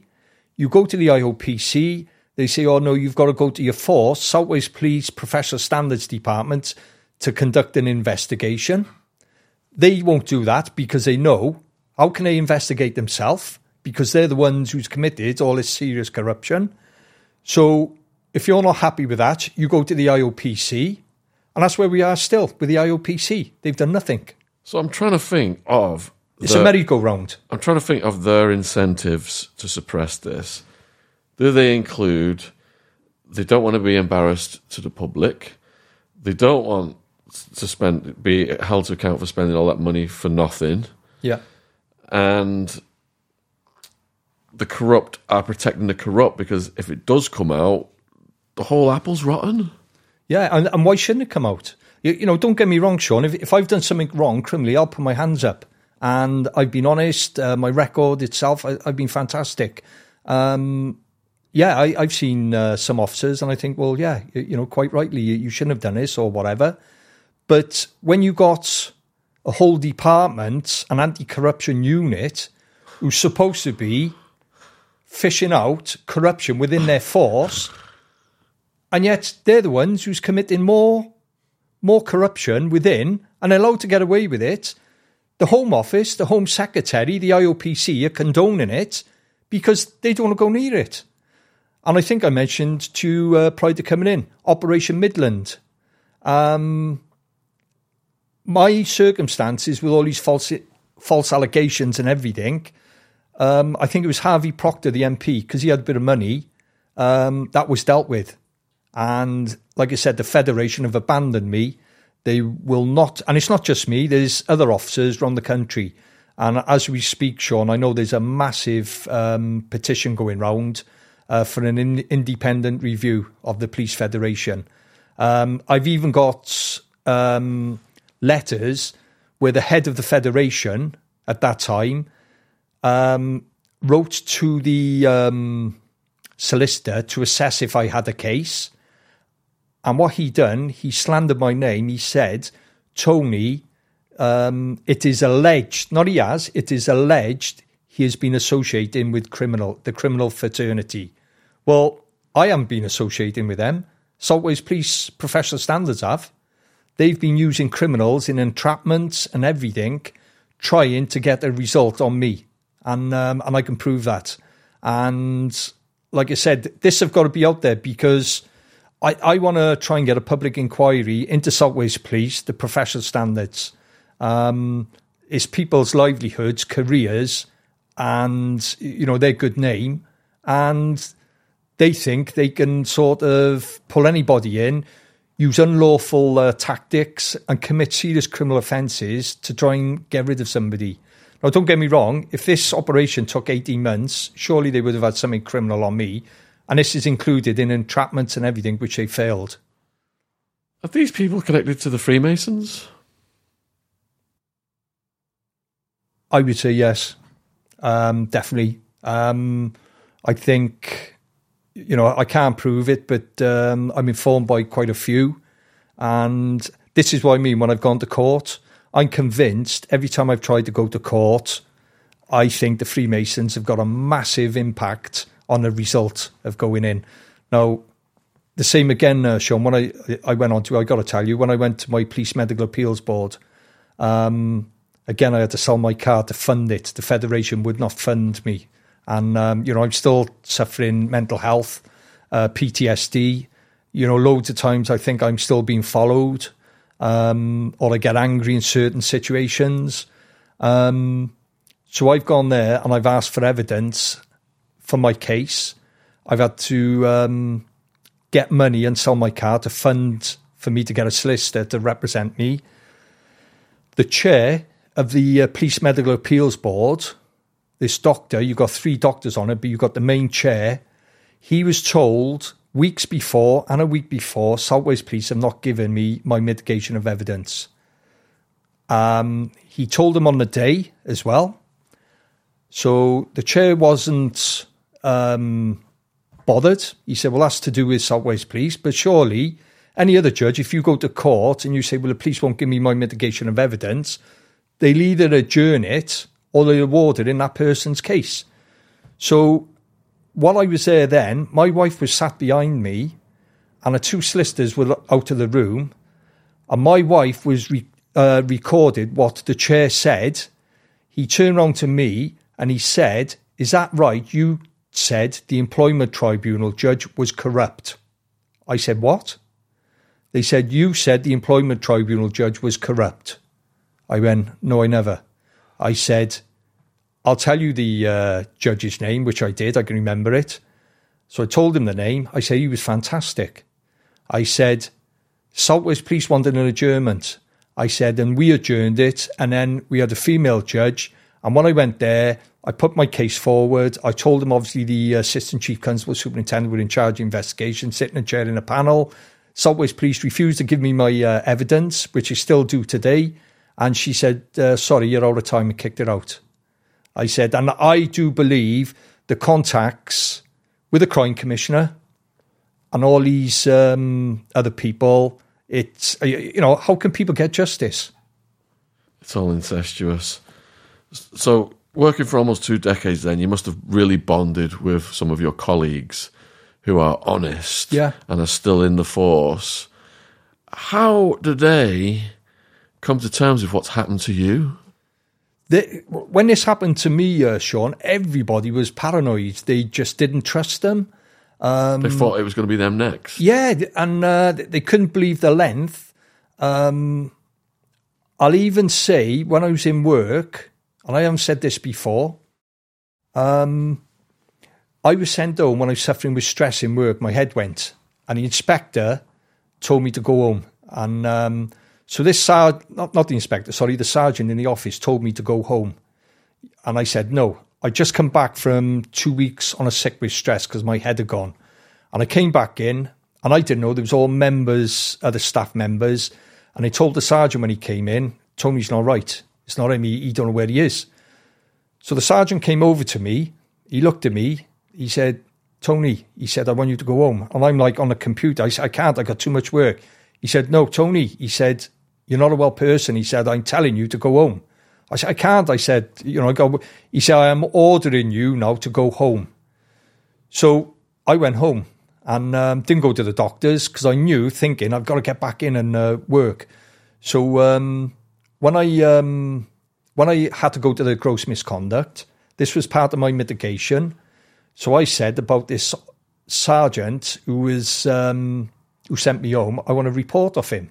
[SPEAKER 2] You go to the IOPC, they say, oh no, you've got to go to your force, South Wales Police Professional Standards Department, to conduct an investigation. They won't do that because they know how can they investigate themselves? Because they're the ones who's committed all this serious corruption. So if you're not happy with that, you go to the IOPC, and that's where we are still with the IOPC. They've done nothing.
[SPEAKER 1] So I'm trying to think of.
[SPEAKER 2] It's the, a merry-go-round.
[SPEAKER 1] I'm trying to think of their incentives to suppress this. Do they include they don't want to be embarrassed to the public? They don't want to spend be held to account for spending all that money for nothing.
[SPEAKER 2] Yeah.
[SPEAKER 1] And the corrupt are protecting the corrupt because if it does come out, the whole apple's rotten.
[SPEAKER 2] Yeah, and, and why shouldn't it come out? You, you, know, don't get me wrong, Sean. If, if I've done something wrong criminally, I'll put my hands up. And I've been honest. Uh, my record itself, I, have been fantastic. Um, yeah, I, have seen uh, some officers, and I think, well, yeah, you, know, quite rightly, you, you, shouldn't have done this or whatever. But when you got a whole department, an anti-corruption unit, who's supposed to be fishing out corruption within their force and yet they're the ones who's committing more more corruption within and allowed to get away with it. The Home Office, the Home Secretary, the IOPC are condoning it because they don't want to go near it. And I think I mentioned to uh, prior to coming in, Operation Midland. Um, my circumstances with all these false false allegations and everything, um, I think it was Harvey Proctor, the MP, because he had a bit of money, um, that was dealt with. And like I said, the Federation have abandoned me. They will not, and it's not just me, there's other officers around the country. And as we speak, Sean, I know there's a massive um, petition going round uh, for an in- independent review of the Police Federation. Um, I've even got um, letters where the head of the Federation at that time um, wrote to the um, solicitor to assess if I had a case. And what he done, he slandered my name. He said, Tony, um, it is alleged, not he has, it is alleged he has been associating with criminal, the criminal fraternity. Well, I haven't been associating with them. South Wales Police professional standards have. They've been using criminals in entrapments and everything, trying to get a result on me. And, um, and I can prove that. And like I said, this have got to be out there because I, I want to try and get a public inquiry into South Wales Police, the professional standards. Um, it's people's livelihoods, careers, and you know their good name, and they think they can sort of pull anybody in, use unlawful uh, tactics, and commit serious criminal offences to try and get rid of somebody. Now, don't get me wrong, if this operation took 18 months, surely they would have had something criminal on me. And this is included in entrapment and everything, which they failed.
[SPEAKER 1] Are these people connected to the Freemasons?
[SPEAKER 2] I would say yes, um, definitely. Um, I think, you know, I can't prove it, but um, I'm informed by quite a few. And this is what I mean when I've gone to court. I'm convinced every time I've tried to go to court, I think the Freemasons have got a massive impact on the result of going in. Now, the same again, uh, Sean. When I I went on to, I got to tell you, when I went to my police medical appeals board, um, again I had to sell my car to fund it. The federation would not fund me, and um, you know I'm still suffering mental health, uh, PTSD. You know, loads of times I think I'm still being followed, um, or I get angry in certain situations. Um, so I've gone there and I've asked for evidence for my case. I've had to um, get money and sell my car to fund for me to get a solicitor to represent me. The chair of the uh, Police Medical Appeals Board, this doctor, you've got three doctors on it, but you've got the main chair. He was told weeks before and a week before, Wales Police have not given me my mitigation of evidence. Um, he told them on the day as well. So the chair wasn't um, bothered. He said, well, that's to do with Wales Police, but surely any other judge, if you go to court and you say, well, the police won't give me my mitigation of evidence, they'll either adjourn it or they'll award it in that person's case. So while I was there then, my wife was sat behind me and the two solicitors were out of the room and my wife was re- uh, recorded what the chair said. He turned around to me and he said, is that right? You said the employment tribunal judge was corrupt. I said, What? They said, You said the employment tribunal judge was corrupt. I went, No, I never. I said, I'll tell you the uh, judge's name, which I did. I can remember it. So I told him the name. I said, He was fantastic. I said, Salt Police wanted an adjournment. I said, and we adjourned it. And then we had a female judge. And when I went there, I put my case forward. I told them, obviously, the assistant chief constable superintendent were in charge of investigation, sitting in a chair in a panel. South Wales Police refused to give me my uh, evidence, which I still do today. And she said, uh, sorry, you're out of time and kicked it out. I said, and I do believe the contacts with the crime commissioner and all these um, other people, it's, uh, you know, how can people get justice?
[SPEAKER 1] It's all incestuous. So working for almost two decades, then you must have really bonded with some of your colleagues who are honest
[SPEAKER 2] yeah.
[SPEAKER 1] and are still in the force. How do they come to terms with what's happened to you?
[SPEAKER 2] They, when this happened to me, uh, Sean, everybody was paranoid. They just didn't trust them. Um,
[SPEAKER 1] they thought it was going to be them next.
[SPEAKER 2] Yeah, and uh, they couldn't believe the length. Um, I'll even say when I was in work, and I haven't said this before. Um, I was sent home when I was suffering with stress in work. My head went, and the inspector told me to go home. And um, so this sergeant, not, not the inspector, sorry, the sergeant in the office told me to go home. And I said, no. I just come back from two weeks on a sick with stress because my head had gone. And I came back in, and I didn't know there was all members, other staff members. And I told the sergeant when he came in, Tony's not right. It's not him. He, he don't know where he is. So the sergeant came over to me. He looked at me. He said, Tony, he said, I want you to go home. And I'm like on the computer. I said, I can't. I got too much work. He said, No, Tony. He said, You're not a well person. He said, I'm telling you to go home. I said, I can't. I said, You know, I go, he said, I am ordering you now to go home. So I went home and um, didn't go to the doctors because I knew, thinking, I've got to get back in and uh, work. So, um, when I um, when I had to go to the gross misconduct, this was part of my mitigation. So I said about this sergeant who was um, who sent me home. I want a report of him.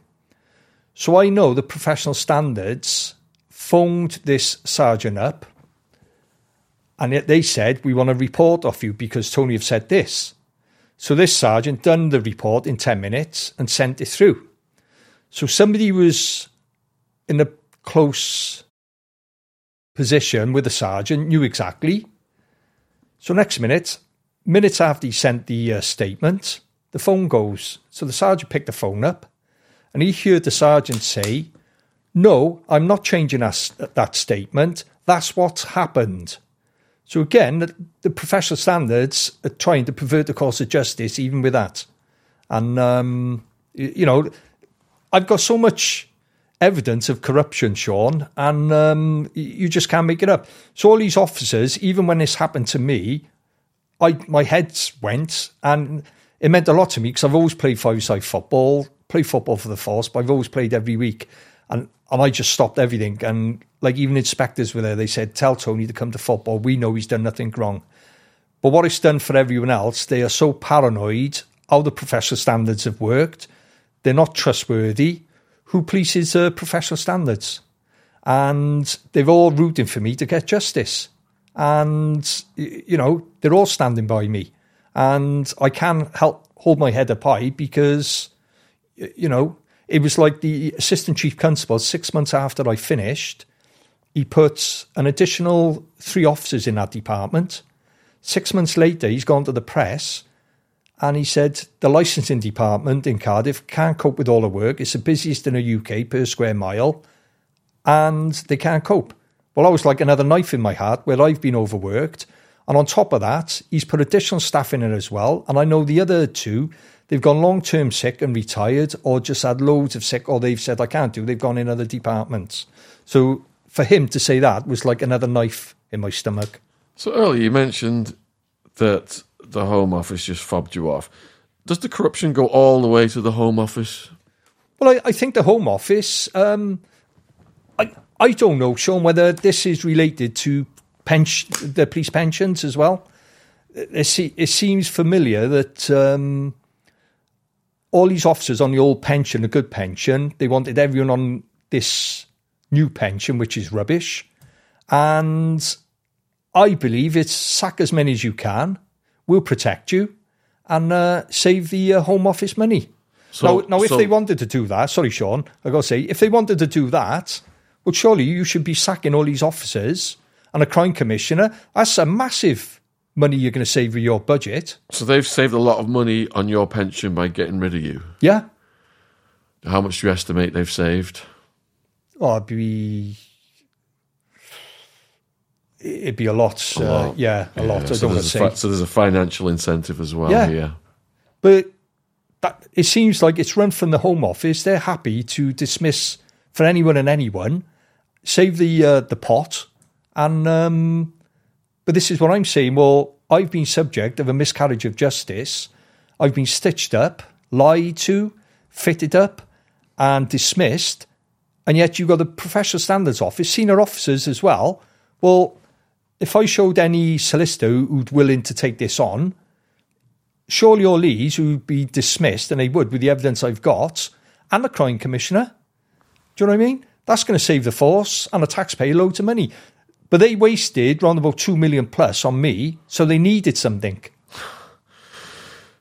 [SPEAKER 2] So I know the professional standards phoned this sergeant up, and yet they said we want a report off you because Tony have said this. So this sergeant done the report in 10 minutes and sent it through. So somebody was in a close position with the sergeant, knew exactly. So next minute, minutes after he sent the uh, statement, the phone goes. So the sergeant picked the phone up and he heard the sergeant say, No, I'm not changing that, statement. That's what's happened. So again, the, professional standards are trying to pervert the course of justice, even with that. And um, you know, I've got so much evidence of corruption, Sean, and um, you just can't make it up. So all these officers, even when this happened to me, I my head went, and it meant a lot to me because I've always played five-side football, played football for the force, but I've always played every week, and and I just stopped everything. And like even inspectors were there, they said, "Tell Tony to come to football. We know he's done nothing wrong." But what it's done for everyone else, they are so paranoid how the professional standards have worked. They're not trustworthy. Who polices uh, professional standards? And they're all rooting for me to get justice. And, you know, they're all standing by me. And I can help hold my head up high because, you know, it was like the assistant chief constable, six months after I finished, he puts an additional three officers in that department. Six months later, he's gone to the press and he said the licensing department in Cardiff can't cope with all the work. It's the busiest in the UK per square mile, and they can't cope. Well, I was like another knife in my heart where I've been overworked. And on top of that, he's put additional staff in it as well. And I know the other two, they've gone long term sick and retired, or just had loads of sick, or they've said, I can't do, they've gone in other departments. So for him to say that was like another knife in my stomach.
[SPEAKER 1] So earlier you mentioned that the Home Office just fobbed you off. Does the corruption go all the way to the Home Office?
[SPEAKER 2] Well, I, I think the Home Office. Um, I I don't know, Shaun, whether this is related to pension, the police pensions as well. It, it seems familiar that um, all these officers on the old pension, a good pension, they wanted everyone on this new pension, which is rubbish. And I believe it's sack as many as you can we'll protect you and uh, save the uh, Home Office money. So, now, now if so, they wanted to do that, sorry, Shaun, I got to say, if they wanted to do that, well, surely you should be sacking all these officers and a crime commissioner. That's a massive money you're going to save with your budget.
[SPEAKER 1] So they've saved a lot of money on your pension by getting rid of you.
[SPEAKER 2] Yeah.
[SPEAKER 1] How much do you estimate they've saved?
[SPEAKER 2] Oh, it'd be it'd be a lot. A uh, lot. yeah, a yeah. lot.
[SPEAKER 1] So, there's fi- so there's a financial incentive as well
[SPEAKER 2] yeah.
[SPEAKER 1] here.
[SPEAKER 2] But that, it seems like it's run from the Home Office. They're happy to dismiss for anyone and anyone, save the uh, the pot, and um, but this is what I'm saying. Well, I've been subject of a miscarriage of justice. I've been stitched up, lied to, fitted up, and dismissed. And yet you've got the Professional Standards Office, senior officers as well. Well, if I showed any solicitor who'd willing to take this on, surely all these would be dismissed, and they would with the evidence I've got, and the crime commissioner. Do you know what I mean? That's going to save the force and the taxpayer loads of money. But they wasted around about two million plus on me, so they needed something.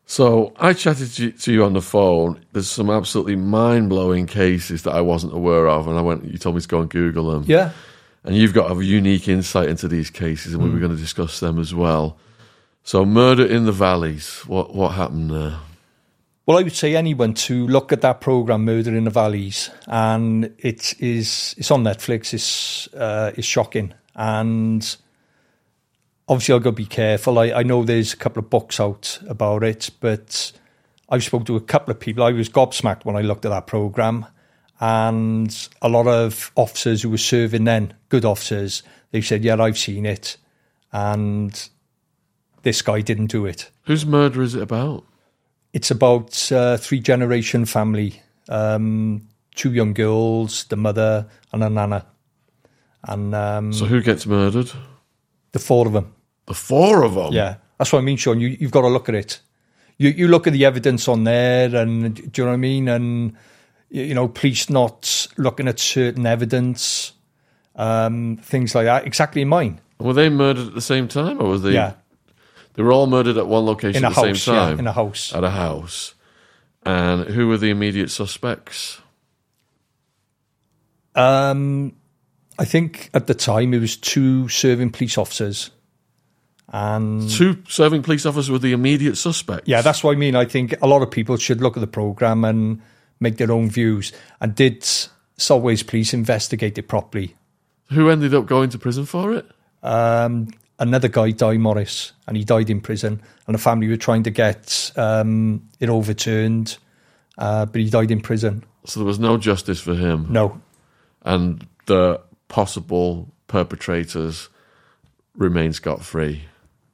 [SPEAKER 1] So I chatted to you on the phone. There's some absolutely mind blowing cases that I wasn't aware of, and I went. You told me to go and Google them.
[SPEAKER 2] Yeah
[SPEAKER 1] and you've got a unique insight into these cases, and mm. we were hmm. going to discuss them as well. So, murder in the valleys. What what happened there?
[SPEAKER 2] Well, I would say anyone to look at that program, Murder in the Valleys, and it is it's on Netflix. It's uh, it's shocking, and obviously I've got to be careful. I, I know there's a couple of books out about it, but I've spoken to a couple of people. I was gobsmacked when I looked at that program, and a lot of officers who were serving then, good officers, they said, "Yeah, I've seen it," and this guy didn't do it.
[SPEAKER 1] Whose murder is it about?
[SPEAKER 2] It's about uh, three generation family, um, two young girls, the mother and a nana, and um,
[SPEAKER 1] so who gets murdered?
[SPEAKER 2] The four of them.
[SPEAKER 1] The four of them.
[SPEAKER 2] Yeah, that's what I mean, Shaun. You, you've got to look at it. You you look at the evidence on there, and do you know what I mean? And you know, police not looking at certain evidence, um, things like that. Exactly mine.
[SPEAKER 1] Were they murdered at the same time, or was they?
[SPEAKER 2] Yeah.
[SPEAKER 1] They were all murdered at one location
[SPEAKER 2] In a
[SPEAKER 1] at the
[SPEAKER 2] house,
[SPEAKER 1] same
[SPEAKER 2] yeah,
[SPEAKER 1] time.
[SPEAKER 2] in a house.
[SPEAKER 1] At a house. And who were the immediate suspects?
[SPEAKER 2] Um, I think at the time it was two serving police officers, and
[SPEAKER 1] Two serving police officers were the immediate suspects.
[SPEAKER 2] yeah, that's what I mean. I think a lot of people should look at the program and make their own views. And did South Wales Police investigate it properly?
[SPEAKER 1] Who ended up going to prison for it?
[SPEAKER 2] Um, another guy, Dai Morris, and he died in prison. And the family were trying to get um, it overturned, uh, but he died in prison.
[SPEAKER 1] So there was no justice for him.
[SPEAKER 2] No,
[SPEAKER 1] And the possible perpetrators remain scot free.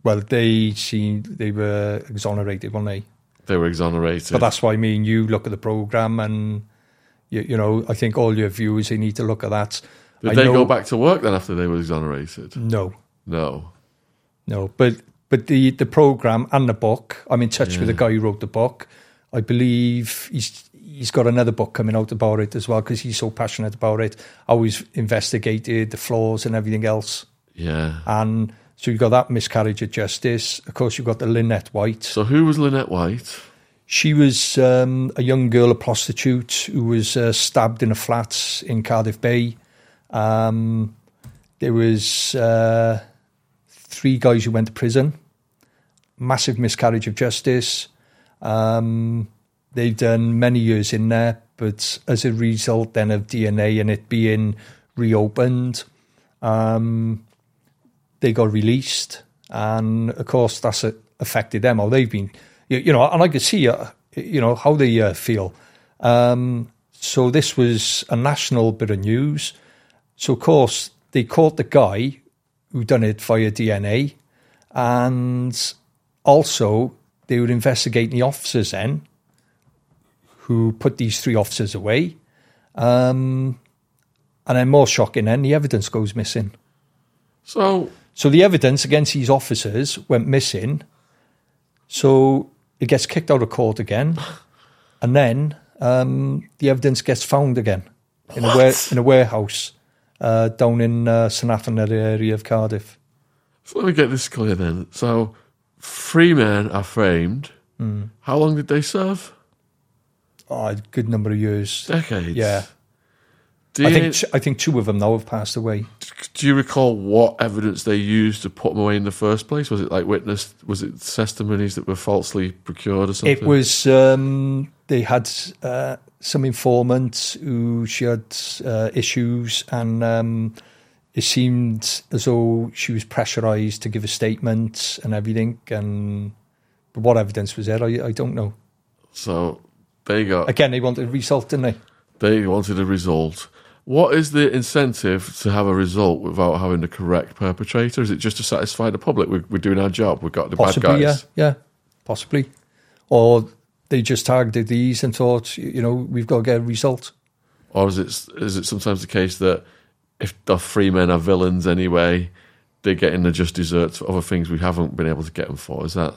[SPEAKER 2] well, they seemed they were exonerated, weren't they?
[SPEAKER 1] They were exonerated.
[SPEAKER 2] But that's why I mean, you look at the program, and you, you know, I think all your viewers they need to look at that.
[SPEAKER 1] Did
[SPEAKER 2] I
[SPEAKER 1] they
[SPEAKER 2] know-
[SPEAKER 1] go back to work then after they were exonerated?
[SPEAKER 2] No,
[SPEAKER 1] No.
[SPEAKER 2] no, but but the the program and the book. I'm in touch with the guy who wrote the book. I believe he's he's got another book coming out about it as well because he's so passionate about it. Always investigated the flaws and everything else,
[SPEAKER 1] Yeah.
[SPEAKER 2] and so you've got that miscarriage of justice. Of course, you've got the Lynette White.
[SPEAKER 1] So who was Lynette White?
[SPEAKER 2] She was um, a young girl, a prostitute, who was uh, stabbed in a flat in Cardiff Bay. Um, there was uh, three guys who went to prison. Massive miscarriage of justice. Um, they've done many years in there, but as a result then of DNA and it being reopened, um, they got released, and of course that's affected them. How they've been, you, know, and I could see, uh, you know, how they uh, feel. Um, so this was a national bit of news. So of course they caught the guy who done it via DNA, and also they were investigating the officers then who put these three officers away. Um, and then more shocking, then the evidence goes missing.
[SPEAKER 1] So
[SPEAKER 2] So the evidence against these officers went missing. So it gets kicked out of court again, and then um, the evidence gets found again in a ware- in a warehouse uh, down in uh, St area of Cardiff.
[SPEAKER 1] So let me get this clear then. So three men are framed.
[SPEAKER 2] Hmm.
[SPEAKER 1] How long did they serve?
[SPEAKER 2] Oh, a good number of years.
[SPEAKER 1] Decades.
[SPEAKER 2] Yeah,
[SPEAKER 1] Do
[SPEAKER 2] I think I think two of them now have passed away.
[SPEAKER 1] do you recall what evidence they used to put them away in the first place? Was it like witness? Was it testimonies that were falsely procured or something?
[SPEAKER 2] It was um, they had uh, some informants who she had uh, issues, and um, it seemed as though she was pressurised to give a statement and everything. And but what evidence was there? I, I don't know.
[SPEAKER 1] So they got
[SPEAKER 2] Again, they wanted a result, didn't they?
[SPEAKER 1] they wanted a result. What is the incentive to have a result without having the correct perpetrator? Is it just to satisfy the public? We're, we're doing our job. We've got the
[SPEAKER 2] Possibly,
[SPEAKER 1] bad guys.
[SPEAKER 2] yeah, possibly. Or they just targeted these and thought, you know, we've got to get a result.
[SPEAKER 1] Or is it is it sometimes the case that if the three men are villains anyway, they're getting the just desserts for other things we haven't been able to get them for? Is that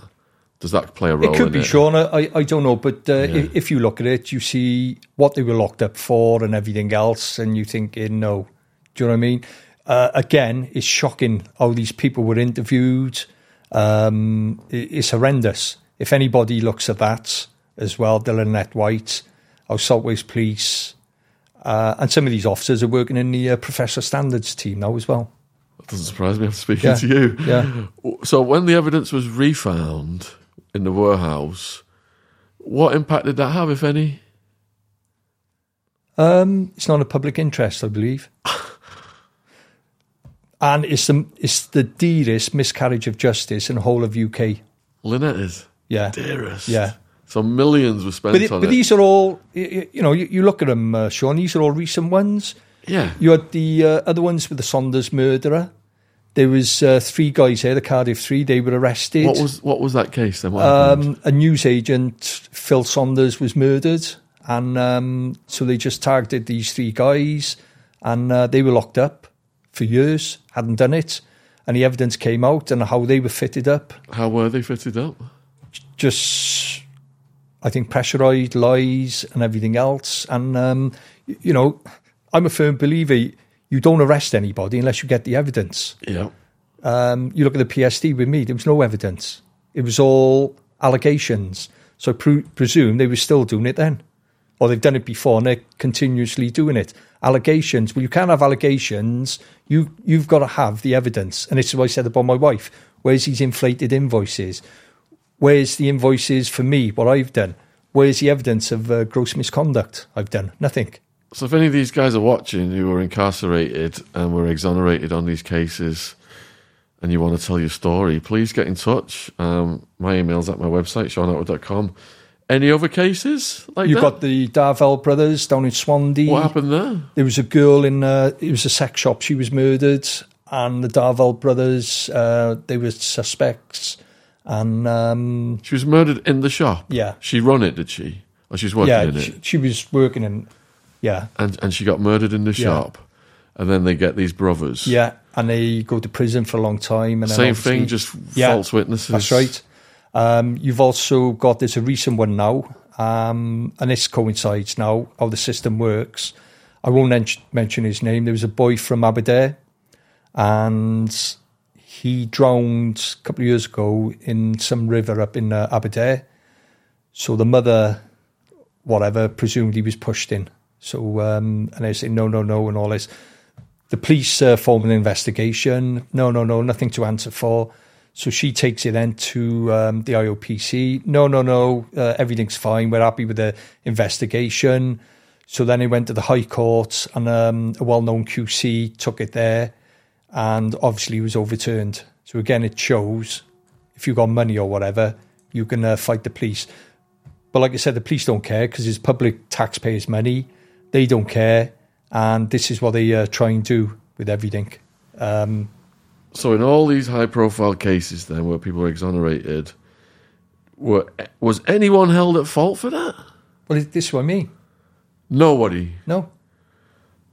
[SPEAKER 1] does that play a role?
[SPEAKER 2] It could be,
[SPEAKER 1] it?
[SPEAKER 2] Shaun. I, I don't know, but uh, if, if you look at it, you see what they were locked up for and everything else, and you think, eh, no. Do you know what I mean? Uh, again, it's shocking how these people were interviewed. Um, it- it's horrendous. If anybody looks at that as well, Dylan Net White, our South Wales Police, uh, and some of these officers are working in the uh, Professor Standards team now as well.
[SPEAKER 1] That doesn't surprise me I'm speaking
[SPEAKER 2] Yeah,
[SPEAKER 1] to you.
[SPEAKER 2] yeah.
[SPEAKER 1] So when the evidence was refound in the warehouse, what impact did that have, if any?
[SPEAKER 2] Um, it's not a public interest, I believe. and it's the, it's the dearest miscarriage of justice in the whole of UK.
[SPEAKER 1] Lynette is
[SPEAKER 2] Yeah.
[SPEAKER 1] dearest.
[SPEAKER 2] Yeah.
[SPEAKER 1] So millions were spent
[SPEAKER 2] But, it,
[SPEAKER 1] on
[SPEAKER 2] but
[SPEAKER 1] it.
[SPEAKER 2] these are all, you know, you, you look at them, uh, Shaun, these are all recent ones.
[SPEAKER 1] yeah.
[SPEAKER 2] You had the uh, other ones with the Saunders murderer. There was uh, three guys here, the Cardiff Three. They were arrested.
[SPEAKER 1] What was what was that case then?
[SPEAKER 2] Um, a news agent, Phil Saunders, was murdered, and um, so they just targeted these three guys, and uh, they were locked up for years, hadn't done it, and the evidence came out and how they were fitted up.
[SPEAKER 1] How were they fitted up?
[SPEAKER 2] Just, I think, pressurised lies and everything else, and um, you know, I'm a firm believer. You don't arrest anybody unless you get the evidence.
[SPEAKER 1] Yeah.
[SPEAKER 2] Um, you look at the PSD with me; there was no evidence. It was all allegations. So I pre- presume they were still doing it then. Or they've done it before and they're continuously doing it. Allegations. Well, you can't have allegations. You, you've got to have the evidence. And this is what I said about my wife. Where's these inflated invoices? Where's the invoices for me, what I've done? Where's the evidence of uh, gross misconduct I've done? Nothing.
[SPEAKER 1] So if any of these guys are watching who were incarcerated and were exonerated on these cases and you want to tell your story, please get in touch. Um, my email's at my website, shaunattwood.com. Any other cases like
[SPEAKER 2] You've
[SPEAKER 1] that?
[SPEAKER 2] got the Darvell brothers down in Swansea.
[SPEAKER 1] what happened there?
[SPEAKER 2] There was a girl in uh, it was a sex shop. She was murdered, and the Darvell brothers uh, they were suspects, and um,
[SPEAKER 1] She was murdered in the shop.
[SPEAKER 2] Yeah.
[SPEAKER 1] She run it, did she? Or she was working
[SPEAKER 2] yeah,
[SPEAKER 1] in it?
[SPEAKER 2] she, she was working in yeah
[SPEAKER 1] and, and she got murdered in the
[SPEAKER 2] Yeah.
[SPEAKER 1] shop. And then they get these brothers.
[SPEAKER 2] yeah, and they go to prison for a long time. And
[SPEAKER 1] Same thing, just
[SPEAKER 2] Yeah,
[SPEAKER 1] false witnesses.
[SPEAKER 2] That's right. Um, you've also got there's a recent one now, um, and this coincides now how the system works. I won't men- mention his name. There was a boy from Aberdare, and he drowned a couple of years ago in some river up in uh, Aberdare. So the mother, whatever, presumably was pushed in. So um, and they say no, no, no, and all this. The police uh, form an investigation. No, no, no, nothing to answer for. So she takes it then to um, the IOPC. No, no, no, uh, everything's fine. We're happy with the investigation. So then it went to the High Court, and um, a well-known QC took it there, and obviously it was overturned. So again, it shows if you've got money or whatever, you can uh, fight the police. But like I said, the police don't care because it's public taxpayers' money. They don't care, and this is what they uh, try and do with everything. Um,
[SPEAKER 1] So in all these high profile cases then where people were exonerated, were was anyone held at fault for that?
[SPEAKER 2] well, this is what I mean.
[SPEAKER 1] Nobody.
[SPEAKER 2] No,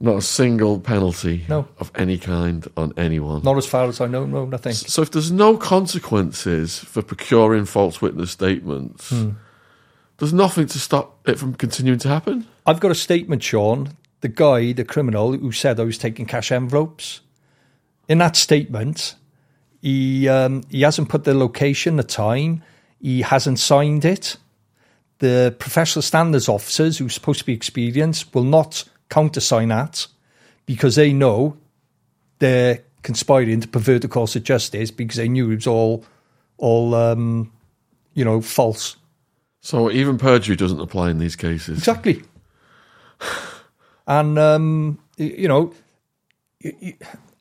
[SPEAKER 1] Not a single penalty
[SPEAKER 2] No.
[SPEAKER 1] of any kind on anyone.
[SPEAKER 2] not as far as I know. No, nothing.
[SPEAKER 1] So if there's no consequences for procuring false witness statements,
[SPEAKER 2] Hmm.
[SPEAKER 1] There's nothing to stop it from continuing to happen.
[SPEAKER 2] I've got a statement, Shaun. The guy, the criminal who said I was taking cash envelopes. In that statement, he um, he hasn't put the location, the time. He hasn't signed it. The professional standards officers, who's supposed to be experienced, will not countersign that because they know they're conspiring to pervert the course of justice because they knew it was all, all um, you know, false.
[SPEAKER 1] So even perjury doesn't apply in these cases.
[SPEAKER 2] Exactly. And um, you know,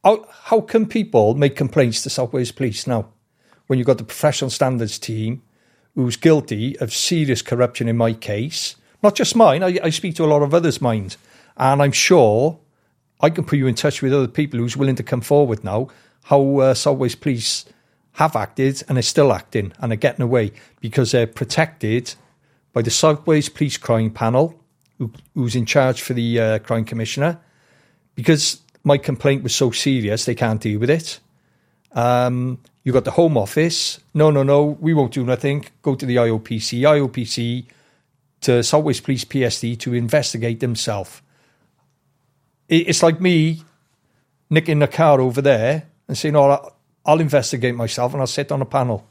[SPEAKER 2] how how can people make complaints to South Wales Police now when you've got the professional standards team who's guilty of serious corruption in my case? Not just mine. I, I speak to a lot of others' minds, and I'm sure I can put you in touch with other people who's willing to come forward now. How uh, South Wales Police have acted and are still acting and are getting away because they're protected by the South Wales Police Crime Panel, who, who's in charge for the uh, Crime Commissioner, because my complaint was so serious they can't deal with it. Um, you got the Home Office. No, no, no, we won't do nothing. Go to the IOPC. IOPC to South Wales Police PSD to investigate themselves. It, it's like me nicking a car over there and saying, "Oh, I'll- investigate myself and I'll sit on a panel."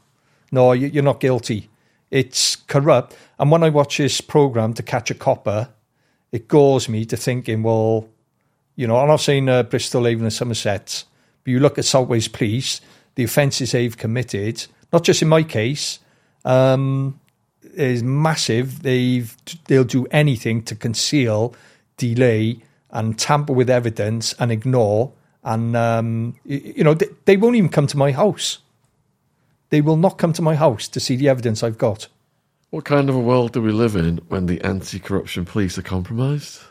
[SPEAKER 2] No, you- you're not guilty. It's corrupt. And when I watch this program to catch a copper, it gores me to thinking, well, you know, I'm not saying uh, Bristol, Avon, and Somerset, but you look at South Wales Police, the offences they've committed, not just in my case, um, is massive. They've they'll do anything to conceal, delay, and tamper with evidence and ignore. And um, you know, they, they won't even come to my house. They will not come to my house to see the evidence I've got.
[SPEAKER 1] What kind of a world do we live in when the anti-corruption police are compromised?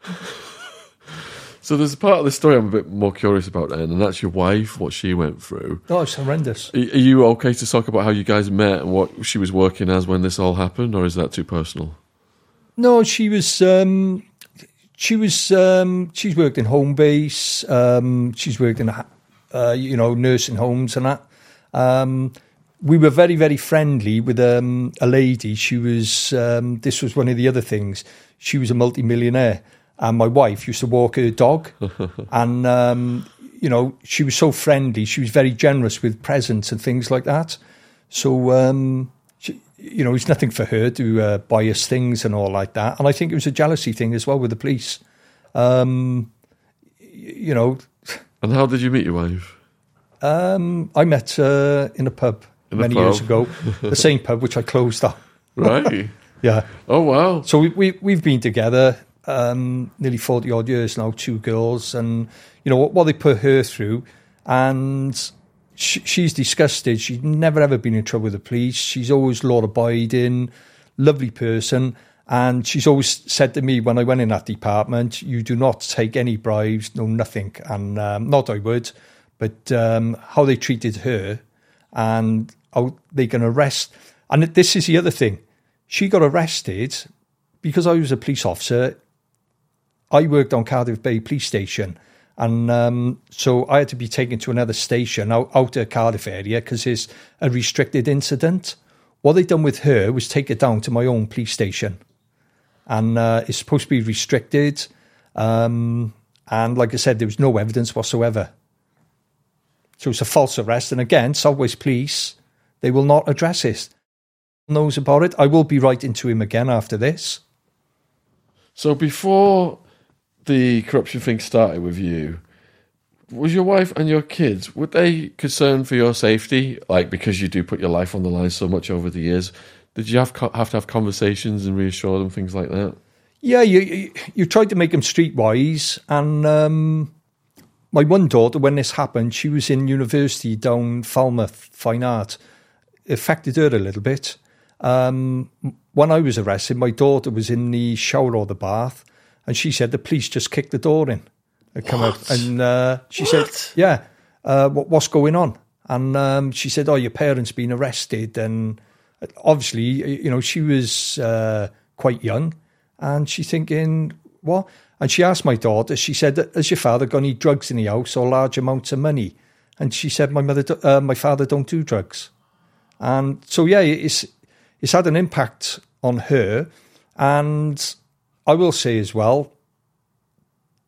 [SPEAKER 1] so there's a part of the story I'm a bit more curious about then, and that's your wife, what she went through.
[SPEAKER 2] Oh, it's horrendous.
[SPEAKER 1] Are are you okay to talk about how you guys met and what she was working as when this all happened, or is that too personal?
[SPEAKER 2] No, she was. Um, she was. Um, she's worked in Homebase. Um, she's worked in, uh, you know, nursing homes and that. Um, we were very, very friendly with um, a lady. She was. Um, this was one of the other things. She was a multimillionaire, and my wife used to walk her dog, and um, you know, she was so friendly. She was very generous with presents and things like that. So, um, you know, it's nothing for her to uh, buy us things and all like that. And I think it was a jealousy thing as well with the police. Um, you know,
[SPEAKER 1] And how did you meet your wife?
[SPEAKER 2] um, I met her in a pub
[SPEAKER 1] In a
[SPEAKER 2] many years ago, the same pub which I closed up.
[SPEAKER 1] Right.
[SPEAKER 2] Yeah.
[SPEAKER 1] Oh wow.
[SPEAKER 2] So we, we we've been together um, nearly forty odd years now, two girls, and you know what, what they put her through, and she, she's disgusted. She's never ever been in trouble with the police. She's always law abiding, lovely person, and she's always said to me when I went in that department, "You do not take any bribes, no nothing." And um, not I would, but um, how they treated her, and how they can arrest. And this is the other thing she got arrested because I was a police officer. I worked on Cardiff Bay Police Station, and um, so I had to be taken to another station out, out of Cardiff area because it's a restricted incident. What they done with her was take her down to my own police station, and uh, it's supposed to be restricted. Um, and like I said, there was no evidence whatsoever. So it's a false arrest. And again, South Wales Police, they will not address it knows about it. I will be writing to him again after this.
[SPEAKER 1] So before the corruption thing started with you, was your wife and your kids were they concerned for your safety? Like because you do put your life on the line so much over the years, did you have have to have conversations and reassure them things like that?
[SPEAKER 2] Yeah, you you, tried to make him streetwise, and um, my one daughter, when this happened, she was in university down Falmouth Fine Art. It affected her a little bit. Um, when I was arrested, my daughter was in the shower or the bath, and she said the police just kicked the door in. and come out, and uh, she said, "Yeah, uh, what, what's going on?" And um, she said, "Oh, your parents been arrested." And obviously, you know, she was uh, quite young, and she's thinking, "What?" And she asked my daughter. She said, "Has your father got any drugs in the house or large amounts of money?" And she said, "My mother, uh, my father don't do drugs." And so, yeah, it's it's had an impact on her. And I will say as well,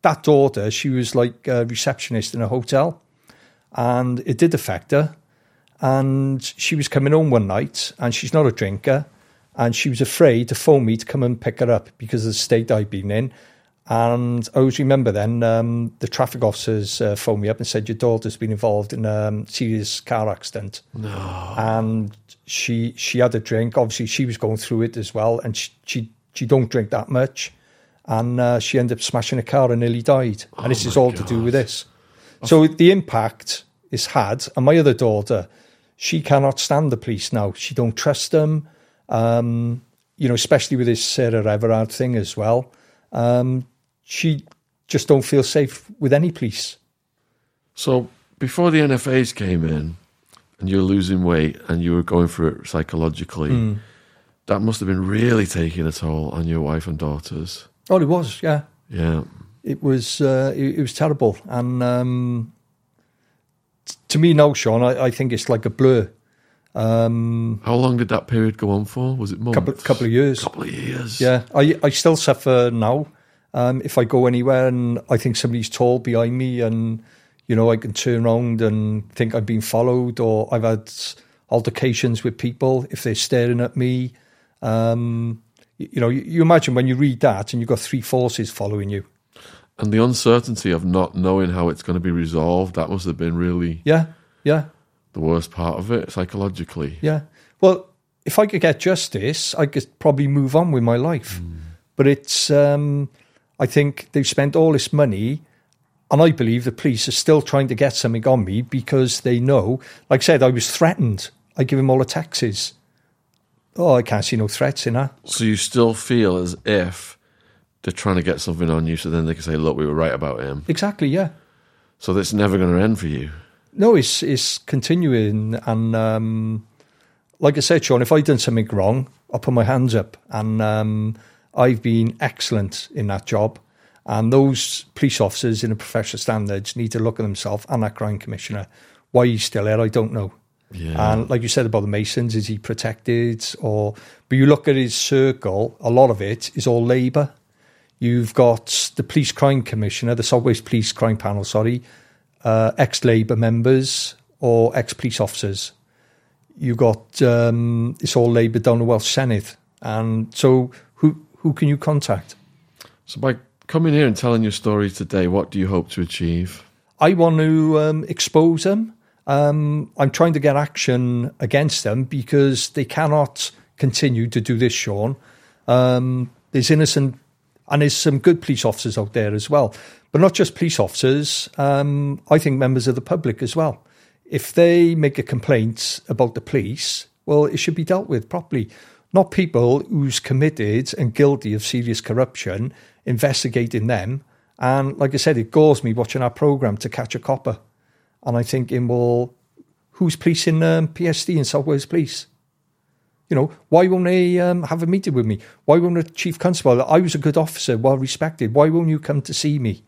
[SPEAKER 2] that daughter, she was like a receptionist in a hotel, and it did affect her. And she was coming home one night, and she's not a drinker, and she was afraid to phone me to come and pick her up because of the state I'd been in. And I always remember then um, the traffic officers uh, phoned me up and said your daughter's been involved in a um, serious car accident.
[SPEAKER 1] No.
[SPEAKER 2] And she she had a drink. Obviously, she was going through it as well, and she she, she don't drink that much. And uh, she ended up smashing a car and nearly died. And this is all to do with this. So the impact is had. And my other daughter, she cannot stand the police now. She don't trust them. Um, you know, especially with this Sarah Everard thing as well. Um, she just don't feel safe with any police.
[SPEAKER 1] So before the NFAs came in, and you were losing weight and you were going through it psychologically,
[SPEAKER 2] Mm.
[SPEAKER 1] That must have been really taking a toll on your wife and daughters.
[SPEAKER 2] Oh, it was, yeah.
[SPEAKER 1] Yeah.
[SPEAKER 2] It was uh, it, it was terrible, and um, t- to me now, Shaun, I, I think it's like a blur. Um,
[SPEAKER 1] How long did that period go on for? Was it months?
[SPEAKER 2] couple a couple of years.
[SPEAKER 1] Couple of years.
[SPEAKER 2] Yeah, I I still suffer now. Um, if I go anywhere and I think somebody's tall behind me, and you know I can turn around and think I've been followed, or I've had altercations with people if they're staring at me. Um, you, you know, you, you imagine when you read that and you've got three forces following you.
[SPEAKER 1] And the uncertainty of not knowing how it's going to be resolved, that must have been really
[SPEAKER 2] Yeah, yeah.
[SPEAKER 1] the worst part of it psychologically.
[SPEAKER 2] Yeah. Well, if I could get justice, I could probably move on with my life. But it's, um, I think they've spent all this money, and I believe the police are still trying to get something on me because they know, like I said, I was threatened. I give them all the taxes. Oh, I can't see no threats in that.
[SPEAKER 1] So you still feel as if they're trying to get something on you so then they can say, look, we were right about him.
[SPEAKER 2] Exactly, yeah.
[SPEAKER 1] So that's never going to end for you.
[SPEAKER 2] No, it's it's continuing, and um, like I said, Shaun, if I've done something wrong, I'll put my hands up, and um, I've been excellent in that job. And those police officers in the professional standards need to look at themselves and that crime commissioner. Why he's still there, I don't know.
[SPEAKER 1] Yeah.
[SPEAKER 2] And like you said about the Masons, is he protected? Or but you look at his circle, a lot of it is all Labour. You've got the police crime commissioner, the South Wales Police Crime Panel, sorry, uh, ex Labour members or ex police officers. you got um, it's all Labour down the Welsh Senate, and so who who can you contact?
[SPEAKER 1] So by coming here and telling your story today, what do you hope to achieve?
[SPEAKER 2] I want to um, expose them. Um, I'm trying to get action against them because they cannot continue to do this, Shaun. Um, there's innocent, and there's some good police officers out there as well, but not just police officers. Um, I think members of the public as well. If they make a complaint about the police, well, it should be dealt with properly. Not people who's committed and guilty of serious corruption, investigating them. And like I said, it gores me watching our programme to catch a copper. And I thinking, well, who's policing um, PSD and South Wales Police? You know, why won't they um, have a meeting with me? Why won't the chief constable? I was a good officer, well respected. Why won't you come to see me?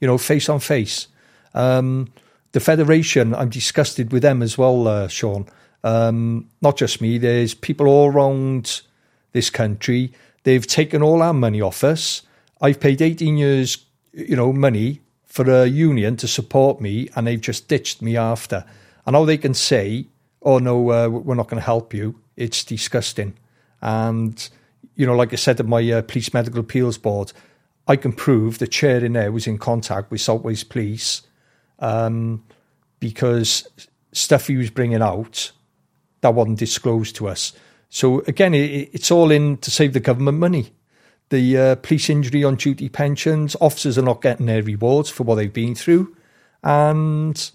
[SPEAKER 2] You know, face on face. Um, the federation, I'm disgusted with them as well, uh, Shaun. Um, not just me. There's people all around this country. They've taken all our money off us. I've paid 18 years, you know, money for a union to support me, and they've just ditched me after. And all they can say, "Oh no, uh, we're not going to help you," it's disgusting. And you know, like I said at my uh, police medical appeals board, I can prove the chair in there was in contact with South Wales Police um, because stuff he was bringing out that wasn't disclosed to us. So again, it, it's all in to save the government money. The uh, police injury on duty pensions, officers are not getting their rewards for what they've been through, and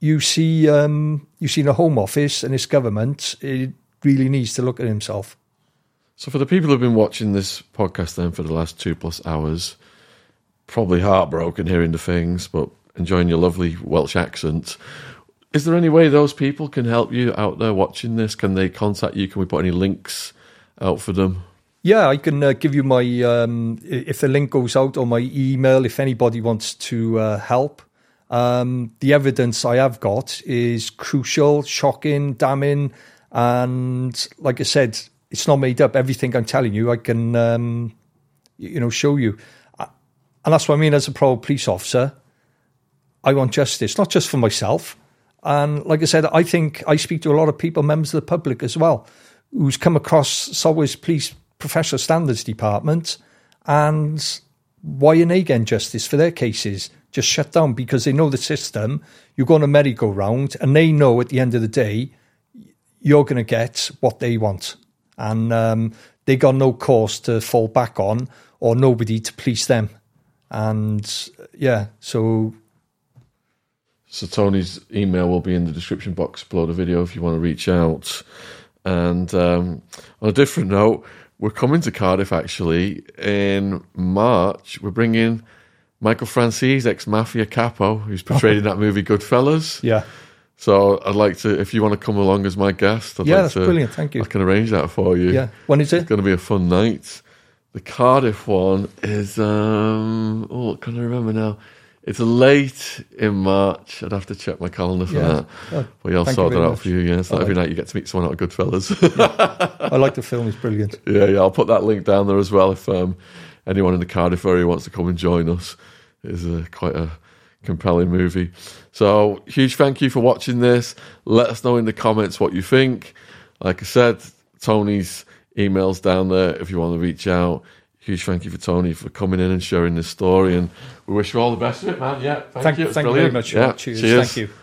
[SPEAKER 2] you see, um, you see the Home Office and this government. It really needs to look at himself.
[SPEAKER 1] So, for the people who've been watching this podcast then for the last two plus hours, probably heartbroken hearing the things, but enjoying your lovely Welsh accent. Is there any way those people can help you out there watching this? Can they contact you? Can we put any links out for them?
[SPEAKER 2] Yeah, I can uh, give you my um, if the link goes out or my email if anybody wants to uh, help. Um, the evidence I have got is crucial, shocking, damning, and like I said, it's not made up. Everything I'm telling you, I can um, you know show you, and that's what I mean. As a pro police officer, I want justice, not just for myself. And like I said, I think I speak to a lot of people, members of the public as well, who's come across South Wales Police Professional Standards Department, and why are they getting justice for their cases? Just shut down because they know the system. You're going to merry-go-round, and they know at the end of the day, you're going to get what they want. And um, they got no cause to fall back on or nobody to police them. And yeah, so
[SPEAKER 1] so Tony's email will be in the description box below the video if you want to reach out. And um, on a different note, we're coming to Cardiff actually in March. We're bringing Michael Franzese, ex mafia capo, who's portrayed in that movie Goodfellas.
[SPEAKER 2] Yeah.
[SPEAKER 1] So I'd like to, if you want to come along as my guest, I'd
[SPEAKER 2] yeah,
[SPEAKER 1] like
[SPEAKER 2] that's
[SPEAKER 1] to,
[SPEAKER 2] brilliant. Thank you.
[SPEAKER 1] I can arrange that for you.
[SPEAKER 2] Yeah. When is it?
[SPEAKER 1] It's going to be a fun night. The Cardiff one is, um, oh, can I remember now? It's late in March. I'd have to check my calendar for
[SPEAKER 2] Yeah.
[SPEAKER 1] that. But yeah, I'll sort that out
[SPEAKER 2] much.
[SPEAKER 1] for you. Yeah,
[SPEAKER 2] All
[SPEAKER 1] every night you get to meet someone out of Goodfellas.
[SPEAKER 2] I like the film; it's brilliant.
[SPEAKER 1] yeah, yeah. I'll put that link down there as well if um, anyone in the Cardiff area wants to come and join us. It's a, quite a compelling movie. So, huge thank you for watching this. Let us know in the comments what you think. Like I said, Tony's emails down there if you want to reach out. Huge thank you for Tony for coming in and sharing this story, and we wish you all the best of it, man. Yeah, thank,
[SPEAKER 2] Thank,
[SPEAKER 1] you.
[SPEAKER 2] Thank you very much.
[SPEAKER 1] Yeah,
[SPEAKER 2] cheers.
[SPEAKER 1] cheers.
[SPEAKER 2] Thank you.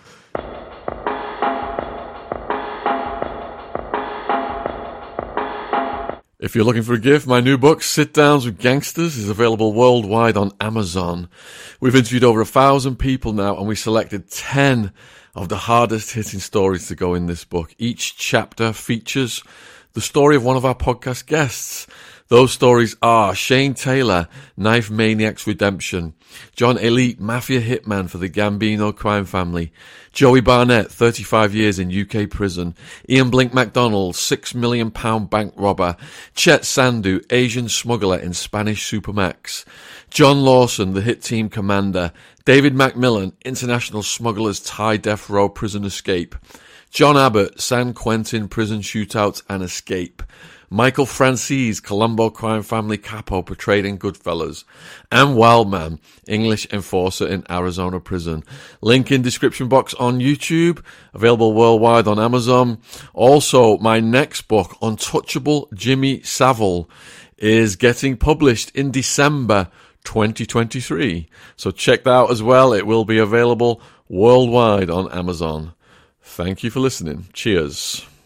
[SPEAKER 1] If you're looking for a gift, my new book, Sitdowns with Gangsters, is available worldwide on Amazon. We've interviewed over a thousand people now, and we selected 10 of the hardest hitting stories to go in this book. Each chapter features the story of one of our podcast guests. Those stories are Shane Taylor, Knife Maniacs Redemption, John Alite, Mafia Hitman for the Gambino crime family, Joey Barnett, 35 years in UK prison, Ian Blink MacDonald, £6 million bank robber, Chet Sandhu, Asian smuggler in Spanish Supermax, John Lawson, the hit team commander, David McMillan, international smugglers Thai death row prison escape, John Abbott, San Quentin prison shootout and escape, Michael Franzese, Colombo crime family capo portrayed in Goodfellas, and Wildman, English enforcer in Arizona prison. Link in description box on YouTube, available worldwide on Amazon. Also, my next book, Untouchable Jimmy Savile, is getting published in December 2023. So check that out as well. It will be available worldwide on Amazon. Thank you for listening. Cheers.